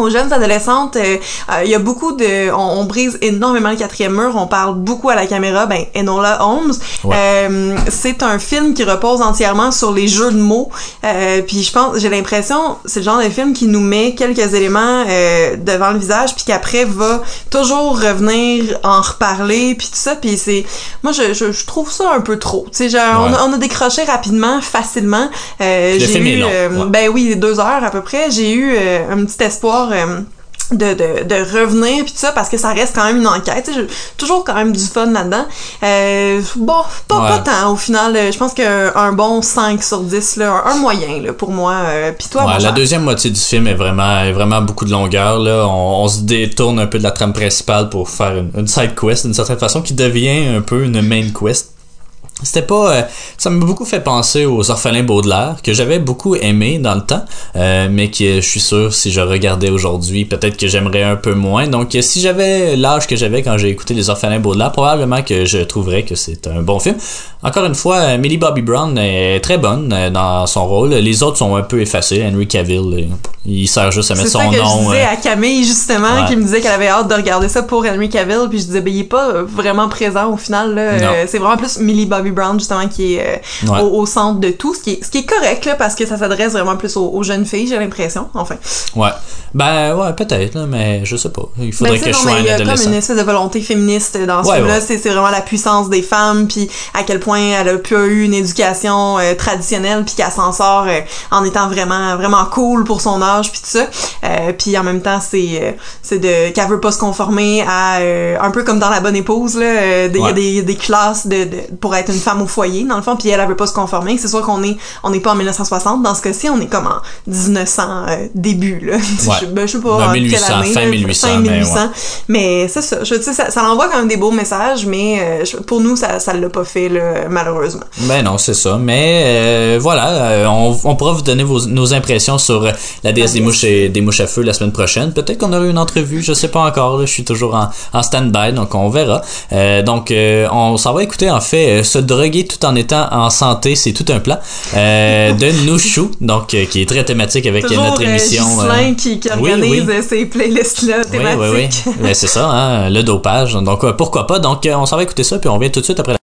Aux jeunes adolescentes, euh, euh, il y a beaucoup de, on, on brise énormément le quatrième mur, on parle beaucoup à la caméra. Ben, Enola Holmes, Ouais. euh, c'est un film qui repose entièrement sur les jeux de mots. Euh, puis je pense, j'ai l'impression, c'est le genre de film qui nous met quelques éléments euh, devant le visage, puis qu'après va toujours revenir en reparler, puis tout ça. Puis c'est, moi je, je, je trouve ça un peu trop. Tu sais, genre, on, Ouais. a, on a décroché rapidement, facilement. Euh, j'ai eu, long, euh, ouais. ben oui, deux heures à peu près. J'ai eu euh, un petit espoir. Euh, de, de, de revenir puis tout ça parce que ça reste quand même une enquête j'ai toujours quand même du fun là-dedans euh, bon pas, tant au final euh, je pense qu'un bon 5 sur 10 là, un, moyen là, pour moi euh, puis toi Ouais, la deuxième moitié du film est vraiment, est vraiment beaucoup de longueur. Là. On, on se détourne un peu de la trame principale pour faire une, une side quest d'une certaine façon qui devient un peu une main quest. C'était pas. euh, ça m'a beaucoup fait penser aux Orphelins Baudelaire, que j'avais beaucoup aimé dans le temps, euh, mais que je suis sûr, si je regardais aujourd'hui, peut-être que j'aimerais un peu moins. Donc, euh, si j'avais l'âge que j'avais quand j'ai écouté Les Orphelins Baudelaire, probablement que je trouverais que c'est un bon film. Encore une fois, Millie Bobby Brown est très bonne dans son rôle. Les autres sont un peu effacés. Henry Cavill, il sert juste à mettre c'est ça son que je nom. disais à Camille justement Ouais. qui me disait qu'elle avait hâte de regarder ça pour Henry Cavill puis je disais ben il est pas vraiment présent au final c'est vraiment plus Millie Bobby Brown justement qui est euh, Ouais. au, au centre de tout ce qui est, ce qui est correct là parce que ça s'adresse vraiment plus aux, aux jeunes filles j'ai l'impression enfin Ouais. Ben, ouais, peut-être, là, mais je sais pas. Il faudrait Ben, que tu je sois non, mais un il y a comme adolescent. une espèce de volonté féministe dans ce Ouais, film-là. ouais. C'est, vraiment la puissance des femmes, puis à quel point elle a pu eu une éducation euh, traditionnelle, puis qu'elle s'en sort euh, en étant vraiment vraiment cool pour son âge, puis tout ça. Euh, puis en même temps, c'est euh, c'est de qu'elle veut pas se conformer à euh, un peu comme dans la bonne épouse là. euh, des- Il y a des, des classes de, de pour être une femme au foyer dans le fond, puis elle, elle veut pas se conformer. C'est sûr qu'on est on n'est pas en 1960 dans ce cas-ci, on est comme en 1900 euh, début là. <laughs> Ouais. je, ben, je sais pas Ben, en 1800, quelle année, fin là, 1800, fin mais 1800. ouais. Mais c'est ça. Je, ça, ça envoie quand même des beaux messages, mais euh, je- pour nous, ça ça l'a pas fait, là, malheureusement. Ben non, c'est ça. Mais euh, voilà, on, on pourra vous donner vos, nos impressions sur la déesse des mouches et des mouches à feu la semaine prochaine. Peut-être qu'on aura une entrevue, je sais pas encore. là. je suis toujours en, en stand-by, donc on verra. Donc on s'en va écouter en fait se droguer tout en étant en santé, c'est tout un plan euh, <laughs> de Nouchou, donc euh, qui est très thématique avec Toujours notre euh, émission. Ghislain qui, qui oui, organise oui. euh, ces playlists-là Oui, thématiques. oui, oui. Ben, c'est ça, hein, le dopage. Donc, euh, pourquoi pas? Donc, euh, on s'en va écouter ça, puis on revient tout de suite après la...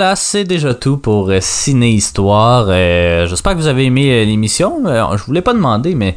Voilà, c'est déjà tout pour euh, Ciné Histoire. Euh, J'espère que vous avez aimé euh, l'émission. Je voulais pas demander, mais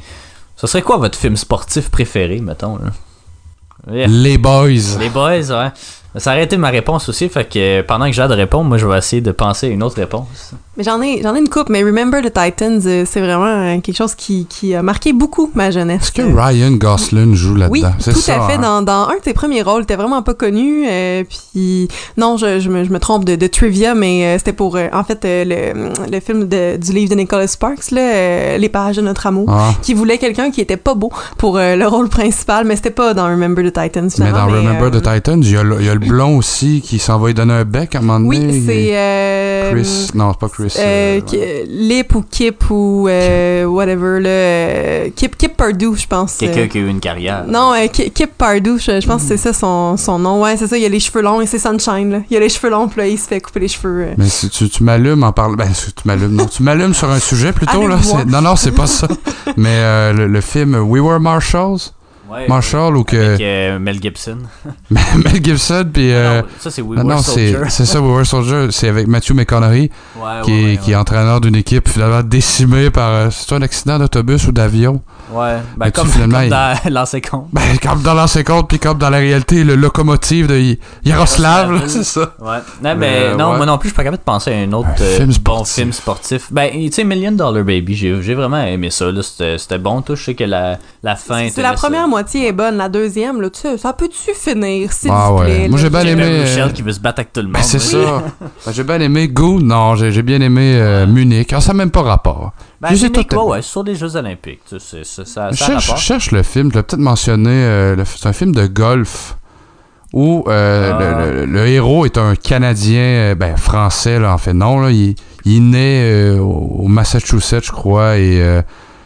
ce serait quoi votre film sportif préféré, mettons là? Yeah. Les Boys. Les boys, ouais. Ça aurait été ma réponse aussi, fait que pendant que j'ai hâte de répondre, moi je vais essayer de penser à une autre réponse. Mais j'en ai, j'en ai une coupe, mais Remember the Titans, euh, c'est vraiment euh, quelque chose qui, qui a marqué beaucoup ma jeunesse. Est-ce que Ryan Gosling joue là-dedans? Oui, c'est tout ça, à fait. hein? Dans, dans un de tes premiers rôles, t'es vraiment pas connu. euh, puis non, je, je, me, je me trompe de, de trivia, mais c'était pour en fait le, le film de- du livre de Nicholas Sparks, là, Les pages de notre amour, Ah. qui voulait quelqu'un qui était pas beau pour le rôle principal, mais c'était pas dans Remember the Titans. Mais Finalement, dans Remember the Titans, il y, a le, il y a le blond aussi qui s'en va lui donner un bec à un moment donné. Oui, c'est Chris. Non, c'est pas Chris. Euh, euh, ouais. Lip ou Kip ou euh, whatever là, Kip Kip Pardue, je pense. Quelqu'un euh, qui a eu une carrière. Non, euh, Ki- Kip Pardue, je, je pense que c'est ça son, son nom. Ouais, c'est ça, il a les cheveux longs et c'est Sunshine, là. Il a les cheveux longs, puis là, il se fait couper les cheveux. euh. Mais si tu, tu m'allumes en parlant. Ben, si tu m'allumes. Non, tu m'allumes sur un sujet plutôt, là. Non, non, c'est pas ça. <laughs> Mais euh, le, le film We Were Marshalls, Ouais, Marshall, ou que. Avec euh, Mel Gibson. <laughs> Mel Gibson, puis. euh, non, ça c'est We non, Were non, c'est Soldier. c'est ça, We Were Soldier. C'est avec Matthew McConaughey, Ouais, qui, ouais, est, qui est entraîneur d'une équipe finalement décimée par. euh, C'est un accident d'autobus ou d'avion? Ouais, ben comme, finalement, comme il- dans <laughs> l'ancien compte. Ben, comme dans l'ancien compte, puis comme dans la réalité, le locomotive de Yaroslav, <laughs> c'est ça. Ouais. Non, mais Mais, non, ouais. moi non plus, je suis pas capable de penser à un autre Un euh, film bon sportif. film sportif. Ben, tu sais, Million Dollar Baby, j'ai vraiment aimé ça. là. C'était c'était bon. Tout, je sais que la, la fin. C'est la première moitié est bonne, la deuxième, là, tu sais, ça peut-tu finir, s'il Ah vous ouais. plaît? Moi, j'ai bien aimé, euh, Michel qui veut se battre avec tout le monde. Ben, c'est Oui. ça. <laughs> Ben, j'ai bien aimé Go. Non, j'ai bien aimé euh, Munich. Ah, ça n'a même pas rapport. Ben, Je tous ouais, sur les Jeux Olympiques. tu sais, ça, Je cherche, rapporte. je cherche le film. Je l'ai peut-être mentionné. euh, c'est un film de golf où euh, Ah. le, le- le héros est un Canadien, euh, ben, français, là, en fait. Non, là, il, il est né euh, au Massachusetts, je crois, et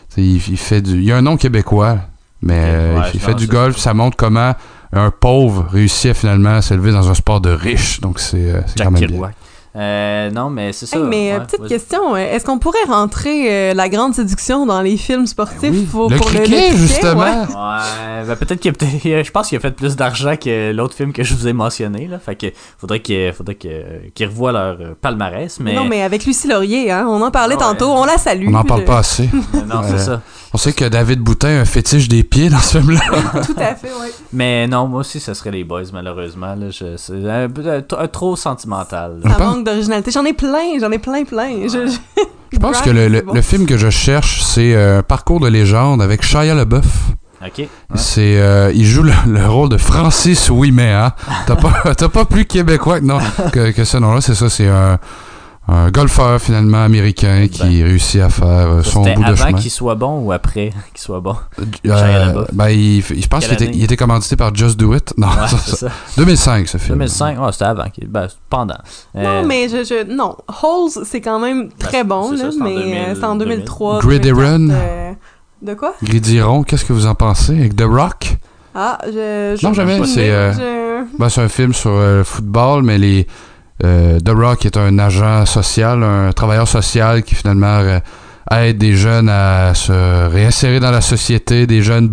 tu sais, il, il fait du... Il y a un nom québécois, mais ouais, il fait du golf. Ça montre comment un pauvre réussit à finalement s'élever dans un sport de riche. Donc, c'est quand même bien. Euh, non, mais c'est ça. Hey, mais euh, ouais, petite question, euh, est-ce qu'on pourrait rentrer euh, la grande séduction dans les films sportifs Ben Oui. pour, le pour cricket, justement. ouais? Ouais, ben peut-être qu'il a peut-être- je pense qu'il a fait plus d'argent que l'autre film que je vous ai mentionné là, fait que faudrait qu'il faudrait qu'ils revoient leur palmarès mais Non, mais avec Lucie Laurier, hein, on en parlait Ah ouais. tantôt, on la salue. On n'en parle pas assez. non, c'est Ouais. ça. On sait que David Boutin a un fétiche des pieds dans ce film-là. <laughs> Tout à fait, oui. Mais non, moi aussi ce serait les boys malheureusement là, je- c'est un trop sentimental. là. Ça manque d'originalité. J'en ai plein, j'en ai plein, plein. Je, je... Je pense que le, le- le film que je cherche, c'est euh, un parcours de légende avec Shia LaBeouf. OK. Ouais. C'est, euh, il joue le, le rôle de Francis Ouimet, hein. T'as pas, <laughs> t'as pas plus québécois que, non, que, que ce nom-là. C'est ça, c'est un, un golfeur finalement américain qui réussit à faire euh, son C'était bout de avant chemin. qu'il soit bon ou après <laughs> qu'il soit bon? Euh, <laughs> LaBeouf. ben, il, je pense qu'il était, il était commandité par Just Do It. Non, Ouais, <laughs> ça, c'est ça. ça. 2005 ce film. 2005, ouais, c'était avant, ben, pendant. Euh, Non, mais je, je, non. Holes, c'est quand même très Ben, bon, c'est ça, là, mais 2000, euh, c'est en 2003. Gritty 2004, Run. euh, de quoi? Gridiron, qu'est-ce que vous en pensez avec The Rock? Ah, je. je Non, jamais, c'est, euh, je- Ben, c'est un film sur euh, le football, mais les euh, The Rock est un agent social, un travailleur social qui finalement euh, aide des jeunes à se réinsérer dans la société, des jeunes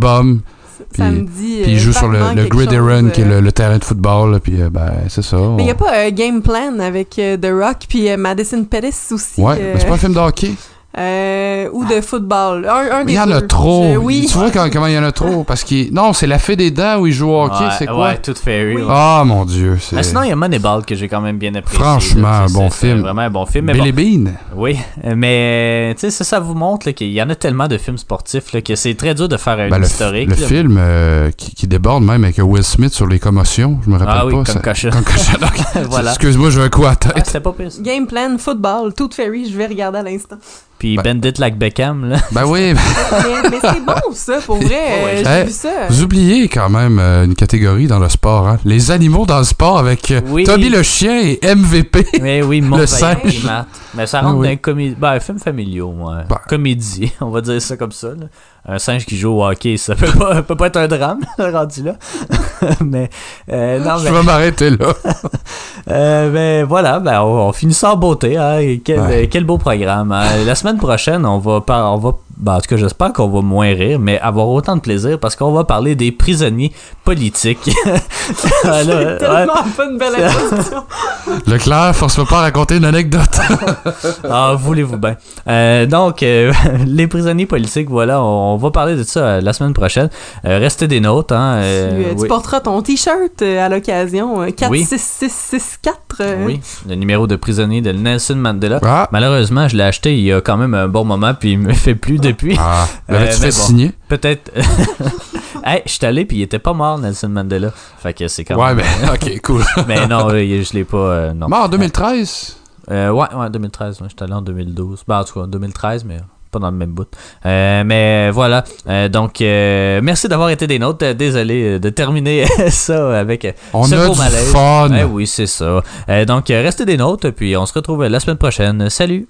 ça puis- me dit. Puis il euh, joue sur le, le chose, Run, qui est euh, le, le terrain de football. là, Puis euh, ben, c'est ça. Mais il n'y a pas un game plan avec euh, The Rock puis euh, Madison Pettis aussi. Ouais, euh, mais c'est pas un film de hockey. Euh, ou de football. Un, un Mais des il y en a deux. trop. Je- oui. Tu vois comment il y en a trop? <laughs> Parce qu'il. Non, c'est La Fée des Dents où il joue au hockey, ouais, c'est quoi? Ouais, tout fairy. Ah, mon Dieu. c'est Mais sinon, il y a Moneyball que j'ai quand même bien apprécié. Franchement, là. un bon c'est film. vraiment un bon film. Mais Billy bon, Bean. oui, <laughs> mais tu sais, ça, ça vous montre là, qu'il y en a tellement de films sportifs là, que c'est très dur de faire un Ben, le, historique. le là. film euh, qui, qui déborde même avec Will Smith sur les commotions, je me rappelle Ah oui, pas. comme cochon. <laughs> Voilà. Excuse-moi, j'ai un coup à Ah, tête. c'était pas. Game plan, football, Tooth Fairy, je vais regarder à l'instant. Puis Ben- Bandit like Beckham, là. Ben oui, <laughs> mais mais c'est bon, ça, pour vrai. Ouais, j'ai- vu ça. vous oubliez quand même euh, une catégorie dans le sport. Hein? Les animaux dans le sport avec euh, Oui. Toby le chien et MVP. <laughs> Mais oui, mon Le singe. Mais ça Ah rentre oui. dans un comédie. Ben, un film familial, moi. Ben. Comédie, <laughs> on va dire ça comme ça. là. Un singe qui joue au hockey, ça peut pas, peut pas être un drame, <laughs> rendu là. <laughs> mais, euh, non, Je mais, vais m'arrêter là. <laughs> euh, ben, voilà, ben, on, on finit ça en beauté. Hein, quel, Ouais. quel beau programme. hein. La semaine prochaine, on va, par, on va ben, en tout cas, j'espère qu'on va moins rire, mais avoir autant de plaisir parce qu'on va parler des prisonniers politiques. <laughs> Ah, C'est ouais. tellement pas une belle introduction. <laughs> Leclerc, force-moi pas à raconter une anecdote. <laughs> Ah, voulez-vous bien. Euh, donc, euh, les prisonniers politiques, voilà, on, on va parler de ça euh, la semaine prochaine. Euh, restez des notes. Hein, euh, tu, euh, tu oui. porteras ton t-shirt euh, à l'occasion. euh, Oui. 46664. euh, Oui, le numéro de prisonnier de Nelson Mandela. Ah, Malheureusement, je l'ai acheté il y a quand même un bon moment, puis il me fait plus depuis. ah. <laughs> l'avais-tu Euh, fait bon. signer? Peut-être. <laughs> hey, je suis allé, puis il était pas mort, Nelson Mandela. Fait que c'est quand Ouais, même. mais ok, cool. <laughs> Mais non, euh, je l'ai pas. euh, non. Mort en 2013? Euh, ouais, ouais, 2013. ouais, J'étais allé en 2012. Ben, en tout cas, 2013, mais pas dans le même bout. Euh, mais voilà. Euh, donc, euh, merci d'avoir été des nôtres. Euh, Désolé euh, de terminer ça avec euh, On ce a beau du malaise. fun. Eh oui, c'est ça. Euh, donc, euh, restez des nôtres, puis on se retrouve la semaine prochaine. Salut!